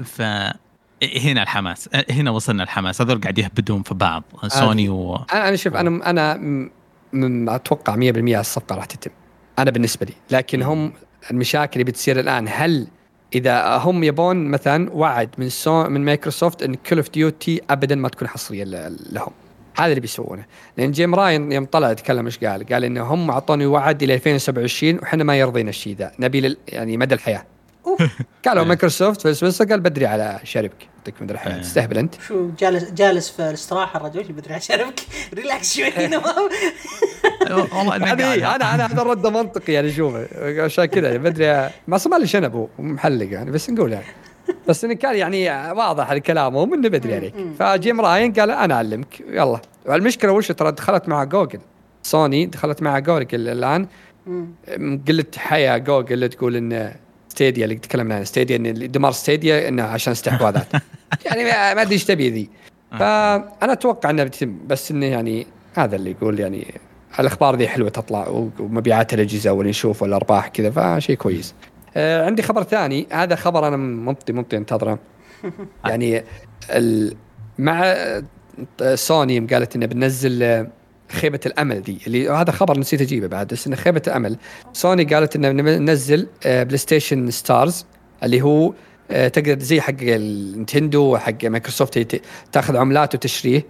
ف هنا الحماس هنا وصلنا الحماس هذول قاعد يهبدون في بعض سوني و أنا شوف أنا أنا أتوقع 100% الصفقة راح تتم أنا بالنسبة لي لكن هم المشاكل اللي بتصير الآن هل إذا هم يبون مثلا وعد من سو من مايكروسوفت إن Call of Duty ابدا ما تكون حصرية لهم. هذا اللي بيسوونه. لأن جيم راين يوم طلع يتكلم إيش قال؟ قال إنه هم أعطوني وعد إلى 2027 وحنا ما يرضينا الشيء ذا. نبي يعني مدى الحياة. قالوا مايكروسوفت بس قال بدري على شنبك يعطيك مدري الحياة تستهبل أنت. شو جالس جالس في الاستراحة الرجل؟ بدري على شنبك relax شوي. والله أنا أنا أنا هذا الرد منطقي يعني شوف. عشان كذا بدري ما صار لي شنب ومحلق يعني بس نقول يعني. بس إنه كان يعني واضح الكلام هو منه بدري عليك. فجيم راين قال أنا أعلمك. يلا. المشكلة وش؟ ترى دخلت مع جوجل. سوني دخلت مع جوجل الآن. قلت حياه جوجل تقول إنه Stadia اللي تكلمنا عنها Stadia إن دمار Stadia إنه عشان استحواذات. يعني ما أدري إيش تبي ذي. آه. فأنا أتوقع انها بتتم. بس إنه يعني هذا اللي يقول يعني الأخبار ذي حلوة تطلع ومبيعات الأجهزة واللي نشوف والأرباح كذا فشيء كويس. آه عندي خبر ثاني. هذا خبر أنا ممطي ممطي أنتظره. يعني مع سوني قالت إنه بننزل خيبة الأمل دي اللي هذا خبر نسيت أجيبه بعد بس إنه خيبة الأمل. سوني قالت إنه ننزل PlayStation Stars اللي هو آه، تقدر زي حق النتندو وحق مايكروسوفت تاخذ عملات وتشريه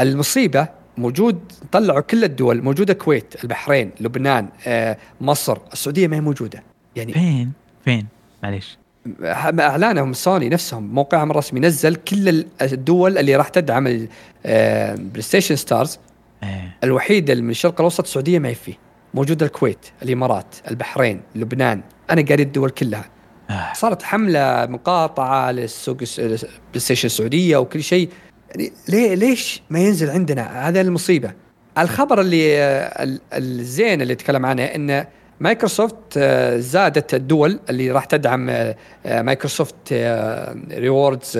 المصيبة موجود طلعوا كل الدول موجودة الكويت البحرين لبنان آه، مصر السعودية ما هي موجودة. يعني فين؟ فين؟ معليش. اعلانهم سوني نفسهم موقعهم الرسمي نزل كل الدول اللي راح تدعم PlayStation Stars إيه. الوحيده من الشرق الأوسط السعودية ما هي فيه موجوده الكويت الإمارات البحرين لبنان. أنا قاري الدول كلها. آه. صارت حملة مقاطعة للسوق بلاي السعودية وكل شيء. يعني ليه ليش ما ينزل عندنا؟ هذا المصيبة. الخبر اللي الزين اللي تكلم عنه انه مايكروسوفت آه، زادت الدول اللي راح تدعم آه، Microsoft Rewards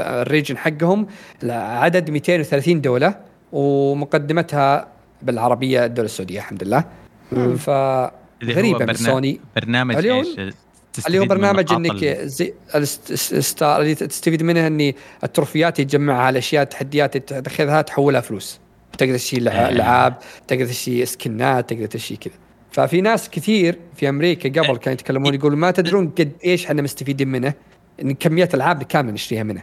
ال region حقهم لعدد 230 دولة. ومقدمتها بالعربية الدولة السعودية الحمد لله. ف غريبه من سوني. برنامج إيش؟ اللي هو برنامج إنك زي الستار اللي تستفيد منها إني التروفيات يجمعها الأشياء التحديات تأخذها تحولها فلوس. تقدر تشيل آه. العاب تقدر تشيل سكنات تقدر تشيل كذا. ففي ناس كثير في أمريكا قبل كانوا يتكلمون يقولوا ما تدرون قد إيش إحنا مستفيدين منه إن كميات العاب كاملة نشتريها منه.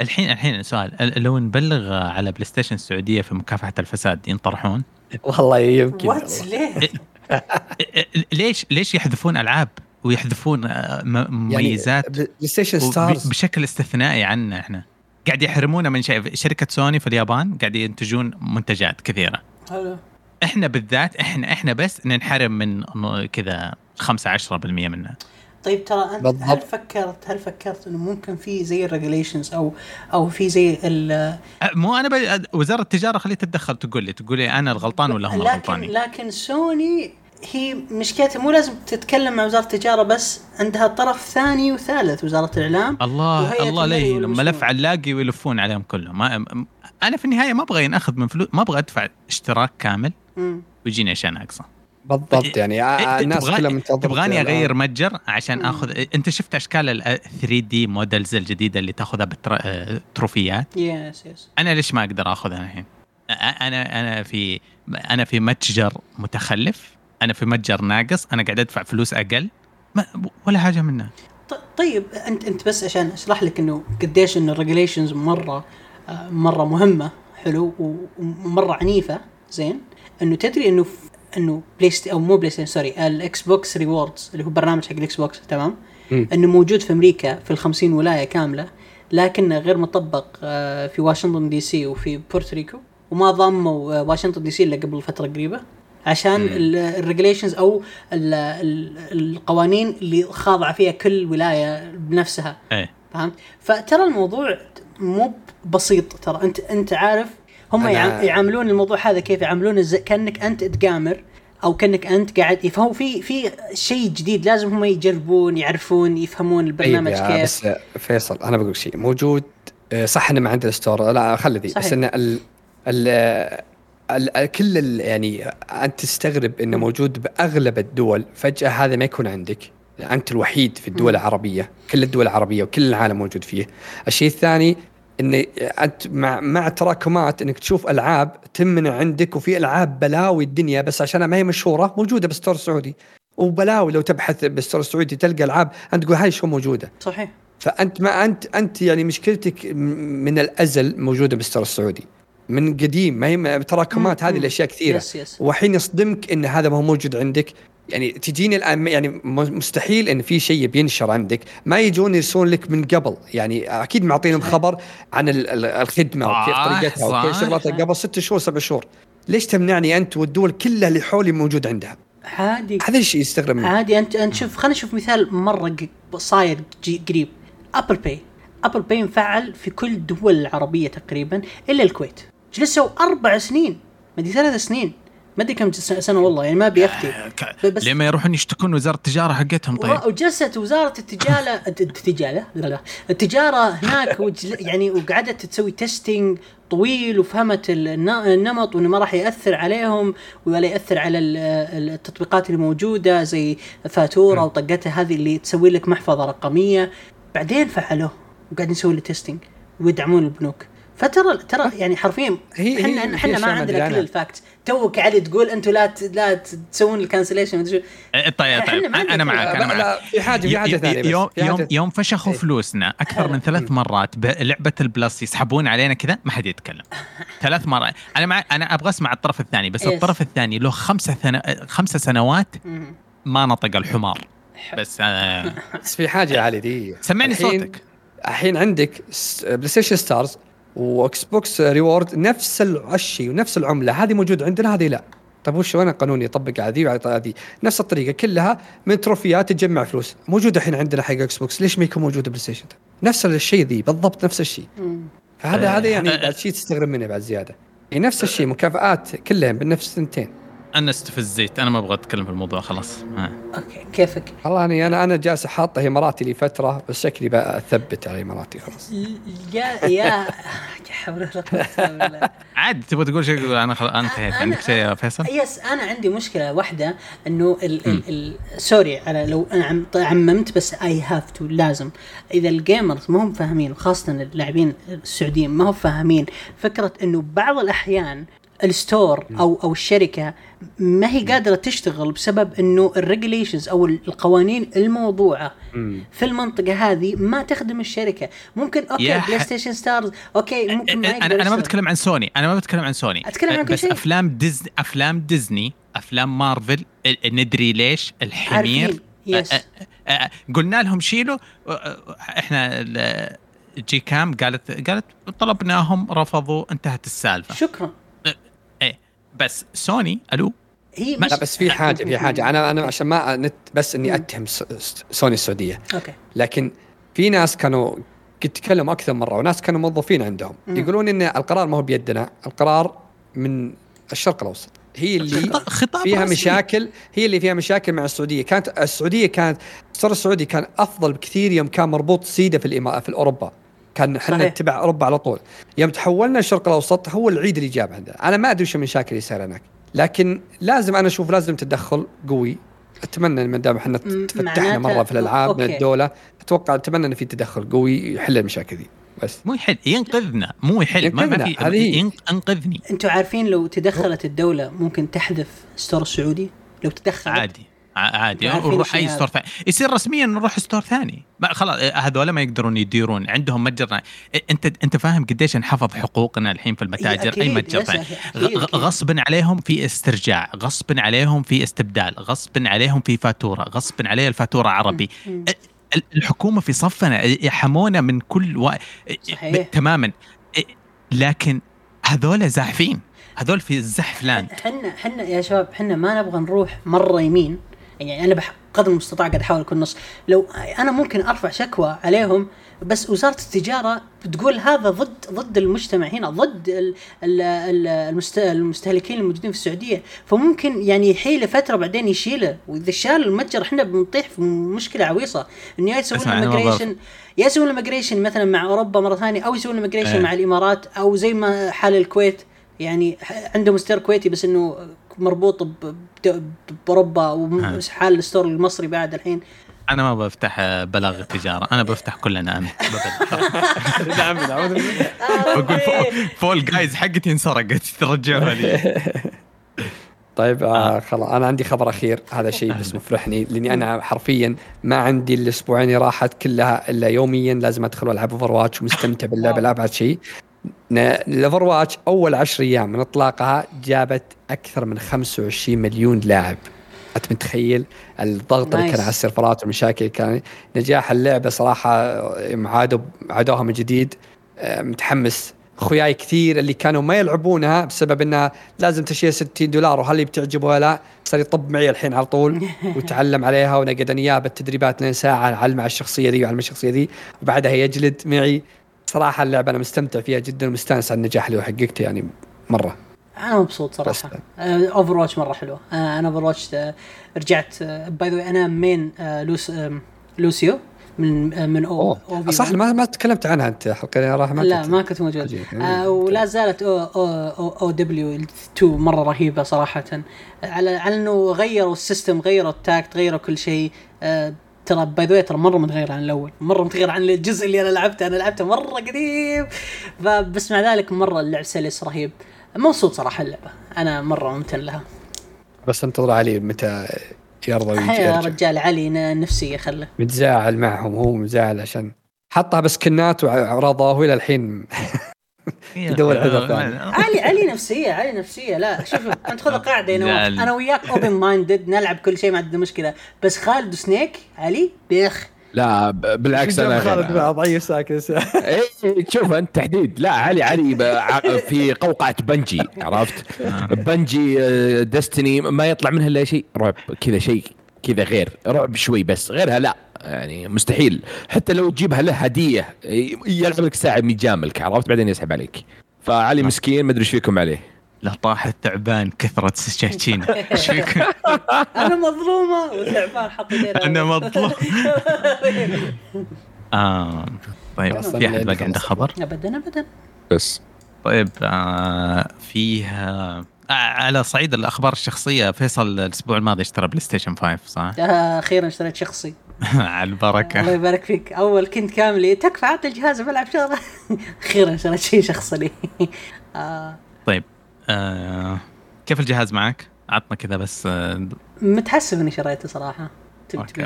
الحين الحين سؤال لو نبلغ على بلاي ستيشن السعودية في مكافحة الفساد ينطرحون؟ والله يمكن. what ليه؟ ليش ليش يحذفون ألعاب ويحذفون آه، مميزات يعني PlayStation Stars. بشكل استثنائي عنا إحنا. قاعد يحرمونا من شيء. شركة سوني في اليابان قاعد ينتجون منتجات كثيرة. حلو. إحنا بالذات إحنا إحنا بس ننحرم من كذا 5 10% منها. طيب ترى أنت بالضبط. هل فكرت هل فكرت إنه ممكن في زي ال regulations أو أو في زي ال مو أنا ب... وزارة التجارة خليها تتدخل تقول لي تقول لي أنا الغلطان ولا هم الغلطانين؟ لكن سوني هي مشكلتها مو لازم تتكلم مع وزارة التجارة بس عندها طرف ثاني وثالث وزارة الإعلام. الله الله لا يهينهم ملف علاقي ويلفون عليهم كلهم. ما أنا في النهاية ما أبغى ينأخذ من فلوس ما أبغى أدفع اشتراك كامل ويجيني اشياء ناقصه بالضبط يعني الناس كلها منتظرة تبغاني أغير متجر عشان أخذ أنت شفت أشكال ال 3D models الجديدة اللي تأخذها بالتروفيات yes yes أنا ليش ما أقدر أخذها الحين؟ أنا أنا في أنا في متجر متخلف أنا في متجر ناقص أنا قاعد أدفع فلوس أقل ما ولا حاجة منها. طيب أنت أنت بس عشان أشرح لك إنه قديش إنه الريجليشنز مرة مرة مهمة حلو ومرة عنيفة زين. إنه تدري إنه إنه بلاي. أو مو بلاي ستيشن sorry الاكس بوكس rewards اللي هو برنامج حق الإكس بوكس تمام م. إنه موجود في أمريكا في ال 50 ولاية كاملة لكنه غير مطبق آه، في واشنطن دي سي وفي بورتوريكو وما ضموا آه، واشنطن دي سي إلا قبل فترة قريبة عشان ال regulations أو ال ال القوانين اللي خاضعه فيها كل ولاية بنفسها إيه فهمت؟ فترى الموضوع مو بسيط ترى انت أنت عارف هم أنا... يعاملون الموضوع هذا كيف؟ يعاملون كأنك أنت تجامر أو كأنك أنت قاعد فهو في في شيء جديد لازم هم يجربون يعرفون يفهمون البرنامج أيوة كيف. بس فيصل أنا بقول شيء موجود آه، صح إنه ما عندنا ستور لا خلي ذي بس إنه ال ال كل ال يعني أنت تستغرب إنه موجود بأغلب الدول فجأة هذا ما يكون عندك. أنت الوحيد في الدول العربية كل الدول العربية وكل العالم موجود فيه. الشيء الثاني ان انت مع مع تراكمات إنك تشوف ألعاب تمنع عندك وفي ألعاب بلاوي الدنيا بس عشانها ما هي مشهورة موجودة بال store السعودي. وبلاوي لو تبحث بال store السعودي تلقى ألعاب أنت تقول هاي شو موجودة. صحيح. فأنت ما انت أنت يعني مشكلتك من الأزل موجودة بال store السعودي. من قديم ما هي تراكمات هذه الأشياء كثيرة. yes yes. وحين يصدمك إن هذا ما هو موجود عندك يعني تجيني الآن يعني مستحيل إن في شيء بينشر عندك. ما يجون يرسلون لك من قبل. يعني أكيد معطينهم خبر عن الخدمة وكيف طريقتها وكيف شغلاتها قبل ست شهور سبع شهور. ليش تمنعني أنت والدول كلها اللي حولي موجود عندها؟ عادي هذا الشيء يستغرب منه عادي أنت أنت شوف خلينا نشوف مثال مرة صاير قريب. Apple Pay Apple Pay مفعل في كل الدول العربية تقريبا إلا الكويت. جلسوا أربع سنين ما ثلاث سنين. ما أدري كم سنة والله يعني ما بيفتي آه، بس لما يروحون يشتكون وزارة التجارة حقتهم طيب. وجلست وزارة التجارة التجارة التجارة هناك يعني وقعدت تسوي testing طويل وفهمت النمط وإنه ما راح يأثر عليهم ولا يأثر على التطبيقات اللي موجوده زي فاتورة وطقتها هذه اللي تسوي لك محفظة رقمية. بعدين فعلوه وقاعدين يسوي له testing ويدعمون البنوك. فترى ترى يعني حرفيا إحنا إحنا ما عندنا كل ال fact. توك علي تقول أنتم لا لا تسوون ال cancellation طيب طيب أنا معك أنا معك. في حاجة في حاجة ثانية يوم يوم يوم فشخوا فلوسنا أكثر من ثلاث مرات بلعبه البلس يسحبون علينا كذا ما حد يتكلم. ثلاث مرات. أنا مع أنا أبغى أسمع الطرف الثاني بس الطرف الثاني له خمسة ثنا... خمسة سنوات ما نطق الحمار. بس آه بس في حاجة يا علي دي سمعني صوتك. الحين عندك بلاي ستيشن ستارز واكس بوكس ريورد نفس الشيء ونفس العملة. هذه موجود عندنا هذه لا. طيب وش وين القانون يطبق على ذي وعلى هذه؟ نفس الطريقة كلها من تروفيات تجمع فلوس. موجودة الحين عندنا حق إكس بوكس ليش ما يكون موجوده بلاي ستيشن؟ نفس الشيء ذي بالضبط نفس الشيء. فهذا هذا يعني بعد شيء تستغرب منه بعد زيادة. يعني نفس الشيء مكافآت كلهم بنفس الثنتين. أنا استفزيت أنا ما أبغى أتكلم في الموضوع خلاص ها. okay كيفك؟ والله اني أنا أنا جالس حاطه اماراتي لي فتره بس شكلي بقى أثبت على اماراتي خلاص yeah yeah عادي تبغى تقول شيء أنا خل... أنا انتهيت عندك شيء يا فيصل؟ yes أنا عندي مشكلة واحدة إنه ال ال ال sorry على لو أنا عممت بس I have to لازم إذا ال gamers ما هم فاهمين وخاصة اللاعبين السعوديين ما هم فاهمين فكرة إنه بعض الأحيان ال store أو أو الشركة ما هي قادرة تشتغل بسبب إنه ال regulations أو القوانين الموضوعة في المنطقة هذه ما تخدم الشركة. ممكن okay بلاي ستيشن ستارز okay ممكن ما أنا, أنا ما بتكلم عن سوني. أنا ما بتكلم عن سوني. أتكلم عن كل بس شيء. أفلام ديزني أفلام ديزني أفلام مارفل ندري ليش الحمير. yes. قلنا لهم شيلوا إحنا جي كام قالت قالت طلبناهم رفضوا انتهت السالفة. شكرا. بس سوني ألو؟ هي مش لا بس في حاجة في حاجة. أنا أنا عشان ما نت بس إني أتهم سوني السعودية. أوكي. لكن في ناس كانوا كنت اتكلم أكثر مرة وناس كانوا موظفين عندهم. مم. يقولون إن القرار ما هو بيدنا القرار من الشرق الأوسط. هي اللي خطاب فيها رسمي. مشاكل هي اللي فيها مشاكل مع السعودية. كانت السعودية كانت الستور السعودي كان أفضل بكثير يوم كان مربوط سيدة في. في اوروبا كان إحنا نتبع أوروبا على طول. يوم تحولنا الشرق الأوسط هو العيد اللي جاب عندنا أنا ما أدري وش المشاكل اللي صايره هناك لكن لازم أنا أشوف لازم تدخل قوي. أتمنى ما دام إحنا تفتحنا مرة في الألعاب من الدولة أتوقع أتمنى إن في تدخل قوي يحل المشاكل دي. بس. مو يحل ينقذنا. مو يحل. ما, ما في ينقذني أنتم عارفين لو تدخلت الدولة ممكن تحذف store السعودي؟ لو تدخلت؟ عادي. عادي نروح أي store ثاني. يصير رسميا نروح store ثاني. خلاص هذول ما يقدرون يديرون عندهم متجر أنت أنت فاهم قديش انحفظ حقوقنا الحين في المتاجر أي متجر ثاني. غصبا عليهم في استرجاع غصبا عليهم في استبدال غصبا عليهم في فاتورة غصبا عليه الفاتورة عربي. الحكومة في صفنا يحمونا من كل و... صحيح. تماما. لكن هذول زاحفين. هذول في الزحف land إحنا إحنا يا شباب إحنا ما نبغى نروح مرة يمين. يعني أنا بقدر المستطاع قاعد أحاول أكون نص. لو أنا ممكن أرفع شكوى عليهم بس وزارة التجارة بتقول هذا ضد ضد المجتمع هنا ضد ال ال المستهلكين الموجودين في السعودية. فممكن يعني يحيله فترة بعدين يشيله. وإذا شال المتجر إحنا بنطيح في مشكلة عويصة. إنه يسوون ال migration يا يسوون ال migration مثلا مع أوروبا مرة ثانية أو يسوون ال migration آه. مع الإمارات أو زي ما حال الكويت. يعني عنده store كويتي بس إنه مربوط بأوروبا وحال ال store المصري بعد الحين. أنا ما بفتح بلاغ التجارة. أنا بفتح كلنا أنا نعم نعم. بقول Fall Guys حقتي انسرقت ترجعوها لي. طيب آه خلاص. أنا عندي خبر أخير. هذا شيء بس مفرحني لأني أنا حرفيا ما عندي الأسبوعين راحت كلها إلا يوميا لازم أدخل والعب Overwatch ومستمتع باللعبه لابعد شيء. ال Overwatch أول 10 أيام من إطلاقها جابت أكثر من 25 مليون لاعب. أنت متخيل الضغط اللي كان على السيرفرات والمشاكل كان. نجاح اللعبة صراحة عادوا عادوها من جديد آه، متحمس. أخوياي كثير اللي كانوا ما يلعبونها بسبب إنها لازم تشيل 60 دولار وهل بتعجبه ولا لا صار يطب معي الحين على طول وتعلم عليها ونقعد اياه بالتدريبات لين ساعة اعلم على الشخصية ذي وعلم الشخصية ذي. وبعدها يجلد معي صراحة اللعبة أنا مستمتع فيها جدا ومستانس على النجاح اللي حققته يعني مرة. أنا مبسوط صراحة. Overwatch مرة حلوة. آه أنا Overwatch آه رجعت by the أنا main آه لوس آه لوسيو من آه من OW صح ما ما تكلمت عنها أنت حلقة راح ما لا ما كنت موجود. آه ولا زالت أو أو OW 2 مرة رهيبة صراحة. على على إنه غيروا ال system غيروا التاكت غيروا كل شيء. آه ترى باي ذا ترى مرة متغير عن الأول مرة متغير عن الجزء اللي أنا لعبته. أنا لعبته مرة قديم. فبس مع ذلك مرة اللعب سلس رهيب. مبسوط صراحة اللعبة. أنا مرة ممتن لها. بس انتظر علي متى يرضى يا رجال علي نفسية خله متزاعل معهم هو متزاعل عشان حطها بسكنات ورضاه وإلى الحين يدور عذر ثاني علي علي نفسية علي نفسية. لا شوف انت خذ قاعدة أنا أنا وياك open minded نلعب كل شيء ما عندنا مشكلة. بس خالد وسنيك علي بيخ. لا بالعكس أنا خالد ضعيف ساكت اي شوف أنت تحديد. لا علي علي في قوقعة Bungie عرفت؟ Bungie Destiny ما يطلع منها إلا شيء رعب كذا شيء كذا غير رعب شوي بس غيرها لا. يعني مستحيل. حتى لو تجيبها له هدية يلعب لك ساعه يجاملك عرفت بعدين يسحب عليك. فعلي مسكين ما أدري إيش فيكم عليه. لا طاح الثعبان كثرة سكاكين إيش فيك؟ أنا مظلومة والثعبان حط أنا مظلوم. آه طيب في أحد باقي عنده خبر؟ ابدا ابدا. بس. طيب آه فيه آه على صعيد الأخبار الشخصية فيصل الأسبوع الماضي اشترى PlayStation 5 صح؟ آه أخيرا اشتريت شخصي. على البركة. الله يبارك فيك. أول كنت كامل تكفى عطي الجهاز بلعب شغلة. أخيرا اشتريت شيء شخصي. لي آه. طيب آه كيف الجهاز معك؟ عطنا كذا بس آه متحسف إني شريته صراحة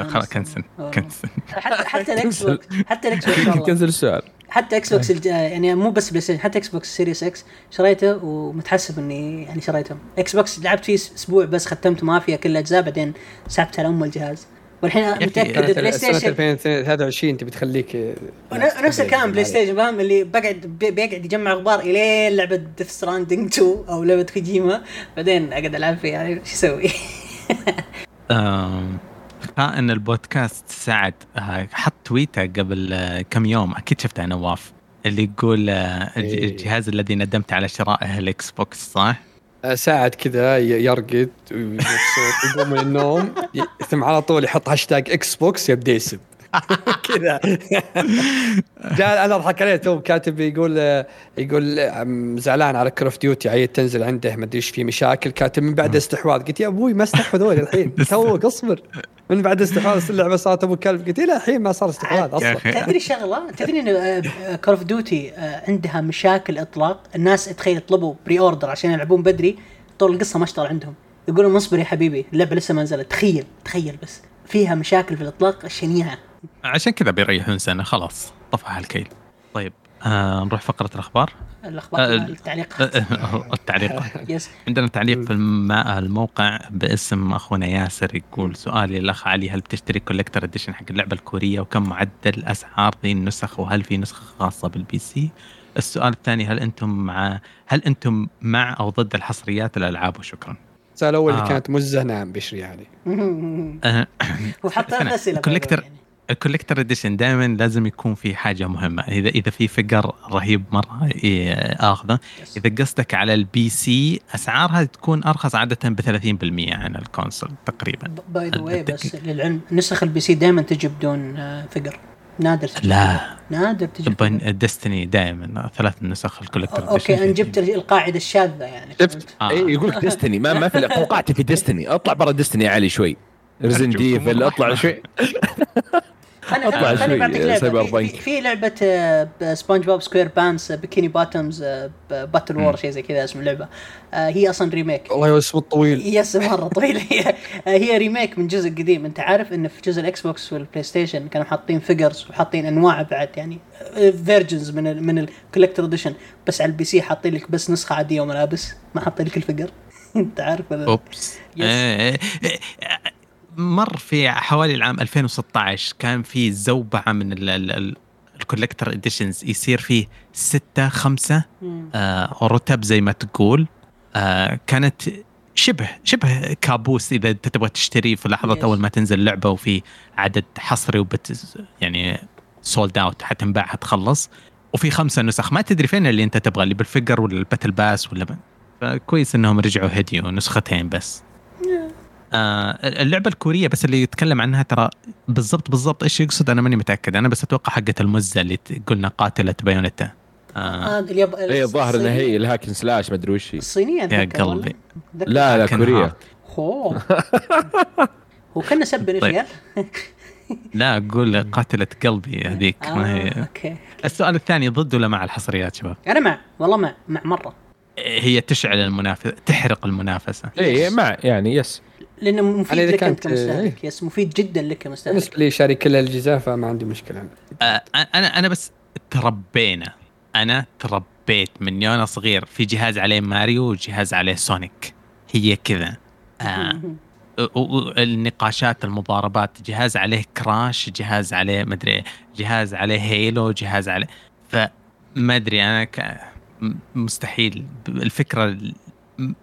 خلاص cancel cancel. حتى حتى ال Xbox حتى ال Xbox cancel السؤال. حتى إكس بوكس يعني مو بس PlayStation حتى Xbox Series X شريته ومتحسف إني يعني شريته. Xbox لعبت فيه أسبوع بس ختمت ما فيها كل الاجزاء بعدين سحبت على ام الجهاز. والحين متأكد PlayStation 2023 تبي تخليك نفس الكلام PlayStation فاهم اللي بقعد بيقعد يجمع غبار إلين لعبة Death Stranding 2 أو لعبة كوجيما بعدين أقعد ألعب فيها يعني إيش أسوي؟ ان البودكاست سعد آه، حط تويته قبل آه، كم يوم أكيد شفتها نواف اللي يقول آه، إيه. الجهاز الذي ندمت على شرائه ال Xbox صح؟ سعد كذا يرقد ويقوم من النوم ثم على طول يحط هاشتاج Xbox يبدا يسب كذا. جاء أنا أضحك عليه تو كاتب يقول يقول زعلان على Call of Duty عيد تنزل عنده ما أدري إيش في مشاكل. كاتب من بعد استحواذ. قلت يا أبوي ما استحوذوا الحين. توك اصبر. من بعد استحواذ اللعبة صارت أبو كلب. قلت لا الحين ما صار استحواذ أصلا. تدري شغلة؟ تدري إن Call of Duty عندها مشاكل إطلاق؟ الناس تخيل يطلبوا pre-order عشان يلعبون بدري طول القصة ما اشتغل عندهم. يقولون اصبر يا حبيبي اللعبة لسه ما نزلت. تخيل تخيل بس. فيها مشاكل في الإطلاق شنيعه عشان كذا بيريحون سنة خلاص طفح الكيل طيب. آه نروح فقرة الأخبار الأخبار آه التعليقات التعليقات عندنا تعليق في الموقع باسم أخونا ياسر يقول سؤالي الأخ علي هل بتشتري collector edition حق اللعبة الكورية وكم معدل أسعار ذي النسخ وهل في نسخة خاصة بال PC؟ السؤال الثاني هل أنتم مع هل أنتم مع أو ضد الحصريات الألعاب وشكرا. السؤال الأول آه. اللي كانت مزه نعم بشري علي. وحط أسئلة collector يعني. ال collector edition دائما لازم يكون في حاجة مهمة. اذا إذا في figure رهيب مرة آخذه. إذا قصدك على ال PC أسعارها تكون أرخص عادة ب 30% عن ال console تقريبا. by the way بس للعلم نسخ ال PC دائما تجي بدون آه، figure. نادر تجي. لا. نادر تجي Destiny دائما ثلاث نسخ ال collector okay أنا جبت القاعدة الشاذة يعني شفت؟ آه. إيه يقول لك Destiny ما ما في قوقعتي في Destiny اطلع برا Destiny يا علي شوي. Resident Evil اطلع شوي. خليني خليني بعطيك لعبة. في, في لعبة SpongeBob SquarePants Bikini Bottom's Battle War شيء زي كذا اسم اللعبة. آه، هي أصلا remake. والله اسمه طويل. yes مرة طويل. هي هي remake من جزء قديم. أنت عارف إن في جزء ال Xbox وال PlayStation كانوا حاطين figures وحاطين أنواع بعد يعني versions من ال من ال collector edition بس على ال PC حاطين لك بس نسخة عادية وملابس ما حاطين لك ال figure أنت عارف أوبس. مر في حوالي العام 2016 كان في زوبعة من ال collector editions يصير فيه ستة خمسة آه رتب زي ما تقول. آه كانت شبه شبه كابوس إذا أنت تبغى تشتريه في لحظة أول ما تنزل اللعبه وفي عدد حصري وبت يعني sold out حتنباع حتخلص وفي خمسة نسخ. ما تدري فين اللي أنت تبغى اللي بال figure ولا ال battle pass ولا فكويس إنهم رجعوا هديوا نسختين بس. اللعبة الكورية بس اللي يتكلم عنها ترى بالضبط بالضبط إيش يقصد؟ أنا ماني متأكد. أنا بس أتوقع حقه المزة اللي قلنا قاتلة Bayonetta. آه. اليب... هي الظاهر إنها هي ال hack and slash ما أدري وش هي. الصينية يا قلبي. لا لا كورية. هو وكنا سب طيب. لا أقول قاتلة قلبي هذيك. آه ما هي. أوكي. السؤال الثاني ضد ولا مع الحصريات شباب؟ أنا مع. والله مع. مع مرة. هي تشعل المنافسة تحرق المنافسة. اي مع يعني yes. لأنه مفيد لك أنت كمستهلك إيه. yes مفيد جدا لك كمستهلك. بالنسبة لي شاري كل الأجهزة فما عندي مشكلة. آه أنا أنا بس تربينا. أنا تربيت من وأنا صغير في جهاز عليه ماريو وجهاز عليه Sonic. هي كذا. آه النقاشات المضاربات جهاز عليه Crash جهاز عليه مدري جهاز عليه Halo جهاز عليه. فما أدري أنا ك... مستحيل. الفكرة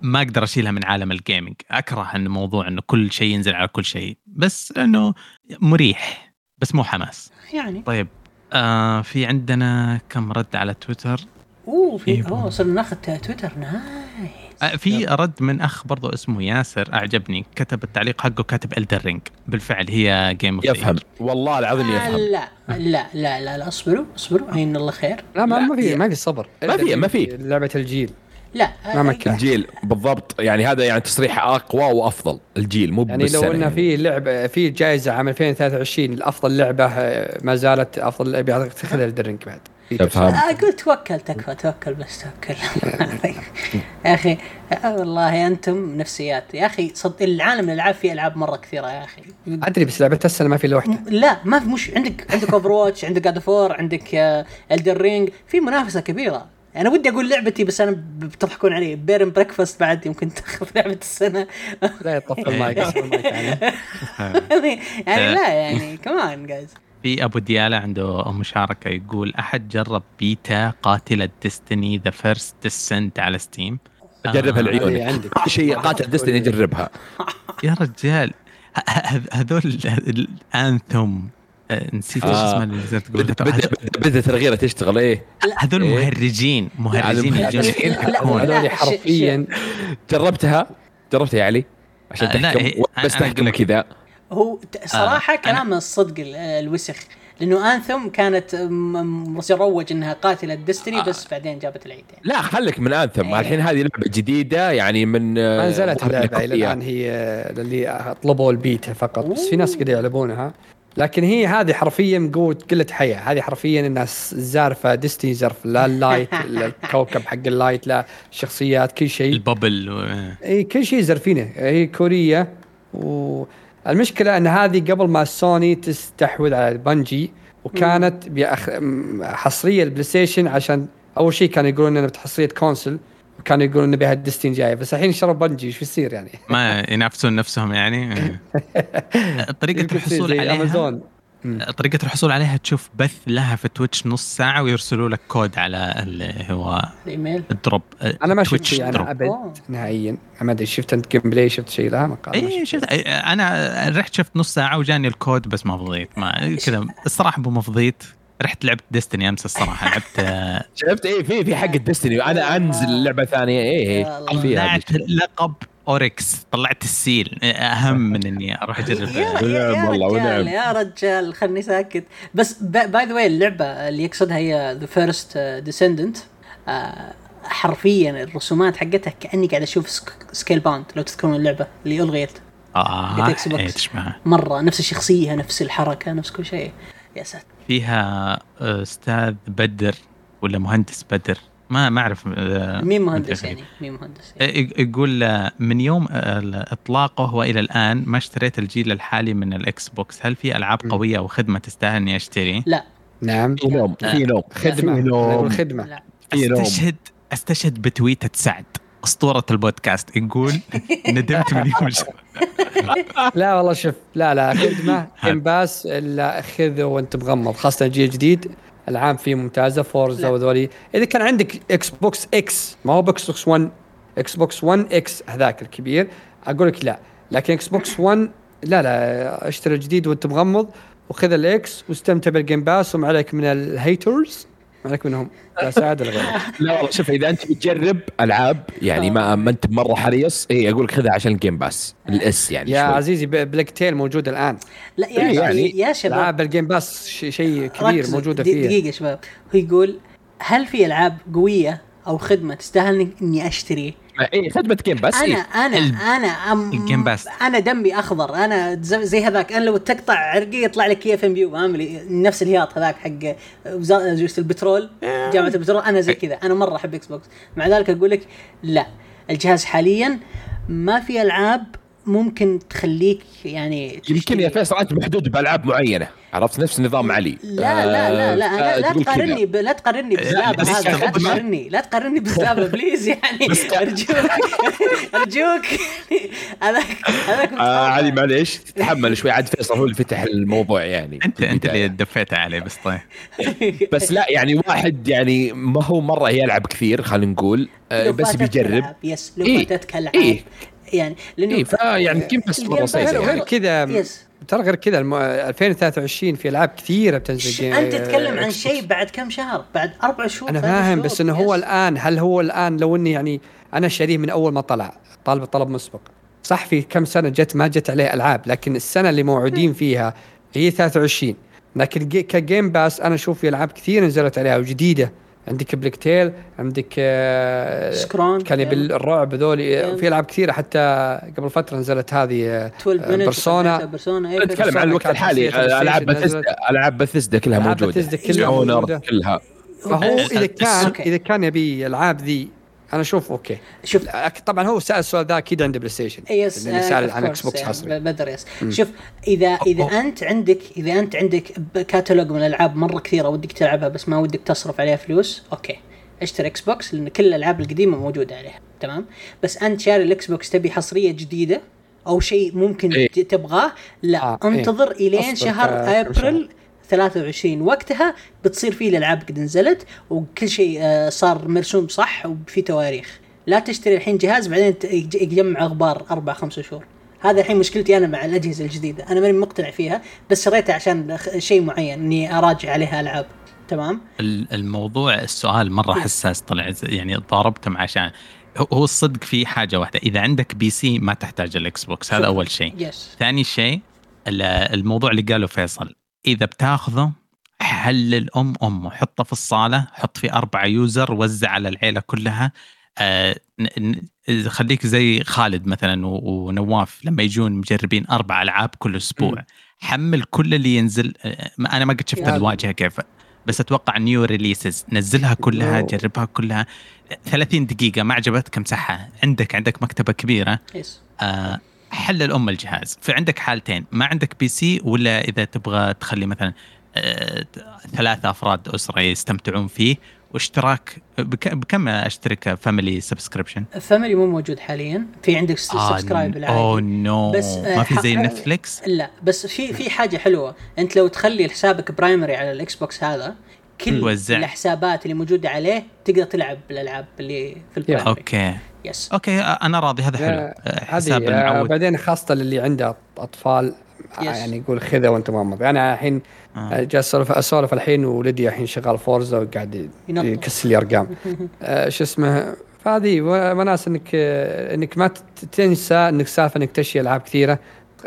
ما أقدر أشيلها من عالم ال gaming أكره إن موضوع إنه كل شيء ينزل على كل شيء. بس انه مريح بس مو حماس. يعني. طيب آه في عندنا كم رد على تويتر؟ أوه في أوه صرنا ناخذ Twitter. nice. آه، في رد من أخ برضو اسمه ياسر أعجبني. كتب التعليق حقه كاتب Elden Ring بالفعل هي game of يفهم. والله العظيم يفهم. لا لا لا لا لا اصبروا اصبروا عين الله خير. لا ما, ما في ما في صبر. ما في ما في. لعبة الجيل. لا. ما مكن. الجيل بالضبط يعني هذا يعني تصريح أقوى وأفضل الجيل مو يعني لو إنه في لعبة في جائزة عام 2023 لافضل لعبة ما زالت أفضل لعبة تاخذها Elden Ring بعد. تفهم أقول توكل تكفى توكل بس توكل. يا أخي والله أنتم نفسيات. يا أخي صد العالم الألعاب فيه ألعاب مرة كثيرة يا أخي. أدري بس لعبة السنة ما في إلا واحدة. لا ما في مش عندك عندك Overwatch عندك God of War عندك Elden Ring في منافسة كبيرة. أنا ودي أقول لعبتي بس أنا بتضحكون علي. بيرن بريكفاست بعد يمكن تاخذ لعبة السنة. لا يطفي المايك. يعني. لا يعني كمان guys في أبو ديالة عنده مشاركة يقول أحد جرب بيتا قاتله Destiny The First Descendant على Steam جربها العيون عندك. شيء قاتل Destiny جربها يا رجال هذول ال Anthem. نسيت إيش اسمه اللي تقول بدات الغيره تشتغل إيه؟ هذول مهرجين مهرجين هذول حرفيا جربتها جربتها يا علي؟ عشان تحكم بس تحكم كذا. هو صراحة كلام الصدق الوسخ. لأنه Anthem كانت مروج إنها قاتلة Destiny آه. بس بعدين جابت العيد. يعني. لا خليك من Anthem. إيه. الحين هذه لعبة جديدة يعني من ما نزلت اللعبة إلى الآن هي اللي طلبوا البيتا فقط. بس في ناس قاعدين يلعبونها لكن هي هذه حرفيا من قوة قلة حياة. هذه حرفيا الناس زارفة Destiny زرف لا ال Light الكوكب حق ال Light لا الشخصيات كل شيء. ال bubble و... إي كل شيء زرفينه هي كورية. والمشكلة إن هذه قبل ما سوني تستحوذ على Bungie وكانت بأخ... حصرية ال PlayStation عشان أول شيء كانوا يقولون إنها حصريه console وكانوا يقولون نبيها Destiny جاية بس الحين شروا Bungie إيش بيصير يعني؟ ما ينافسون نفسهم يعني. طريقة الحصول عليها امازون طريقة الحصول عليها تشوف بث لها في Twitch نص ساعة ويرسلوا لك كود على اللي هو الايميل ال drop أنا ما شفت شيء أنا أبد نهائيا. ما أدري شفت أنت gameplay شفت شيء لا ما قال اي شفت أنا رحت شفت نص ساعة وجاني الكود بس ما فضيت. ما كذا الصراحة ابو ما فضيت رحت لعبت Destiny أمس الصراحة. لعبت شفت؟ إيه في في حق ال Destiny أنا أنزل لعبة ثانية. إيه إيه طلعت لقب اوركس طلعت السيل. أهم من إني أروح أجرب. يا, يا, رجال يا رجال خلني ساكت. بس by the way اللعبة اللي يقصدها هي The First Descendant حرفيا الرسومات حقتها كأني قاعد أشوف Scalebound لو تذكرون اللعبة اللي ألغيت. آه بوكس مرة نفس الشخصية نفس الحركة نفس كل شيء. يا ساتر. فيها أستاذ بدر ولا مهندس بدر؟ ما ما أعرف آه، مين مهندس يعني؟ مين مهندس يعني. يقول آه، من يوم إطلاقه وإلى الآن ما اشتريت الجيل الحالي من ال Xbox. هل في ألعاب قوية أو خدمة تستاهل إني أشتري؟ لا. نعم. في نوم في نوم خدمة. خدمة. أستشهد أستشهد بتويتة سعد. أسطورة البودكاست. يقول ندمت من يوم لا والله شوف لا لا خدمة Game Pass الا خذه وأنت مغمض. خاصة الجيل الجديد العاب فيه ممتازة Forza وذولي. إذا كان عندك Xbox X ما هو box Xbox 1 Xbox 1 X هذاك الكبير أقول لك لا. لكن Xbox 1 لا لا اشتري الجديد وأنت مغمض وخذ الاكس واستمتع بال Game Pass وما عليك من ال haters عليك منهم؟ لا سعاده لا والله شوف إذا أنت بتجرب ألعاب يعني ما ما أنت مرة حريص اي أقول لك خذها عشان ال Game Pass الإس يعني يا شوي. عزيزي بليغ تيل موجود الآن. لا يا إيه يعني يا شباب. العاب ال Game Pass شيء كبير موجودة فيه. دقيقة شباب. هو يقول هل في ألعاب قوية أو خدمة تستاهل إني أشتري؟ اي خدمة Game Pass أنا إيه؟ أنا أنا أم ال Game Pass أنا دمي أخضر. أنا زي هذاك. أنا لو تقطع عرقي يطلع لك KFUPM نفس الهياط هذاك حق وزاره البترول. جامعة البترول. أنا زي كذا. أنا مرة أحب إكس بوكس مع ذلك أقول لك لا. الجهاز حاليا ما في ألعاب ممكن تخليك يعني يمكن يا فيصل أنت محدود بألعاب معينة عرفت؟ نفس نظام علي. لا لا لا لا لا, لا تقارني ب... لا تقارني بالزلابه هذا لا تقارني لا تقارني بالزلابه please يعني أرجوك أرجوك. هذاك هذاك آه علي معليش تتحمل شوي. عاد فيصل هو اللي فتح الموضوع يعني. انت أنت اللي دفيت عليه بس طيب. بس لا يعني واحد يعني ما هو مرة يلعب كثير خلينا نقول. آه بس بيجرب. yes لو إيه؟ فاتتك ألعاب. إيه؟ يعني لأنه إيه يعني كيف بس مره غير كذا ترى غير كذا الم... 2023 في ألعاب كثيرة بتنزل أنت تتكلم عن شيء بعد كم شهر؟ بعد أربع شهور؟ أنا فاهم بس إنه هو الآن هل هو الآن لو إني يعني أنا شاريه من أول ما طلع طالب طلب مسبق صح في كم سنة جت ما جت عليه ألعاب لكن السنة اللي موعودين فيها هي 23 لكن ك Game Pass أنا أشوف في ألعاب كثير نزلت عليها وجديدة. عندك بليغ تيل عندك آه، سكورن كان الرعب ذولي في ألعاب كثيرة حتى قبل فترة نزلت هذه 12 بيرسونا بيرسونا نتكلم عن الوقت الحالي. ألعاب بثزدا ألعاب بثزدا كلها موجودة. كلها موجودة. كلها فهو إذا كان إذا كان يبي الالعاب ذي أنا أشوف okay. شوف. طبعا هو سأل السؤال ذا أكيد عنده بلاي ستيشن. yes اللي سال عن إكس بوكس حصري. بدر yes. شوف إذا إذا أنت عندك إذا أنت عندك كاتالوج من الألعاب مرة كثيرة ودك تلعبها بس ما ودك تصرف عليها فلوس okay. اشتري إكس بوكس لأن كل الألعاب القديمة موجودة عليها تمام؟ بس أنت شاري الاكس بوكس تبي حصرية جديدة أو شيء ممكن إيه؟ تبغاه لا. آه انتظر إيه؟ الين شهر أبريل 23 وقتها بتصير فيه الألعاب قد نزلت وكل شيء آه، صار مرسوم صح وفي تواريخ. لا تشتري الحين جهاز بعدين يجمع اغبار أربع خمس شهور. هذا الحين مشكلتي أنا مع الأجهزة الجديدة. أنا ماني مقتنع فيها بس شريتها عشان شيء معين إني أراجع عليها ألعاب. تمام؟ الموضوع السؤال مرة حساس طلع يعني ضاربته عشان هو الصدق في حاجة واحدة. إذا عندك PC ما تحتاج الإكس بوكس. هذا أول شيء. ثاني شيء الموضوع اللي قاله فيصل. إذا بتاخذه حلل أم أمه حطه في الصالة حط فيه أربعة user وزع على العيلة كلها. آه خليك زي خالد مثلا ونواف لما يجون مجربين أربع ألعاب كل أسبوع. م. حمل كل اللي ينزل. آه أنا ما قد شفت الواجهة كيف. بس أتوقع new releases نزلها كلها جربها كلها. 30 دقيقة ما عجبتك امسحها. عندك عندك مكتبة كبيرة. آه حلل ام الجهاز. فعندك حالتين ما عندك PC ولا إذا تبغى تخلي مثلا آه، ثلاثة أفراد أسرة يستمتعون فيه واشتراك بكم أشترك family subscription؟ family مو موجود حاليا. في عندك subscribe العادي. أوه no. بس آه، ما في زي نتفليكس؟ لا بس في في حاجة حلوة. أنت لو تخلي حسابك primary على الإكس بوكس هذا كل وزع. الحسابات اللي موجودة عليه تقدر تلعب بالألعاب اللي في ال primary okay. يس أوكي أنا راضي. هذا حلو. حساب المعود. بعدين خاصة للي عنده أطفال yes. يعني يقول خذها وأنت ما أنا الحين آه. جالس أسولف أسولف الحين ولدي الحين شغال فورزا وقاعد يكسر لي أرقام. آه شو اسمه فهذه وناس إنك إنك ما تنسى إنك سالفة إنك تشتري ألعاب كثيرة.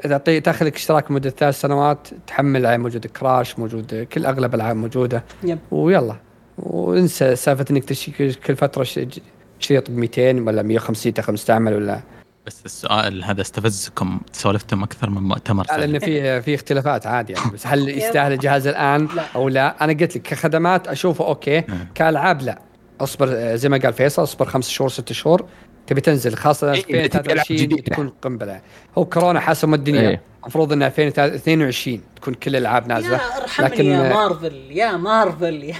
إذا تاخذ لك اشتراك لمده ثلاث سنوات تحمل العاب موجود كراش موجود كل أغلب الألعاب موجودة. yep. ويلا. وانسى سالفة إنك تشتري كل فترة شريط ب 200 ولا 150 تاخذ مستعمل ولا؟ بس السؤال هذا استفزكم سولفتم أكثر من مؤتمر. لأن في في اختلافات عادي يعني. بس هل يستاهل الجهاز الآن أو لا؟ أنا قلت لك كخدمات أشوفه أوكي كألعاب لا. أصبر زي ما قال فيصل أصبر خمس شهور ست شهور. تبي تنزل خاصة 2023 إيه تكون قنبلة. هو كورونا حاسم الدنيا. إيه. المفروض إن 2022 تكون كل الألعاب نازلة. يا لكن يا مارفل يا مارفل. يا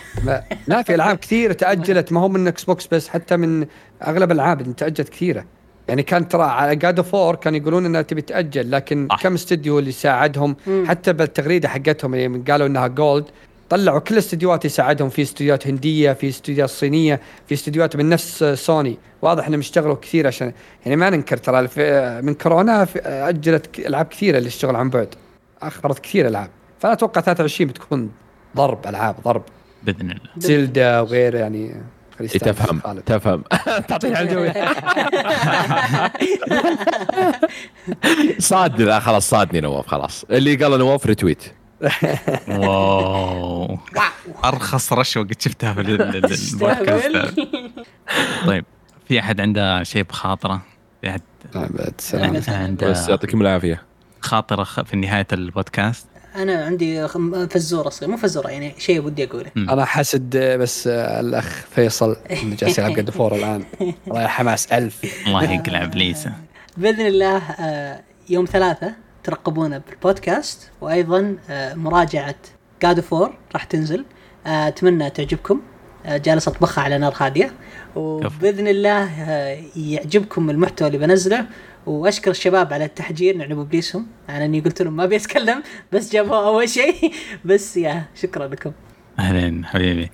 لا في ألعاب كثيرة تأجلت. ما هو من إكس بوكس بس حتى من أغلب الألعاب تأجلت كثيرة. يعني كان ترى على قاد أوف وور كانوا يقولون إنها تبي تأجل لكن آه. كم استديو اللي ساعدهم؟ مم. حتى بالتغريدة حقتهم اللي قالوا إنها gold طلعوا كل الاستديوهات يساعدهم في استديوهات هندية في استديوهات صينية في استديوهات من نفس سوني. واضح إنهم اشتغلوا كثير عشان يعني ما ننكر ترى من كورونا أجلت ألعاب كثيرة اللي اشتغل عن بعد. أخرت كثير ألعاب. فأنا أتوقع 23 بتكون ضرب ألعاب ضرب. بإذن الله. زلدا وغيره يعني إيه، تفهم تفهم. تعطيني على الجو صادني لا خلاص صادني نواف خلاص. اللي قال نواف ريتويت واو. أرخص رشوه قد شفتها في البودكاست طيب في أحد عنده شيء بخاطره؟ في أحد؟ عنده بس يعطيكم العافية. خاطرة في نهاية البودكاست؟ أنا عندي فزورة صغيرة مو فزورة يعني شيء ودي أقوله. أنا حاسد بس الأخ فيصل اللي جالس يلعب قد فور الآن. الله حماس ألف. الله يقلع إبليسه. بإذن الله آه، يوم ثلاثة ترقبونا بالبودكاست وأيضا آه، مراجعة جاد فور راح تنزل. آه، أتمنى تعجبكم. جالس أطبخها على نار هادية. وبإذن الله يعجبكم المحتوى اللي بنزله. وأشكر الشباب على التحجير نعنب إبليسهم. على إني قلت لهم ما بيتكلم بس جابوا أول شيء. بس يا شكرا لكم. اهلين حبيبي. آه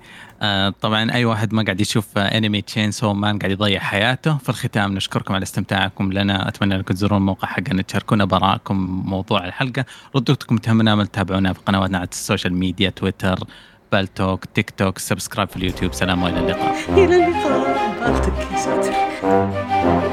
طبعا أي واحد ما قاعد يشوف انمي تشينسو مان قاعد يضيع حياته. في الختام نشكركم على استماعكم لنا. أتمنى أنكم تزورون الموقع حقنا. تشاركونا بآراءكم موضوع الحلقة. ردودكم تهمنا. تابعونا في قنواتنا على ال social media تويتر بالتوك تيك توك سبسكرايب في اليوتيوب. سلام وإلى اللقاء. إلى اللقاء. بالتوك يا ساتر